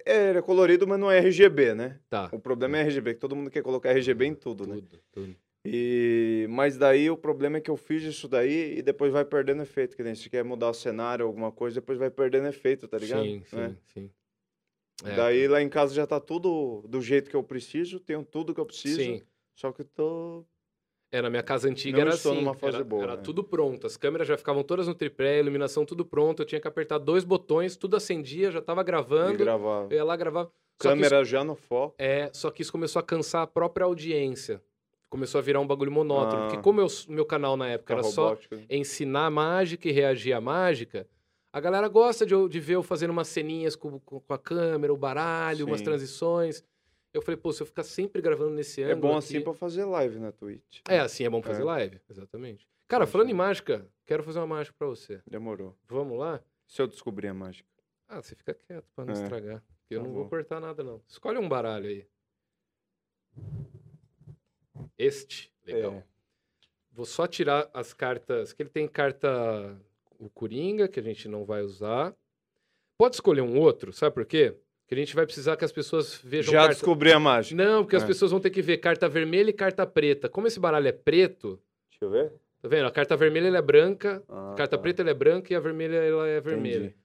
é, ele é colorido, mas não é RGB, né? Tá. O problema é RGB, que todo mundo quer colocar RGB em tudo, né? Tudo, tudo. E... Mas daí o problema é que eu fiz isso daí e depois vai perdendo efeito. Que nem se quer mudar o cenário, alguma coisa, depois vai perdendo efeito, tá ligado? Sim, sim, Né? sim. É, daí lá em casa já tá tudo do jeito que eu preciso, tenho tudo que eu preciso. Sim. Só que tô. É, na minha casa antiga Não era estou assim. numa fase era, boa, era né? tudo pronto. As câmeras já ficavam todas no tripé, a iluminação tudo pronto. Eu tinha que apertar dois botões, tudo acendia, já tava de gravando. gravar. Eu ia lá gravar. Só que, isso, Câmera já no foco. é, só que isso começou a cansar a própria audiência. Começou a virar um bagulho monótono. Ah. Porque como o meu canal na época era só robótico. né? ensinar mágica e reagir à mágica, a galera gosta de, de ver eu fazendo umas ceninhas com, com- a câmera, o baralho, umas Sim. transições. Eu falei, pô, se eu ficar sempre gravando nesse É ângulo. bom aqui- assim pra fazer live na Twitch. É, assim é bom fazer É. live, exatamente. Cara, falando em mágica, quero fazer uma mágica pra você. Demorou. Vamos lá? Se eu descobrir a mágica. Ah, você fica quieto pra não É. estragar. porque Eu Tá não vou bom. cortar nada, não. Escolhe um baralho aí. Este. Legal. É. Vou só tirar as cartas. Que ele tem carta. O Coringa, que a gente não vai usar. Pode escolher um outro, sabe por quê? Que a gente vai precisar que as pessoas vejam Já carta... descobri a mágica. Não, porque as É. pessoas vão ter que ver carta vermelha e carta preta. Como esse baralho é preto, Deixa eu ver. tá vendo? A carta vermelha ela é branca, Ah, a carta tá. preta ela é branca e a vermelha ela é vermelha. Entendi.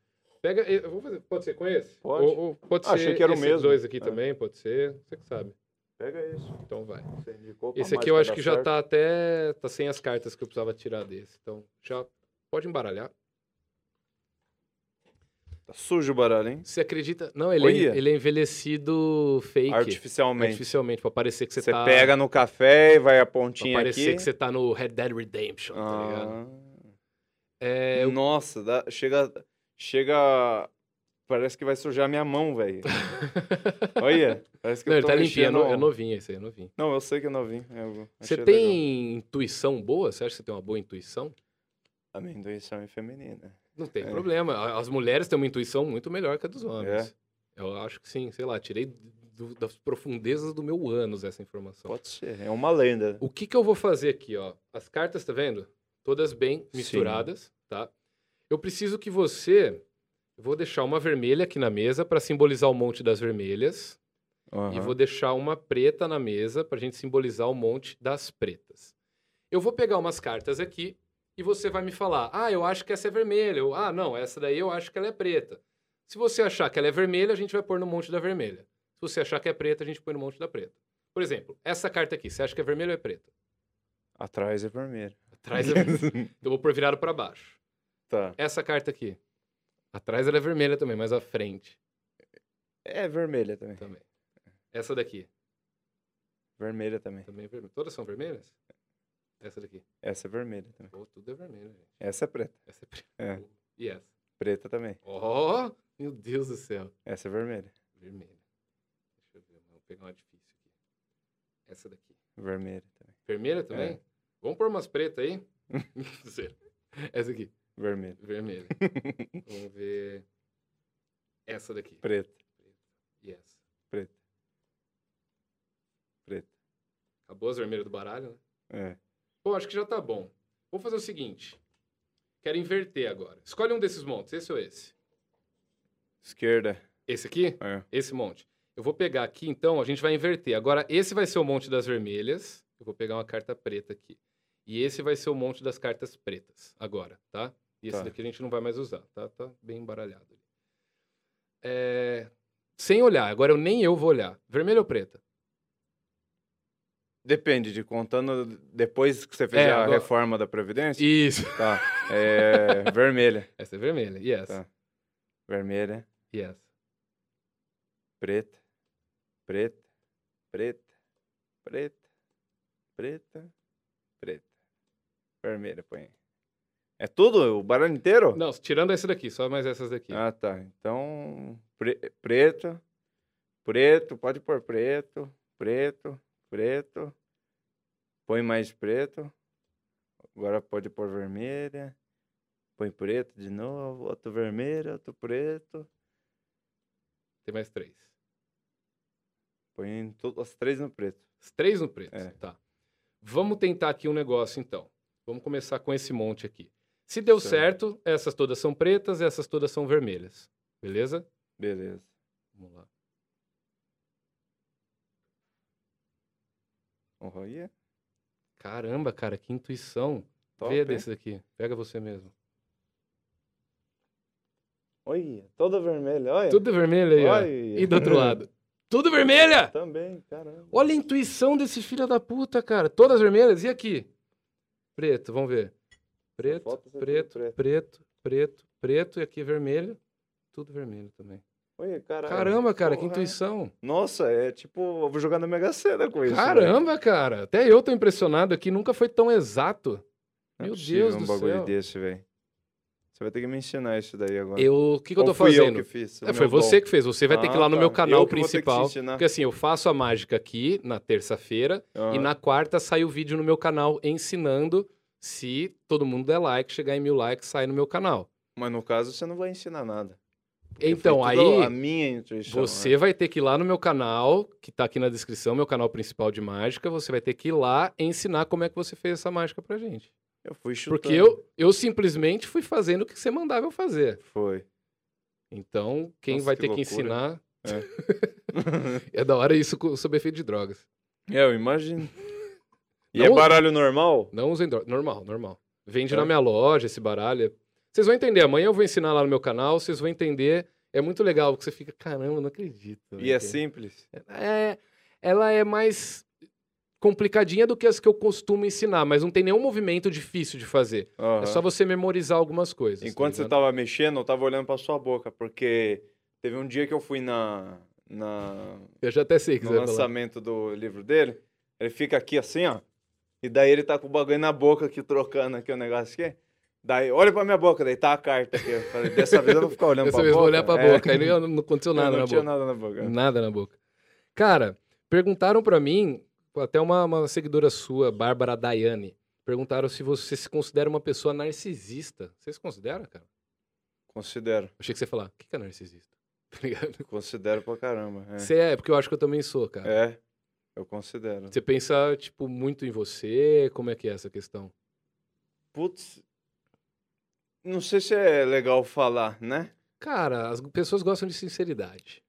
Pega, eu vou fazer, pode ser com esse? Pode. Ou, ou pode Ah, ser achei que era o mesmo. dois aqui É. também, pode ser, você que sabe. Pega isso. Então vai. Esse aqui eu acho que já certo. tá até, tá sem as cartas que eu precisava tirar desse. Então já pode embaralhar. Tá sujo o baralho, hein? Você acredita? Não, ele, é, ele é envelhecido fake. Artificialmente. Artificialmente, pra parecer que você, Você tá... pega no café e vai a Pra pontinha parecer aqui. que você tá no Red Dead Redemption, tá ligado? Ah. É, eu- Nossa, dá- chega. Chega. Parece que vai sujar minha mão, velho. Olha. Parece que Não, eu ele tô tá limpinho, é, no- é novinho esse aí, é novinho. Não, eu sei que é novinho. eu Você tem legal. intuição boa? Você acha que você tem uma boa intuição? A minha intuição é feminina. Não tem É. problema. A- As mulheres têm uma intuição muito melhor que a dos homens. É? Eu acho que sim, sei lá, tirei do- das profundezas do meu ânus essa informação. Pode ser. É uma lenda. O que que eu vou fazer aqui, ó? As cartas, tá vendo? Todas bem Sim. misturadas, tá? Eu preciso que você... Eu vou deixar uma vermelha aqui na mesa para simbolizar o monte das vermelhas. E Aham. vou deixar uma preta na mesa pra gente simbolizar o monte das pretas. Eu vou pegar umas cartas aqui e você vai me falar: ah, eu acho que essa é vermelha. Ou, ah, não, essa daí eu acho que ela é preta. Se você achar que ela é vermelha, a gente vai pôr no monte da vermelha. Se você achar que é preta, a gente põe no monte da preta. Por exemplo, essa carta aqui, você acha que é vermelha ou é preta? Atrás é vermelho. Atrás é vermelha. eu vou pôr virado para baixo. Tá. Essa carta aqui. Atrás ela é vermelha também, mas à frente É vermelha também. também. Essa daqui Vermelha também. também é vermelha. Todas são vermelhas? Essa daqui. Essa é vermelha também. Pô, tudo é vermelho, gente. Essa é preta. Essa é preta. É. E essa? Preta também. Oh, meu Deus do céu. Essa é vermelha. Vermelha. Deixa eu ver. Vou pegar uma difícil aqui. Essa daqui. Vermelha também. Vermelha também? É. Vamos pôr umas pretas aí? Essa aqui. Vermelha. Vermelha. Vamos ver. Essa daqui. Preta. E essa. Preta. Preta. Acabou as vermelhas do baralho, né? É. Pô, acho que já tá bom. Vou fazer o seguinte. Quero inverter agora. Escolhe um desses montes, esse ou esse? Esquerda. Esse aqui? É. Esse monte. Eu vou pegar aqui, então, a gente vai inverter. Agora, esse vai ser o monte das vermelhas. Eu vou pegar uma carta preta aqui. E esse vai ser o monte das cartas pretas, agora, tá? E esse Tá. daqui a gente não vai mais usar, tá? Tá bem embaralhado. É, Sem olhar, agora eu nem eu vou olhar. Vermelho ou preta? Depende de contando depois que você fez É, a agora- reforma da Previdência. Isso. Tá. É, vermelha. Essa é vermelha. Essa? Tá. Vermelha. Essa? Preta. Preta. Preta. Preta. Preta. Preta. Vermelha, põe aí. É tudo? O baralho inteiro? Não, tirando essa daqui, só mais essas daqui. Ah, tá. Então, pre- preto, preto, pode pôr preto, preto, preto. Põe mais preto. Agora pode pôr vermelha. Põe preto de novo, outro vermelho, outro preto. Tem mais três. Põe as três no preto. Os três no preto. É. Tá. Vamos tentar aqui um negócio, então. Vamos começar com esse monte aqui. Se deu Certo. certo, essas todas são pretas, essas todas são vermelhas. Beleza? Beleza. Vamos lá. Olha, Caramba, cara, que intuição. top, Vê hein? desse daqui. Pega você mesmo. Olha, toda vermelha, olha. Tudo vermelho aí, ó. Olha. E do outro lado. Tudo vermelha! Também, caramba. Olha a intuição desse filho da puta, cara. Todas vermelhas. E aqui? Preto, vamos ver. Preto, preto, preto. preto, preto, preto. E aqui vermelho. Tudo vermelho também. Caralho. Caramba, cara, que Porra. intuição. Nossa, é tipo, eu vou jogar na Mega Sena com isso. velho. Caramba, cara. Até eu tô impressionado aqui. Nunca foi tão exato. Não é Meu possível Deus um do bagulho céu. desse, velho. Você vai ter que me ensinar isso daí agora. Eu, o que, que eu tô fazendo? eu que fiz? É, foi você dom? que fez. Você vai ter que ir Ah, lá no tá. meu canal Eu que que principal. Porque assim, eu faço a mágica aqui na terça-feira Ah, e na quarta sai o vídeo no meu canal ensinando. Se todo mundo der like, chegar em mil likes, sai no meu canal. Mas no caso você não vai ensinar nada. Porque Então, aí A minha intuição. você né? vai ter que ir lá no meu canal, que tá aqui na descrição, meu canal principal de mágica. Você vai ter que ir lá ensinar como é que você fez essa mágica pra gente. Eu fui chutando. Porque eu, eu simplesmente fui fazendo o que você mandava eu fazer. Foi. Então, quem Nossa, vai que ter que loucura. ensinar. É da hora isso co- sob efeito de drogas. é, eu imagino. E Não- é baralho normal? Não usem drogas. Normal, normal. Vende É. na minha loja esse baralho. Vocês vão entender. Amanhã eu vou ensinar lá no meu canal. Vocês vão entender. É muito legal, porque você fica, caramba, não acredito. E né, é que- simples? É, ela é mais complicadinha do que as que eu costumo ensinar, mas não tem nenhum movimento difícil de fazer. Aham. É só você memorizar algumas coisas. tá Enquanto você ligado? tava mexendo, eu tava olhando pra sua boca, porque teve um dia que eu fui na, na Eu já até sei que no você vai falar. lançamento do livro dele, ele fica aqui assim, ó. E daí ele tá com o bagulho na boca aqui, trocando aqui o negócio aqui. Daí, olha pra minha boca, daí tá a carta aqui. Eu falei, dessa vez eu vou ficar olhando Dessa pra vez boca. vou olhar pra É. boca. Aí não, não aconteceu Eu nada não na tinha boca. nada na boca. Nada na boca. Cara, perguntaram pra mim, até uma, uma seguidora sua, Bárbara Daiane, perguntaram se você se considera uma pessoa narcisista. Você se considera, cara? Considero. Achei que você ia falar, o que que é narcisista? Tá ligado? Considero pra caramba. É. Você é, porque eu acho que eu também sou, cara. É, eu considero. Você pensa, tipo, muito em você? Como é que é essa questão? Putz, não sei se é legal falar, né? Cara, as pessoas gostam de sinceridade.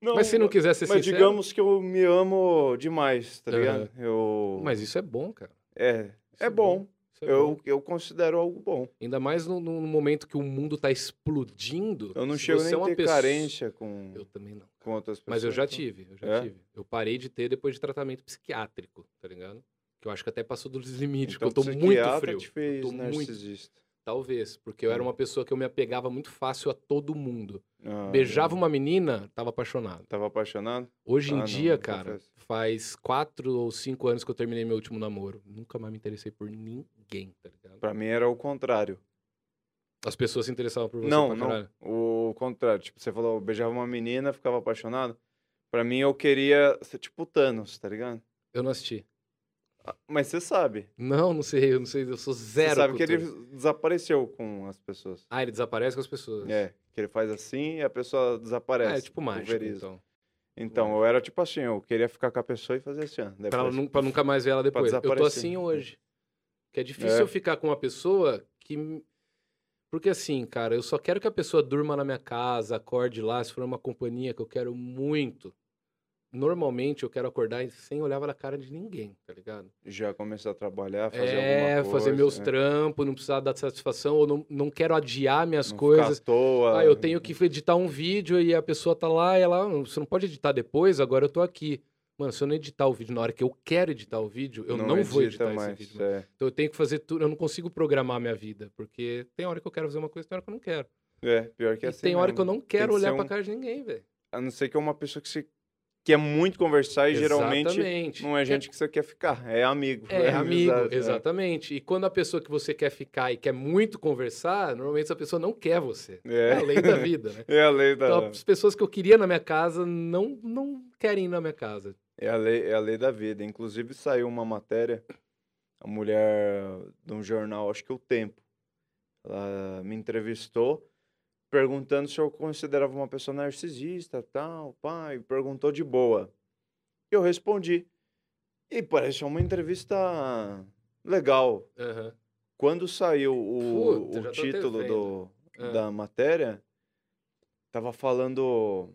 Não, mas se não quiser ser Mas sincero... digamos que eu me amo demais, tá ligado? Eu... Mas isso é bom, cara. É, Isso é bom. Isso é Eu, bom. eu considero algo bom. Ainda mais no, no momento que o mundo tá explodindo. Eu não chego nem é a uma ter pessoa- carência com, Eu também não. com outras pessoas. Mas eu já então. tive, eu já É? tive. Eu parei de ter depois de tratamento psiquiátrico, tá ligado? Que eu acho que até passou dos limites, Então, porque eu tô muito psiquiatra frio. te fez eu tô muito, narcisista. Talvez, porque eu era Hum. uma pessoa que eu me apegava muito fácil a todo mundo. Ah, Beijava eu uma menina, tava apaixonado. Tava apaixonado? Hoje em Ah, dia, não cara, confesso. faz quatro ou cinco anos que eu terminei meu último namoro. Nunca mais me interessei por ninguém, tá ligado? Pra mim era o contrário. As pessoas se interessavam por você não, não. caralho. O contrário. Tipo, você falou, beijava uma menina, ficava apaixonado. Pra mim, eu queria ser tipo Thanos, tá ligado? Eu não assisti. Mas você sabe. Não, não sei, eu não sei, eu sou zero. Você sabe que ele cultura. desapareceu com as pessoas. Ah, ele desaparece com as pessoas. É, que ele faz assim e a pessoa desaparece. Ah, é tipo mágico, pulveriza. então. Então, eu era tipo assim, eu queria ficar com a pessoa e fazer assim, ó. Pra, Depois... nu- pra nunca mais ver ela depois. Eu tô assim hoje. Que é difícil É. eu ficar com uma pessoa que. Porque assim, cara, eu só quero que a pessoa durma na minha casa, acorde lá, se for uma companhia que eu quero muito. Normalmente eu quero acordar sem olhar na cara de ninguém, tá ligado? Já começar a trabalhar, fazer é, alguma coisa. fazer meus né? trampos, não precisar dar satisfação, ou não, não quero adiar minhas Não coisas. Ficar à toa. Ah, eu tenho que editar um vídeo e a pessoa tá lá e ela, "Ah, você não pode editar depois, agora eu tô aqui. Mano, se eu não editar o vídeo na hora que eu quero editar o vídeo, eu não, vou edita editar mais, esse vídeo. É. Então eu tenho que fazer tudo, eu não consigo programar a minha vida, porque tem hora que eu quero fazer uma coisa, tem hora que eu não quero. É, pior que e é assim tem hora mesmo. que eu não quero que olhar ser pra um- cara de ninguém, velho. A não ser que é uma pessoa que você quer muito conversar e geralmente Exatamente. não é gente que você quer ficar, é amigo. É, amigo, amizade, né? exatamente. E quando a pessoa que você quer ficar e quer muito conversar, normalmente essa pessoa não quer você. É, É. a lei da vida, né? É a lei da, Então, as pessoas que eu queria na minha casa não, não querem ir na minha casa. é a lei, é a lei da vida. Inclusive saiu uma matéria, a mulher de um jornal, acho que o Tempo, ela me entrevistou perguntando se eu considerava uma pessoa narcisista, tal, pai, perguntou de boa. Eu respondi. E parece uma entrevista legal. Aham. Quando saiu o, Puta, o título do, Ah. da matéria, tava falando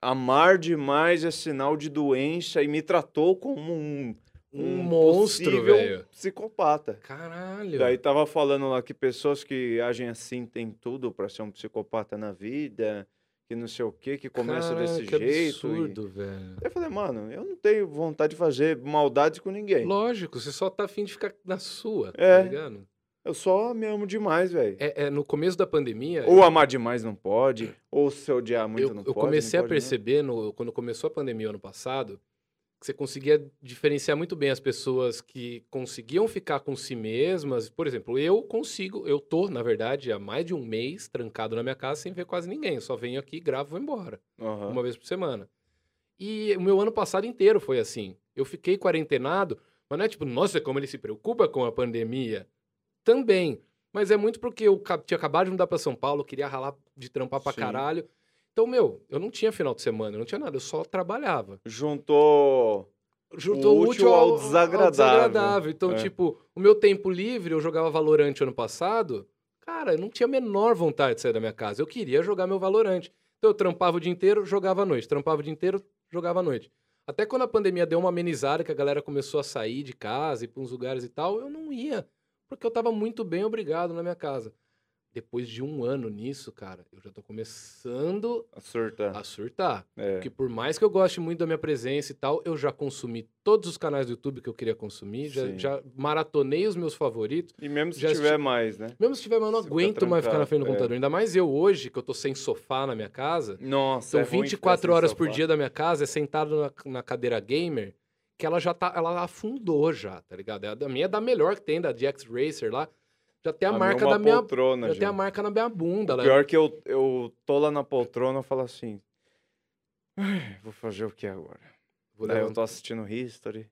amar demais é sinal de doença e me tratou como um, Um monstro, velho. psicopata. Caralho. Daí tava falando lá que pessoas que agem assim têm tudo pra ser um psicopata na vida, que não sei o que, que começa Caralho, desse que jeito. e- absurdo, velho. Eu falei, mano, eu não tenho vontade de fazer maldade com ninguém. Lógico, você só tá afim de ficar na sua, É. tá ligado? Eu só me amo demais, velho. É, é, no começo da pandemia, Ou amar demais não pode, ou se odiar muito eu, não eu pode. comecei não a né? perceber, no- quando começou a pandemia ano passado, você conseguia diferenciar muito bem as pessoas que conseguiam ficar com si mesmas. Por exemplo, eu consigo, eu tô, na verdade, há mais de um mês trancado na minha casa sem ver quase ninguém. Eu só venho aqui, gravo e vou embora. Aham. uma vez por semana. E o meu ano passado inteiro foi assim. Eu fiquei quarentenado, mas não é tipo, nossa, como ele se preocupa com a pandemia. Também. Mas é muito porque eu tinha acabado de mudar pra São Paulo, queria ralar de trampar pra Sim. caralho. Então, meu, eu não tinha final de semana, eu não tinha nada, eu só trabalhava. Juntou. Juntou O útil ao desagradável. desagradável. Então, É. tipo, o meu tempo livre, eu jogava Valorante ano passado, cara, eu não tinha a menor vontade de sair da minha casa. Eu queria jogar meu Valorante. Então eu trampava o dia inteiro, jogava à noite. Trampava o dia inteiro, jogava à noite. Até quando a pandemia deu uma amenizada, que a galera começou a sair de casa, ir para uns lugares e tal, eu não ia. Porque eu tava muito bem obrigado na minha casa. Depois de um ano nisso, cara, eu já tô começando A surtar. a surtar. É. Porque por mais que eu goste muito da minha presença e tal, eu já consumi todos os canais do YouTube que eu queria consumir, já, já maratonei os meus favoritos. E mesmo se tiver assisti- mais, né? Mesmo se tiver, mas eu não Você aguento mais ficar na frente do é. computador. Ainda mais eu hoje, que eu tô sem sofá na minha casa. Nossa, São é ruim ficar 24 sem horas por dia da minha casa, é sentado na, na cadeira gamer, que ela já tá, ela afundou já, tá ligado? A da minha é da melhor que tem, da DX Racer lá. Já tem a, minha marca é da minha. poltrona, já tem a gente. marca na minha bunda. O Ela, Pior que eu, eu tô lá na poltrona e falo assim. "Ai, Vou fazer o que agora? Vou daí eu levantar- tô assistindo History,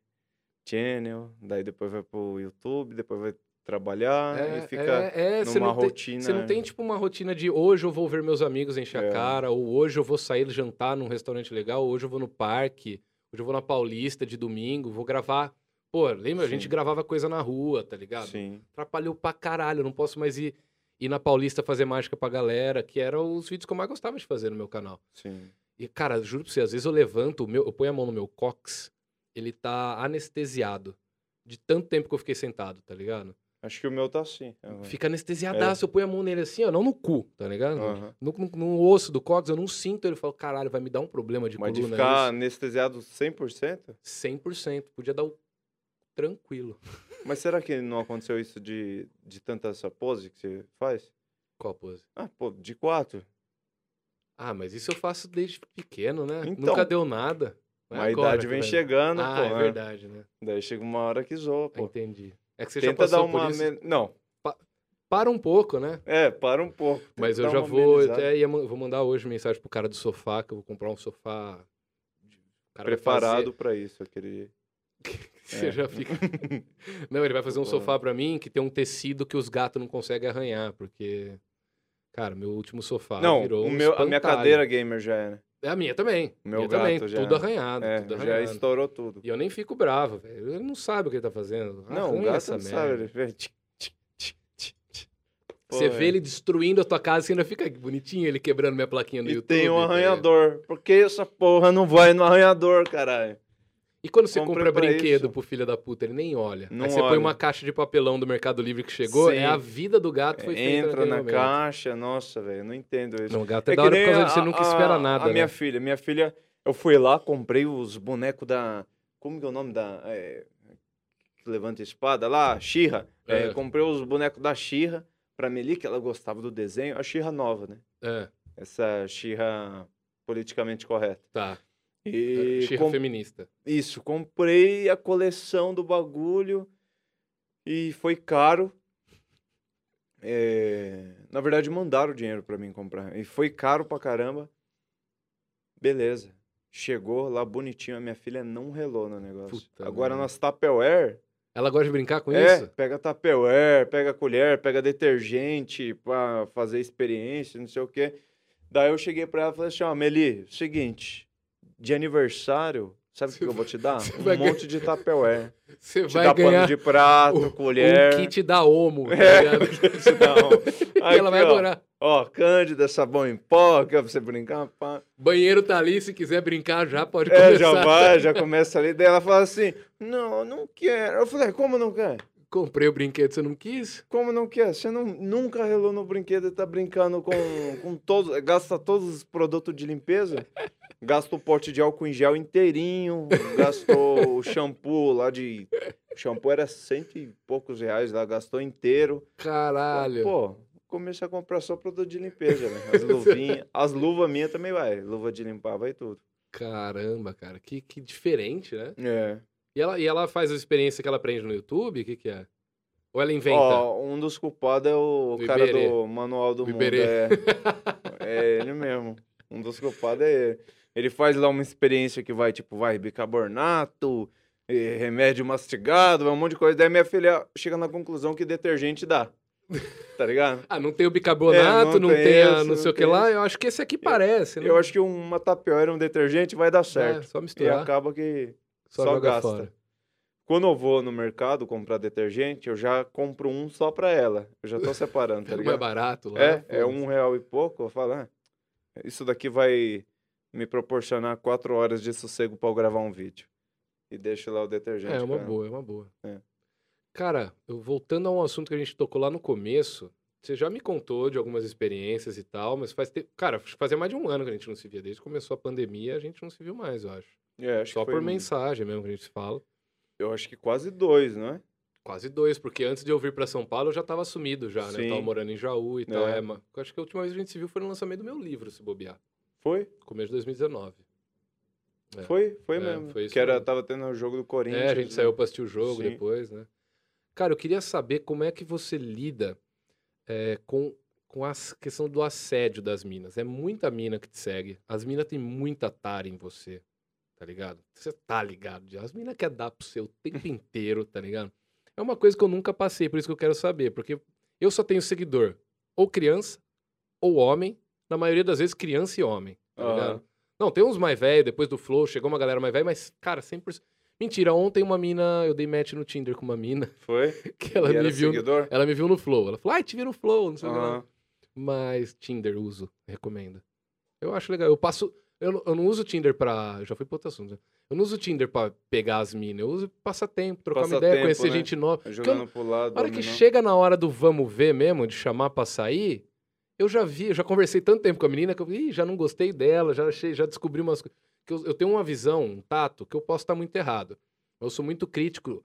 Channel, daí depois vai pro YouTube, depois vai trabalhar É, e fica é, é, você numa não tem- rotina. Você não tem, tipo, uma rotina de hoje eu vou ver meus amigos encher É. a cara, ou hoje eu vou sair jantar num restaurante legal, ou hoje eu vou no parque, hoje eu vou na Paulista de domingo, vou gravar. Pô, lembra? A gente Sim. gravava coisa na rua, tá ligado? Sim. Atrapalhou pra caralho, não posso mais ir, ir na Paulista fazer mágica pra galera, que eram os vídeos que eu mais gostava de fazer no meu canal. Sim. E, cara, juro pra você, às vezes eu levanto, meu, eu ponho a mão no meu cox, ele tá anestesiado. De tanto tempo que eu fiquei sentado, tá ligado? Acho que o meu tá assim. aham. Fica anestesiadaço, eu ponho a mão nele assim, ó, não no cu, tá ligado? Aham. No, no- no osso do cox, eu não sinto ele. Eu falo, caralho, vai me dar um problema de Mas de coluna ficar isso. anestesiado 100%? 100%. Podia dar o tranquilo. Mas será que não aconteceu isso de, de tanta essa pose que você faz? Qual pose? Ah, pô, de quatro. Ah, mas isso eu faço desde pequeno, né? Então. Nunca deu nada. Não é a agora idade que vem chegando, Ah, pô. é né? verdade, né? Daí chega uma hora que zoa, pô. Entendi. É que você já Tenta dar passou uma... por isso. amen- Não, Para um pouco, né? é, para um pouco. Tenta Mas eu dar já vou, amenizada. até ia, vou mandar hoje mensagem pro cara do sofá, que eu vou comprar um sofá Preparado pra isso, aquele... Você É. já fica. Não, ele vai fazer um sofá pra mim que tem um tecido que os gatos não conseguem arranhar, porque. Cara, meu último sofá não, virou o um meu, a minha cadeira gamer já é, né? É a minha também. Meu minha também, gato já- tudo arranhado, É, tudo já arranhado. estourou tudo. E eu nem fico bravo, velho. Ele não sabe o que ele tá fazendo. Não, o gato essa não sabe. merda. Ele tch. Pô, Você é. vê ele destruindo a tua casa e ainda fica bonitinho ele quebrando minha plaquinha no E YouTube. tem um arranhador. Por que essa porra não vai no arranhador, caralho? E quando você Comprei compra pra brinquedo isso. pro filho da puta, ele nem olha. Não Aí você põe olha. uma caixa de papelão do Mercado Livre que chegou, Sim. é a vida do gato foi feita Entra na momento. caixa, nossa, velho, não entendo isso. Não, o gato é, É da hora por causa a- disso, você nunca a- espera nada, A né? minha filha, minha filha, eu fui lá, comprei os bonecos da. Como que é o nome da. é, levanta a espada lá? Xirra. É, É. comprei os bonecos da Xirra pra Meli, que ela gostava do desenho. A Xirra nova, né? É, Essa Xirra politicamente correta. tá. E Xirra com- feminista. Isso, comprei a coleção do bagulho e foi caro. É, Na verdade, mandaram o dinheiro pra mim comprar. E foi caro pra caramba. Beleza. Chegou lá bonitinho, a minha filha não relou no negócio. Puta Agora merda. nas Tupperware, Ela gosta de brincar com é, isso? pega Tupperware, pega colher, pega detergente pra fazer experiência, não sei o quê. Daí eu cheguei pra ela e falei assim, ó, Meli, seguinte, de aniversário, sabe o que eu vou te dar? Um monte de Tupperware. Você Te vai dá ganhar pano de prato, um, colher. um kit da Omo, tá É, ligado? te dá E ela vai ó. adorar. Ó, Cândida, sabão em pó, que é pra você brincar, pá. Banheiro tá ali, se quiser brincar já pode É, começar. já vai, já começa ali. Daí ela fala assim, não, não quero. Eu falei, como não quer? Comprei o brinquedo, você não quis? Como não quer? Você não, nunca relou no brinquedo e tá brincando com, com todos, gasta todos os produtos de limpeza? Gasta o pote de álcool em gel inteirinho, gastou o shampoo lá de... O shampoo era cento e poucos reais lá, gastou inteiro. Caralho. Pô, comecei a comprar só produto de limpeza, né? As luvinhas, as luvas minhas também vai, luva de limpar, vai tudo. Caramba, cara, que, que diferente, né? É. E ela, e ela faz a experiência que ela aprende no YouTube? O que, que é? Ou ela inventa? Ó, um dos culpados é o Do cara Iberê. do Manual do Mundo. É, é ele mesmo. Um dos culpados é ele. Ele faz lá uma experiência que vai, tipo, vai bicarbonato, remédio mastigado, vai um monte de coisa. Daí minha filha chega na conclusão que detergente dá. Tá ligado? Ah, não tem o bicarbonato, É, não não, tem tem a não sei o que tem lá. Eu acho que esse aqui parece, né? Eu acho que uma tapioca um detergente vai dar É, certo. só e misturar, acaba que só, só gasta. fora. Quando eu vou no mercado comprar detergente, eu já compro um só pra ela. Eu já tô separando, tá mais ligado? barato lá. É, é foda-se. um real e pouco. Eu falo, ah, isso daqui vai me proporcionar quatro horas de sossego pra eu gravar um vídeo. E deixo lá o detergente. É, uma pra- boa, é uma boa. É. Cara, eu- voltando a um assunto que a gente tocou lá no começo, você já me contou de algumas experiências e tal, mas faz tempo. Cara, fazia mais de um ano que a gente não se via. Desde que começou a pandemia, a gente não se viu mais, eu acho. É, acho Só que foi por mensagem mesmo que a gente se fala. Eu acho que quase dois, não é? Quase dois, porque antes de eu vir pra São Paulo eu já tava sumido já, né? Eu tava Sim. morando em Jaú e tal. É. É, mas acho que a última vez que a gente se viu foi no lançamento do meu livro, se bobear. Foi? Começo de 2019. É. Foi, foi É, mesmo. foi isso que era, mesmo. tava tendo o jogo do Corinthians. É, a gente né? saiu pra assistir o jogo Sim. depois, né? Cara, eu queria saber como é que você lida é, com, com a questão do assédio das minas. É muita mina que te segue. As minas têm muita tara em você, tá ligado? Você tá ligado? já. As minas querem dar pro seu o tempo inteiro, tá ligado? É uma coisa que eu nunca passei, por isso que eu quero saber. Porque eu só tenho seguidor ou criança ou homem. Na maioria das vezes, criança e homem, tá ligado? Não, tem uns mais velhos, depois do Flow, chegou uma galera mais velha, mas, cara, 100%. Mentira, ontem uma mina, eu dei match no Tinder com uma mina, Foi? que ela E me viu. seguidor? Ela me viu no Flow. Ela falou, ai, te vi no Flow, não sei o que lá. Mas Tinder uso, recomendo. Eu acho legal. Eu passo. Eu, não- eu não uso Tinder pra. Eu já fui pra outro assunto. né? Eu não uso Tinder pra pegar as minas. Eu uso passatempo, trocar uma ideia, Passatempo, conhecer né? gente nova. Porque eu Jogando pro lado. na hora que dominó. chega na hora do vamos ver mesmo, de chamar pra sair, eu já vi, eu já conversei tanto tempo com a menina que eu Ih, já não gostei dela, já achei, já descobri umas coisas. Eu, eu tenho uma visão, um tato, que eu posso estar muito errado. Eu sou muito crítico.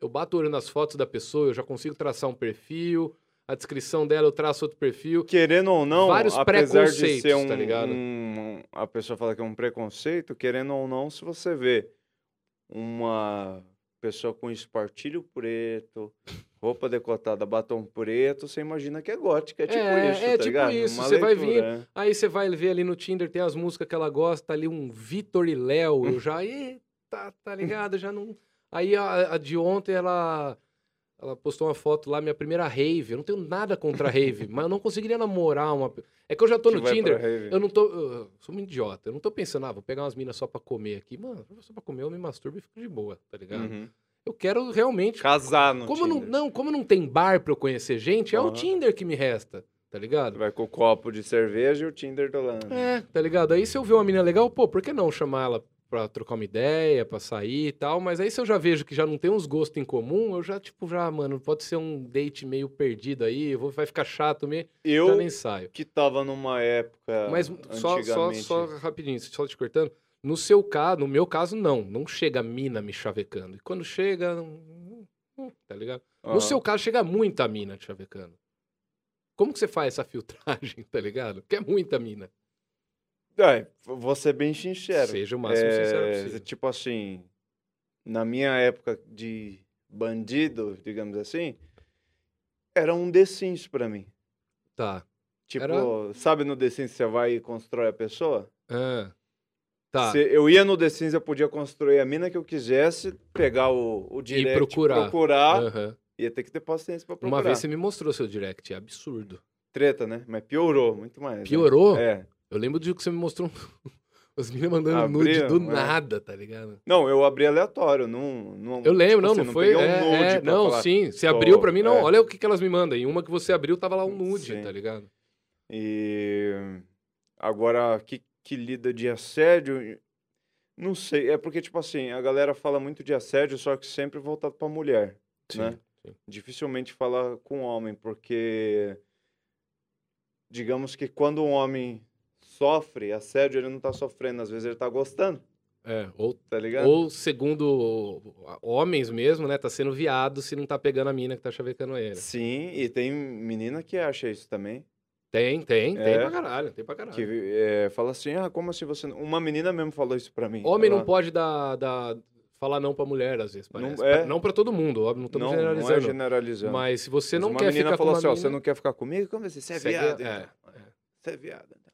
Eu bato o olho nas fotos da pessoa, eu já consigo traçar um perfil, a descrição dela eu traço outro perfil. Querendo ou não, Vários apesar de ser um, tá ligado? um- A pessoa fala que é um preconceito, querendo ou não, se você vê uma pessoa com espartilho preto, roupa decotada, batom preto, você imagina que é gótica, é tipo É, isso, é tá tipo ligado? isso, Uma você vai leitura, né? Aí você vai ver ali no Tinder, tem as músicas que ela gosta, tá ali um Vitor e Léo, eu já, eita, tá ligado? Já não. Aí a, a de ontem ela. ela postou uma foto lá, minha primeira rave. Eu não tenho nada contra rave, mas eu não conseguiria namorar uma. É que eu já tô Que no Tinder. Eu não tô. Eu sou um idiota. Eu não tô pensando, ah, vou pegar umas minas só pra comer aqui. Mano, só pra comer, eu me masturbo e fico de boa, tá ligado? Uhum. Eu quero realmente. Casar no Como não, Tinder. não, como não tem bar pra eu conhecer gente, é o. Tinder que me resta, tá ligado? Vai com o copo de cerveja e o Tinder do lado. É, tá ligado? Aí se eu ver uma menina legal, pô, por que não chamar ela pra trocar uma ideia, pra sair e tal? Mas aí se eu já vejo que já não tem uns gostos em comum, eu já, tipo, já, mano, pode ser um date meio perdido aí, eu vou, vai ficar chato mesmo, já Eu nem saio. que tava numa época Mas só, só, só rapidinho, só te cortando. No seu caso, no meu caso, não. Não chega a mina me chavecando. E quando chega, tá ligado? No Aham. seu caso, chega muita mina te chavecando. Como que você faz essa filtragem, tá ligado? Porque é muita mina. É, vou ser bem sincero. Seja o máximo sincero É, possível. Tipo assim, na minha época de bandido, digamos assim, era um The Sims pra mim. Tá. Tipo, Era- sabe no The Sims você vai e constrói a pessoa? Ah, tá. Se eu ia no The Sims, eu podia construir a mina que eu quisesse, pegar o, o direct, procurar. procurar, Aham. ia ter que ter paciência pra procurar. Uma vez você me mostrou seu direct, é absurdo. Treta, né? Mas piorou muito mais. né? Piorou? É. Eu lembro do que você me mostrou as meninas mandando nude do é. nada, tá ligado? Não, eu abri aleatório, não... não Eu lembro, tipo não, assim, não foi. um é, nude é, pra não, falar. sim. Você abriu pra mim, não. é. Olha o que, que elas me mandam. Em uma que você abriu, tava lá um nude, Sim. tá ligado? E agora, que, que lida de assédio, não sei. É porque, tipo assim, a galera fala muito de assédio, só que sempre voltado pra mulher, né? sim. Dificilmente fala com homem, porque digamos que quando um homem sofre assédio, ele não tá sofrendo, às vezes ele tá gostando, É, ou, tá ligado? ou segundo homens mesmo, né? Tá sendo viado se não tá pegando a mina que tá chavecando ele. Sim, e tem menina que acha isso também. Tem, tem, tem É. pra caralho, tem pra caralho. Que é, fala assim, ah, como assim você... não-" Uma menina mesmo falou isso pra mim. Homem não Ela- pode dar, dar, falar não pra mulher, às vezes, Não- parece. é. Não pra todo mundo, óbvio, não estamos não, não é generalizando. generalizando. Mas se você Mas não uma quer menina ficar falou com assim, uma ó, você não quer ficar comigo? Como assim? Você é Você é gay- é, então. Você é viado, então.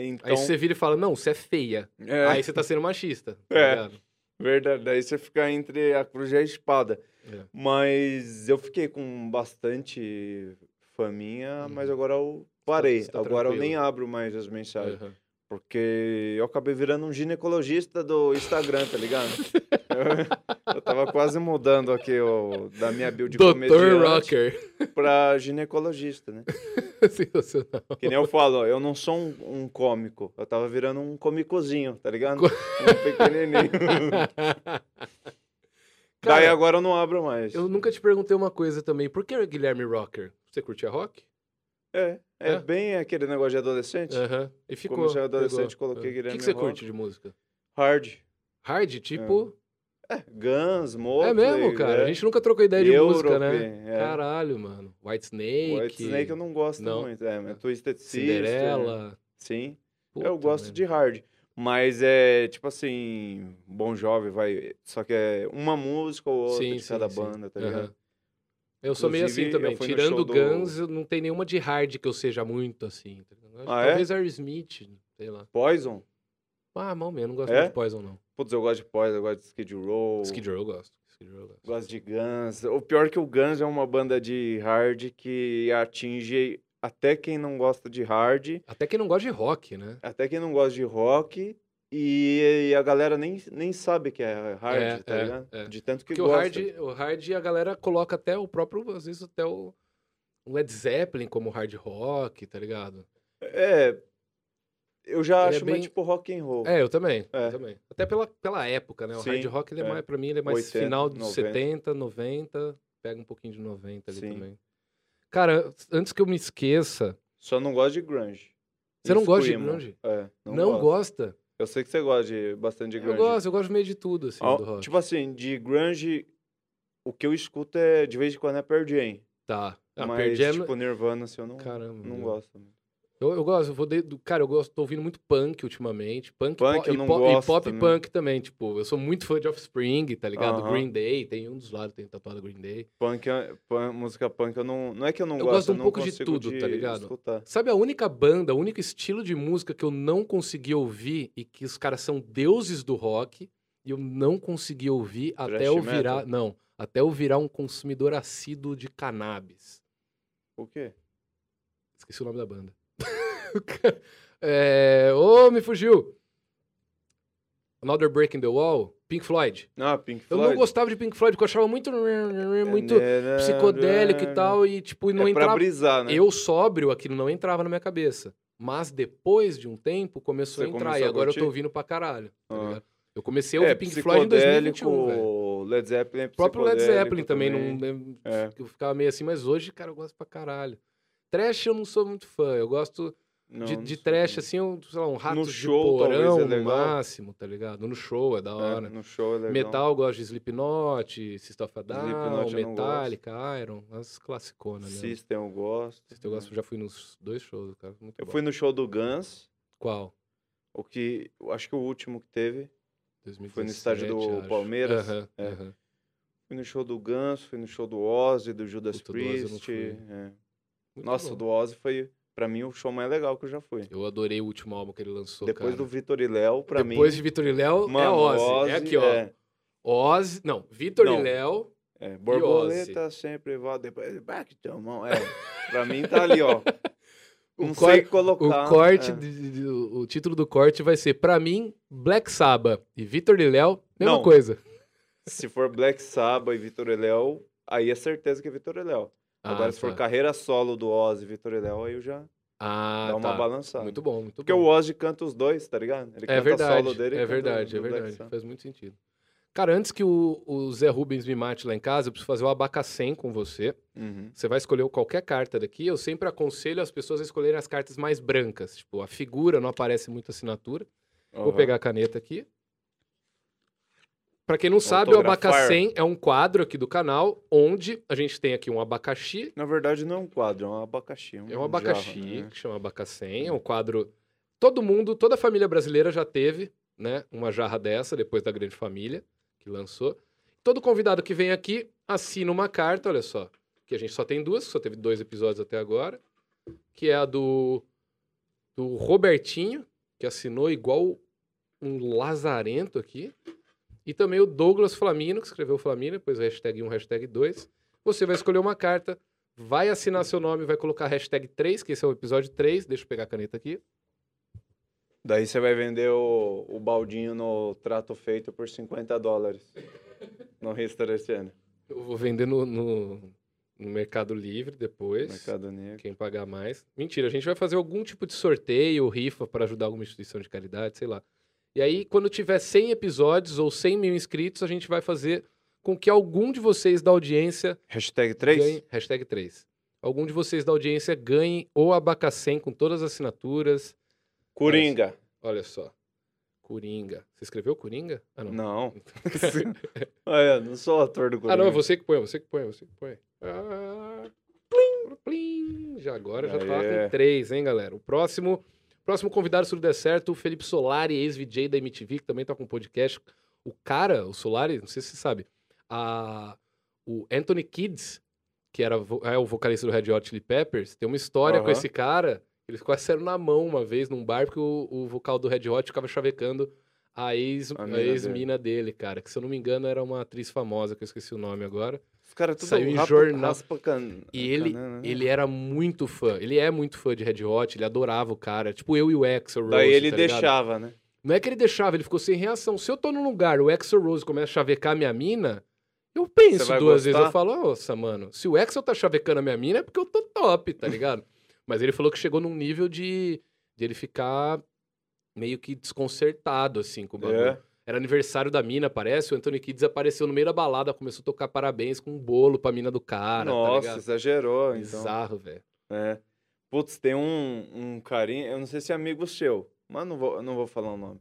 Então, Aí você vira e fala, não, você é feia. é, Aí você tá sendo machista. Tá É. ligado? verdade. Daí você fica entre a cruz e a espada. É. Mas eu fiquei com bastante faminha, Uhum. mas agora eu parei. tá agora eu nem abro mais as mensagens. Aham. Porque eu acabei virando um ginecologista do Instagram, tá ligado? eu, eu tava quase mudando aqui o, da minha build de comediante Rocker. pra ginecologista, né? Sensacional. Que nem eu falo, eu não sou um, um cômico. Eu tava virando um comicozinho, tá ligado? Um pequenininho. Daí Cara, agora eu não abro mais. eu nunca te perguntei uma coisa também. Por que Guilherme Rocker? Você curtia rock? É, é, É? bem aquele negócio de adolescente. Aham. E ficou. Comecei adolescente, pegou. coloquei Ah. O Guilherme que, que você Rocker. curte de música? Hard. Hard, tipo. É, Guns, Motley. É, mesmo, cara. é. A gente nunca trocou ideia de música, né? Europe, é. Caralho, mano. White Snake. White Snake eu não gosto Não? muito. É, mas Twisted Sister. Cinderela. Sim. Puta eu gosto de hard. Mas é tipo assim, Bom Jovem vai. Só que é uma música ou outra Sim, de sim, cada sim. banda, tá ligado? Eu sou meio assim também. Tirando do- Guns, eu não tem nenhuma de hard que eu seja muito assim. Ah, é? Talvez Aerosmith, sei lá. Poison? Ah, mal mesmo, não gosto É? de Poison, não. Putz, eu gosto de Poison, eu gosto de Skid Row. Skid Row eu gosto. Skid Row eu gosto. Gosto de Guns. O pior é que o Guns é uma banda de hard que atinge até quem não gosta de hard, Até quem não gosta de rock, né? até quem não gosta de rock. E, e a galera nem, nem sabe que é hard, É, tá é, ligado? é. De tanto que Porque o gosta. hard, o hard a galera coloca até o próprio, às vezes até o o Led Zeppelin como hard rock, tá ligado? É, eu já Ele é acho mais bem- tipo rock and roll. É, eu também, É. eu também. Até pela, pela época, né? O hard Sim, rock, ele é, é. mais, pra mim, ele é mais 80, final dos 90. 70, 90, pega um pouquinho de 90 ali Sim. também. Cara, antes que eu me esqueça, Só não gosto de grunge. Você não gosta de grunge? É, não, não, gosta? Eu sei que você gosta de bastante de Eu grunge. gosto, eu gosto meio de tudo, assim, Ah, do rock. Tipo assim, de grunge, o que eu escuto é de vez em quando é Pearl Jam. Tá. Ah, mas, Pearl Jam- tipo, Nirvana, assim, eu não, Caramba. não meu. gosto. Eu, eu gosto, eu vou de- do, cara, eu gosto, tô ouvindo muito punk ultimamente. Punk, Punk po- eu e, não po- gosto e pop também. punk também, tipo, eu sou muito fã de Offspring, tá ligado? Aham. Green Day, tem um dos lados tem tatuado Green Day. Punk, é- punk- música punk, eu não... Não é que eu não Eu gosto, gosto um pouco de tudo, tá ligado? escutar. Sabe a única banda, o único estilo de música que eu não consegui ouvir e que os caras são deuses do rock e eu não consegui ouvir até eu virar, metal? não, até eu virar um consumidor assíduo de cannabis. O quê? Esqueci o nome da banda. é... Ô, me fugiu! Another Break in the Wall, Pink Floyd. Ah, Pink Eu Floyd. não gostava de Pink Floyd, porque eu achava muito, muito psicodélico e tal, e tipo, não é pra entrava. brisar, né? Eu sóbrio, aquilo não entrava na minha cabeça. Mas depois de um tempo, começou Você a entrar. começou E a agora eu tô ouvindo pra caralho. tá Ah. Eu comecei a ouvir é, Pink Floyd em 2021, velho. psicodélico, Led Zeppelin é O próprio Led Zeppelin também, não, É. eu ficava meio assim, mas hoje, cara, eu gosto pra caralho. Trash eu não sou muito fã, eu gosto Não, de, não de sei. trash, assim, um, sei lá, um rato de show, porão é no máximo, tá ligado? No show é da É, hora. no show é legal. Metal gosto de Slipknot, System of a Down, Metallica, Iron, as classiconas, né? System eu gosto. Eu gosto, já fui nos dois shows, cara, muito Eu bom. fui no show do Guns, Qual? o que acho que o último que teve. 2017, Foi no estádio do acho. Palmeiras? Aham, É. aham. Fui no show do Guns, fui no show do Ozzy, do Judas Puta, do Priest. fui. é. Nossa, bom. o do Ozzy foi, pra mim, o show mais legal que eu já fui. Eu adorei o último álbum que ele lançou, Depois cara. do Vitor e Léo, pra mim. Depois de Vitor e Léo, é mano, Ozzy. É aqui, ó. É, Ozzy, não, Vitor e. Léo, é, borboleta sempre volta depois. Back to mão. É, pra mim tá ali, ó. O Não cor- sei o colocar. corte, é. de- de- o título do corte vai ser, pra mim, Black Sabbath e Vitor e Léo, mesma Não. coisa. Se for Black Sabbath e Vitor e Léo, aí é certeza que é Vitor e Léo. Agora, Ah, se for tá. carreira solo do Ozzy e Vitor e Léo, aí eu já Ah, dá uma tá. balançada. Muito bom, muito Porque bom. o Ozzy canta os dois, tá ligado? Ele É canta verdade, solo dele é verdade, é Black verdade. Sabbath. Faz muito sentido. Cara, antes que o, o Zé Rubens me mate lá em casa, eu preciso fazer o abacacém com você. Uhum. Você vai escolher qualquer carta daqui. Eu sempre aconselho as pessoas a escolherem as cartas mais brancas. Tipo, a figura não aparece muito assinatura. Vou Aham. pegar a caneta aqui. Pra quem não sabe, o. Abacacém é um quadro aqui do canal, onde a gente tem aqui um abacaxi. Na verdade, não é um quadro, é um abacaxi. É um abacaxi, né? que chama Abacacém. É um quadro... Todo mundo, toda a família brasileira já teve, né? Uma jarra dessa, depois da Grande Família, que lançou. Todo convidado que vem aqui assina uma carta, olha só. Que a gente só tem duas, só teve dois episódios até agora. Que é a do, do Robertinho, que assinou igual um lazarento aqui. E também o Douglas Flamino, que escreveu Flamino, depois hashtag 1, hashtag 2. Você vai escolher uma carta, vai assinar seu nome, vai colocar hashtag 3, que esse é o episódio 3. Deixa eu pegar a caneta aqui. Daí você vai vender o, o baldinho no trato feito por 50 dólares no restaurante. Eu vou vender no, no, no Mercado Livre depois. Mercado Negro. Quem pagar mais. Mentira, a gente vai fazer algum tipo de sorteio, rifa para ajudar alguma instituição de caridade, sei lá. E aí, quando tiver 100 episódios ou 100 mil inscritos, a gente vai fazer com que algum de vocês da audiência Hashtag 3? ganhe. Hashtag 3. Algum de vocês da audiência ganhe o Abacacém com todas as assinaturas. Coringa. Olha só. Coringa. Você escreveu Coringa? Ah, não. Não. Olha, não sou ator do Coringa. Ah, não, é você que põe, você que põe, você que põe. Ah, plim, plim. Já agora já tá Aê. com três, hein, galera? O próximo, próximo convidado, se tudo der certo, o Felipe Solari, ex-VJ da MTV, que também tá com podcast. O cara, o Solari, não sei se você sabe, a, o Anthony Kids, que era, é o vocalista do Red Hot Chili Peppers, tem uma história com Aham. esse cara. Eles quase saíram na mão uma vez num bar, porque o, o vocal do Red Hot ficava chavecando a ex- A a mina ex-mina dele, cara. Que se eu não me engano era uma atriz famosa, que eu esqueci o nome agora. Os caras tudo Saiu em jornal. can... E ele, canana, né? ele era muito fã. Ele é muito fã de Red Hot, ele adorava o cara. Tipo eu e o Axel Rose. Daí ele tá ligado? deixava, né? Não é que ele deixava, ele ficou sem reação. Se eu tô num lugar, o Axel Rose começa a chavecar a minha mina, eu penso duas vezes. gostar? Eu falo, nossa, mano, se o Axel tá chavecando a minha mina é porque eu tô top, tá ligado? Mas ele falou que chegou num nível de, de ele ficar meio que desconcertado, assim, com o bagulho. É. Era aniversário da mina, parece. O Anthony Kidd apareceu no meio da balada, começou a tocar parabéns com um bolo pra mina do cara. tá Nossa, ligado? exagerou, então. Bizarro, velho. É. Putz, tem um, um carinha, eu não sei se é amigo seu, mas não vou, não vou falar o nome.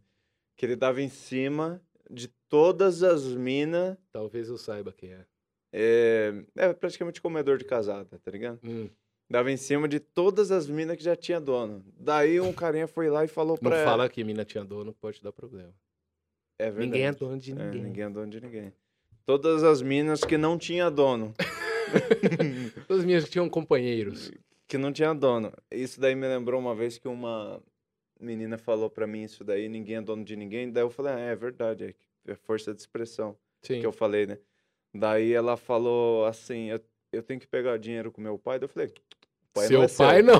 Que ele dava em cima de todas as minas. Talvez eu saiba quem é. É, é praticamente comedor de casada, tá ligado? Hum, Dava em cima de todas as minas que já tinha dono. Daí um carinha foi lá e falou não pra ela. fala que mina tinha dono, pode dar problema. É. Ninguém é dono de É, ninguém. ninguém é dono de ninguém. Todas as minas que não tinha dono. Todas as minhas que tinham companheiros. que não tinha dono. Isso daí me lembrou uma vez que uma menina falou pra mim isso daí, ninguém é dono de ninguém. Daí eu falei, ah, é verdade, é, é força de expressão Sim. que eu falei, né? Daí ela falou assim, eu, eu tenho que pegar dinheiro com meu pai. Daí eu falei, pai seu não é pai seu, não.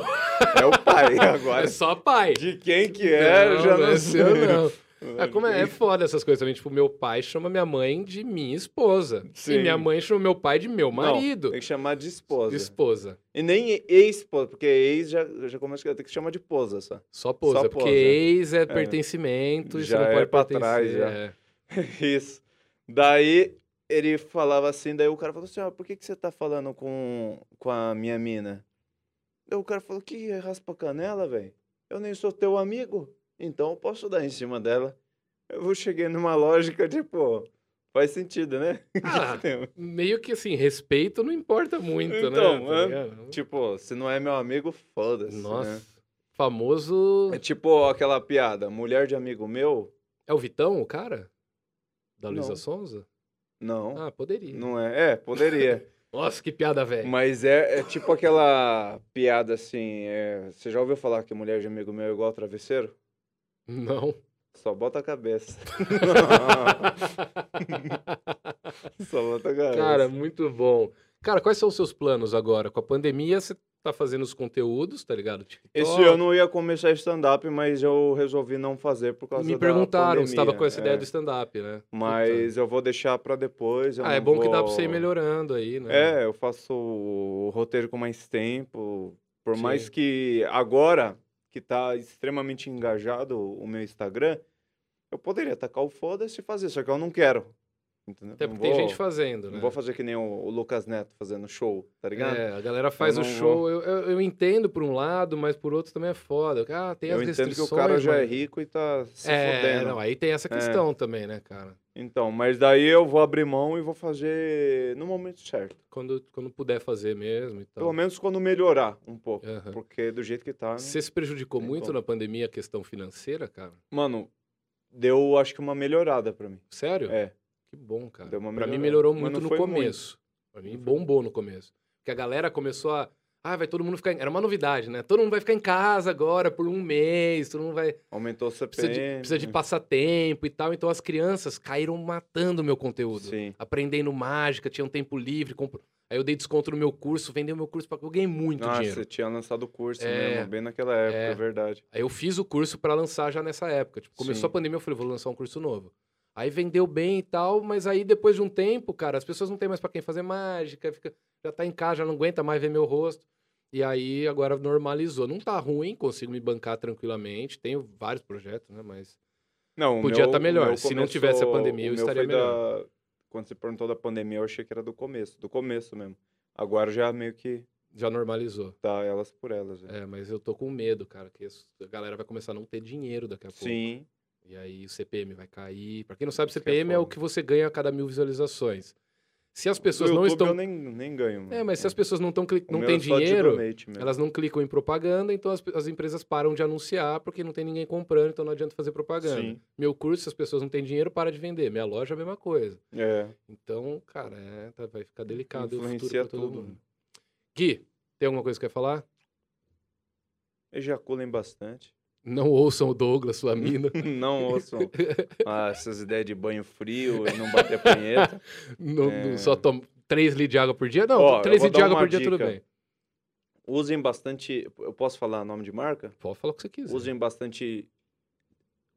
é o pai. Agora, É só pai. de quem que é, eu já não, é seu, sei. não. É, como é, é foda essas coisas também. Tipo, meu pai chama minha mãe de minha esposa. E Sim. minha mãe chama meu pai de meu Não, marido. tem que chamar de esposa. De esposa. E nem ex-esposa, porque ex já, já começa a tem que chamar de esposa só. Só posa. Só porque posa. ex é, pertencimento e Já não é pode pra trás, já. é. Isso. Daí ele falava assim, daí o cara falou assim, ó, por que, que você tá falando com, com a minha mina? Daí o cara falou, que raspa canela, velho? Eu nem sou teu amigo, então eu posso dar em cima dela. Eu cheguei numa lógica, tipo, faz sentido, né? Ah, meio que assim, respeito não importa muito, Então, né? Tá é. tipo, se não é meu amigo, foda-se, Nossa. né? Famoso. É tipo aquela piada, mulher de amigo meu? É o Vitão, o cara? Da Luísa. Sonza? Não, Ah, poderia. não é. É, poderia. Nossa, que piada velha. Mas é, é tipo aquela piada assim. é, Você já ouviu falar que mulher de amigo meu é igual travesseiro? Não. Só bota a cabeça. Só bota a cabeça. Cara, muito bom. Cara, quais são os seus planos agora? Com a pandemia, você tá fazendo os conteúdos, tá ligado? TikTok. Esse ano eu ia começar stand-up, mas eu resolvi não fazer por causa Me da perguntaram se tava com essa ideia é. do stand-up, né? Mas eu vou deixar pra depois. Ah, é bom que dá pra você ir vou- melhorando aí, né? É, eu faço o roteiro com mais tempo. Por Sim. mais que agora, que tá extremamente engajado o meu Instagram, eu poderia tacar o foda-se e fazer, só que eu não quero. Entendeu? Até porque tem vou- gente fazendo, né? Não vou fazer que nem o, o Lucas Neto fazendo show, tá ligado? É, a galera faz Eu o show, eu, eu, eu entendo por um lado, mas por outro também é foda. Ah, tem eu as entendo que restrições. o cara já é mas- rico e tá se É, fodendo. não, aí tem essa É. questão também, né, cara? Então, mas daí eu vou abrir mão e vou fazer no momento certo. Quando, quando puder fazer mesmo e tal. Pelo menos quando melhorar um pouco. Porque do jeito que tá. Você se prejudicou tem muito como. na pandemia a questão financeira, cara? Mano, deu acho que uma melhorada pra mim. Sério? É. Que bom, cara. Deu pra mim melhorou muito no foi muito. começo. Pra mim bombou no começo. Porque a galera começou a. Ah, vai todo mundo ficar. em- Era uma novidade, né? Todo mundo vai ficar em casa agora por um mês, todo mundo vai. Aumentou o CPM. Precisa de, precisa de passatempo e tal. Então as crianças caíram matando o meu conteúdo. Sim. Aprendendo mágica, tinham tempo livre. compro- Aí eu dei desconto no meu curso, vendei o meu curso pra. Eu ganhei muito Nossa, dinheiro. você tinha lançado o curso É. mesmo, bem naquela época, É. é verdade. Aí eu fiz o curso pra lançar já nessa época. Tipo, começou Sim. a pandemia, eu falei, vou lançar um curso novo. Aí vendeu bem e tal, mas aí depois de um tempo, cara, as pessoas não têm mais pra quem fazer mágica, fica, já tá em casa, já não aguenta mais ver meu rosto. E aí agora normalizou. Não tá ruim, consigo me bancar tranquilamente. Tenho vários projetos, né? Mas Não, Podia meu- tá melhor. Se não tivesse a pandemia, eu estaria foi da- Quando você perguntou da pandemia, eu achei que era do começo, do começo mesmo. Agora já meio que já normalizou. tá elas por elas. já. É, mas eu tô com medo, cara, que a galera vai começar a não ter dinheiro daqui a pouco. Sim, E aí o CPM vai cair. Pra quem não sabe, Isso que é CPM é, o que você ganha a cada mil visualizações. Se as pessoas não estão eu nem, nem ganho. mano. É, mas se as pessoas não, tão cli... Não têm é dinheiro, elas não clicam em propaganda, então as, as empresas param de anunciar porque não tem ninguém comprando, então não adianta fazer propaganda. Sim, Meu curso, se as pessoas não têm dinheiro, para de vender. Minha loja é a mesma coisa. é. Então, cara, é, tá- vai ficar delicado o futuro Influencia todo tudo. mundo. Gui, tem alguma coisa que quer falar? Ejaculem bastante. Não ouçam o Douglas, sua mina. Não ouçam ah, essas ideias de banho frio e não bater punheta. Não- É. não só toma 3 litros de água por dia? Não, Ó, eu 3 vou litros de água por dia, tudo dica. bem. Usem bastante. Eu posso falar nome de marca? Pode falar o que você quiser. Usem bastante.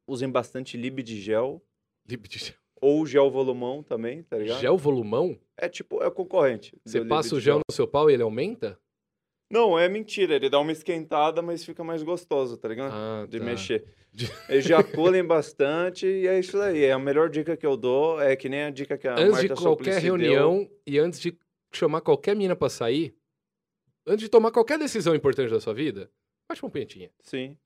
Usem bastante lib de gel. Lib de gel. Ou gel volumão também, tá ligado? Gel volumão? É tipo, é concorrente. Você passa o de gel no seu pau e ele aumenta? Não, é mentira. Ele dá uma esquentada, mas fica mais gostoso, tá ligado? Ah, de tá. mexer. Ejaculem bastante e é isso aí. É a melhor dica que eu dou. É que nem a dica que a antes Marta de qualquer Suplicy deu. reunião e antes de chamar qualquer mina pra sair, antes de tomar qualquer decisão importante da sua vida, bate uma punhetinha. Sim.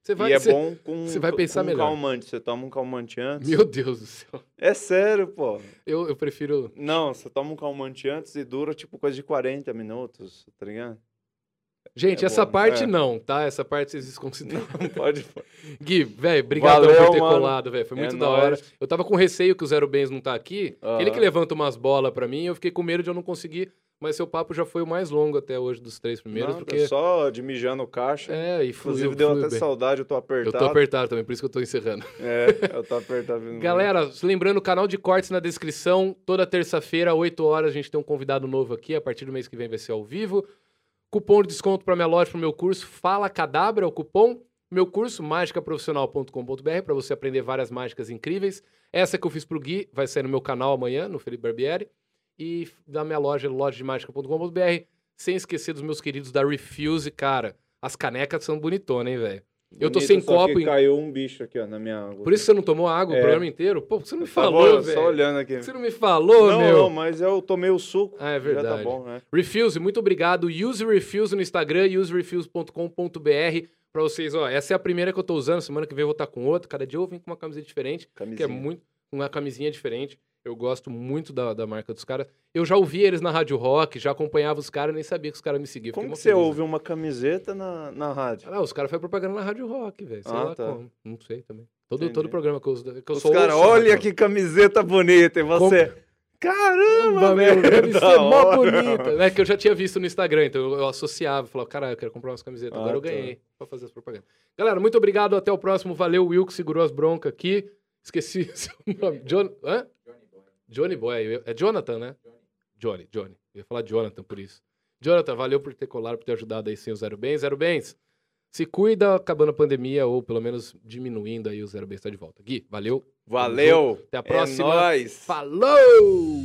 Você vai, e é você- bom com, você vai pensar com melhor. calmante. Você toma um calmante antes. Meu Deus do céu. É sério, pô. Eu, eu prefiro. Não, você toma um calmante antes e dura tipo coisa de 40 minutos, tá ligado? Gente, É essa bom, parte é. não, tá? Essa parte vocês desconsideram. Pode. Gui, velho, obrigado Valeu, por ter mano. colado, velho. Foi É muito da hora. nóis. Eu tava com receio que o Zero Bens não tá aqui. Aham. Ele que levanta umas bolas pra mim, eu fiquei com medo de eu não conseguir mas seu papo já foi o mais longo até hoje dos três primeiros, Nada, porque... Só de mijar no caixa. É, e fluiu, Inclusive deu até bem. saudade, eu tô Eu apertado. tô apertado também, por isso que eu tô encerrando. É, eu tô apertado. Galera, lembrando, canal de cortes na descrição. Toda terça-feira, 8 horas, a gente tem um convidado novo aqui. A partir do mês que vem vai ser ao vivo. Cupom de desconto para minha loja, para o meu curso. Fala Cadabra, é o cupom. Meu curso, mágicaprofissional.com.br, para você aprender várias mágicas incríveis. Essa que eu fiz pro Gui vai sair no meu canal amanhã, no Felipe Barbieri. E da minha loja, lojademágica.com.br. Sem esquecer dos meus queridos da Refuse, cara. As canecas são bonitonas, hein, velho? Eu tô sem copo, hein? Caiu um bicho aqui, ó, na minha água. Por isso você não tomou água É. o programa inteiro? Pô, você não me Eu tava falou, velho. Só olhando aqui. Você não me falou, não, meu? não, mas eu tomei o suco. Ah, é Já verdade. tá bom, né? Refuse, muito obrigado. Use Refuse no Instagram, userefuse.com.br pra vocês, ó. Essa é a primeira que eu tô usando, semana que vem eu vou estar com outra. Cada dia eu venho com uma camiseta diferente, que é Camisinha. muito uma camisinha diferente. Eu gosto muito da, da marca dos caras. Eu já ouvi eles na Rádio Rock, já acompanhava os caras, nem sabia que os caras me seguiam. Como você feliz, ouve uma camiseta na, na rádio? Ah, os caras fazem propaganda na Rádio Rock, velho. Sei Ah, lá tá. como. Não sei também. Todo, Entendi. todo programa que eu. Que eu Os sou caras, ouço, olha que camiseta bonita. E você, caramba, Caramba, meu, deve ser mó bonita. É que eu já tinha visto no Instagram, então eu, eu associava, falava, cara, eu quero comprar umas camisetas. Ah, Agora eu tá. ganhei pra fazer essa propaganda. Galera, muito obrigado, até o próximo. Valeu, Will, que segurou as broncas aqui. Esqueci seu nome. John... Hã? Johnny Boy. É Jonathan, né? Johnny, Johnny. Eu ia falar Jonathan por isso. Jonathan, valeu por ter colado, por ter ajudado aí sem o Zero Bens. Zero Bens, se cuida acabando a pandemia ou pelo menos diminuindo aí o Zero Bens tá de volta. Gui, valeu. Valeu. Até a próxima. É nóis. Falou!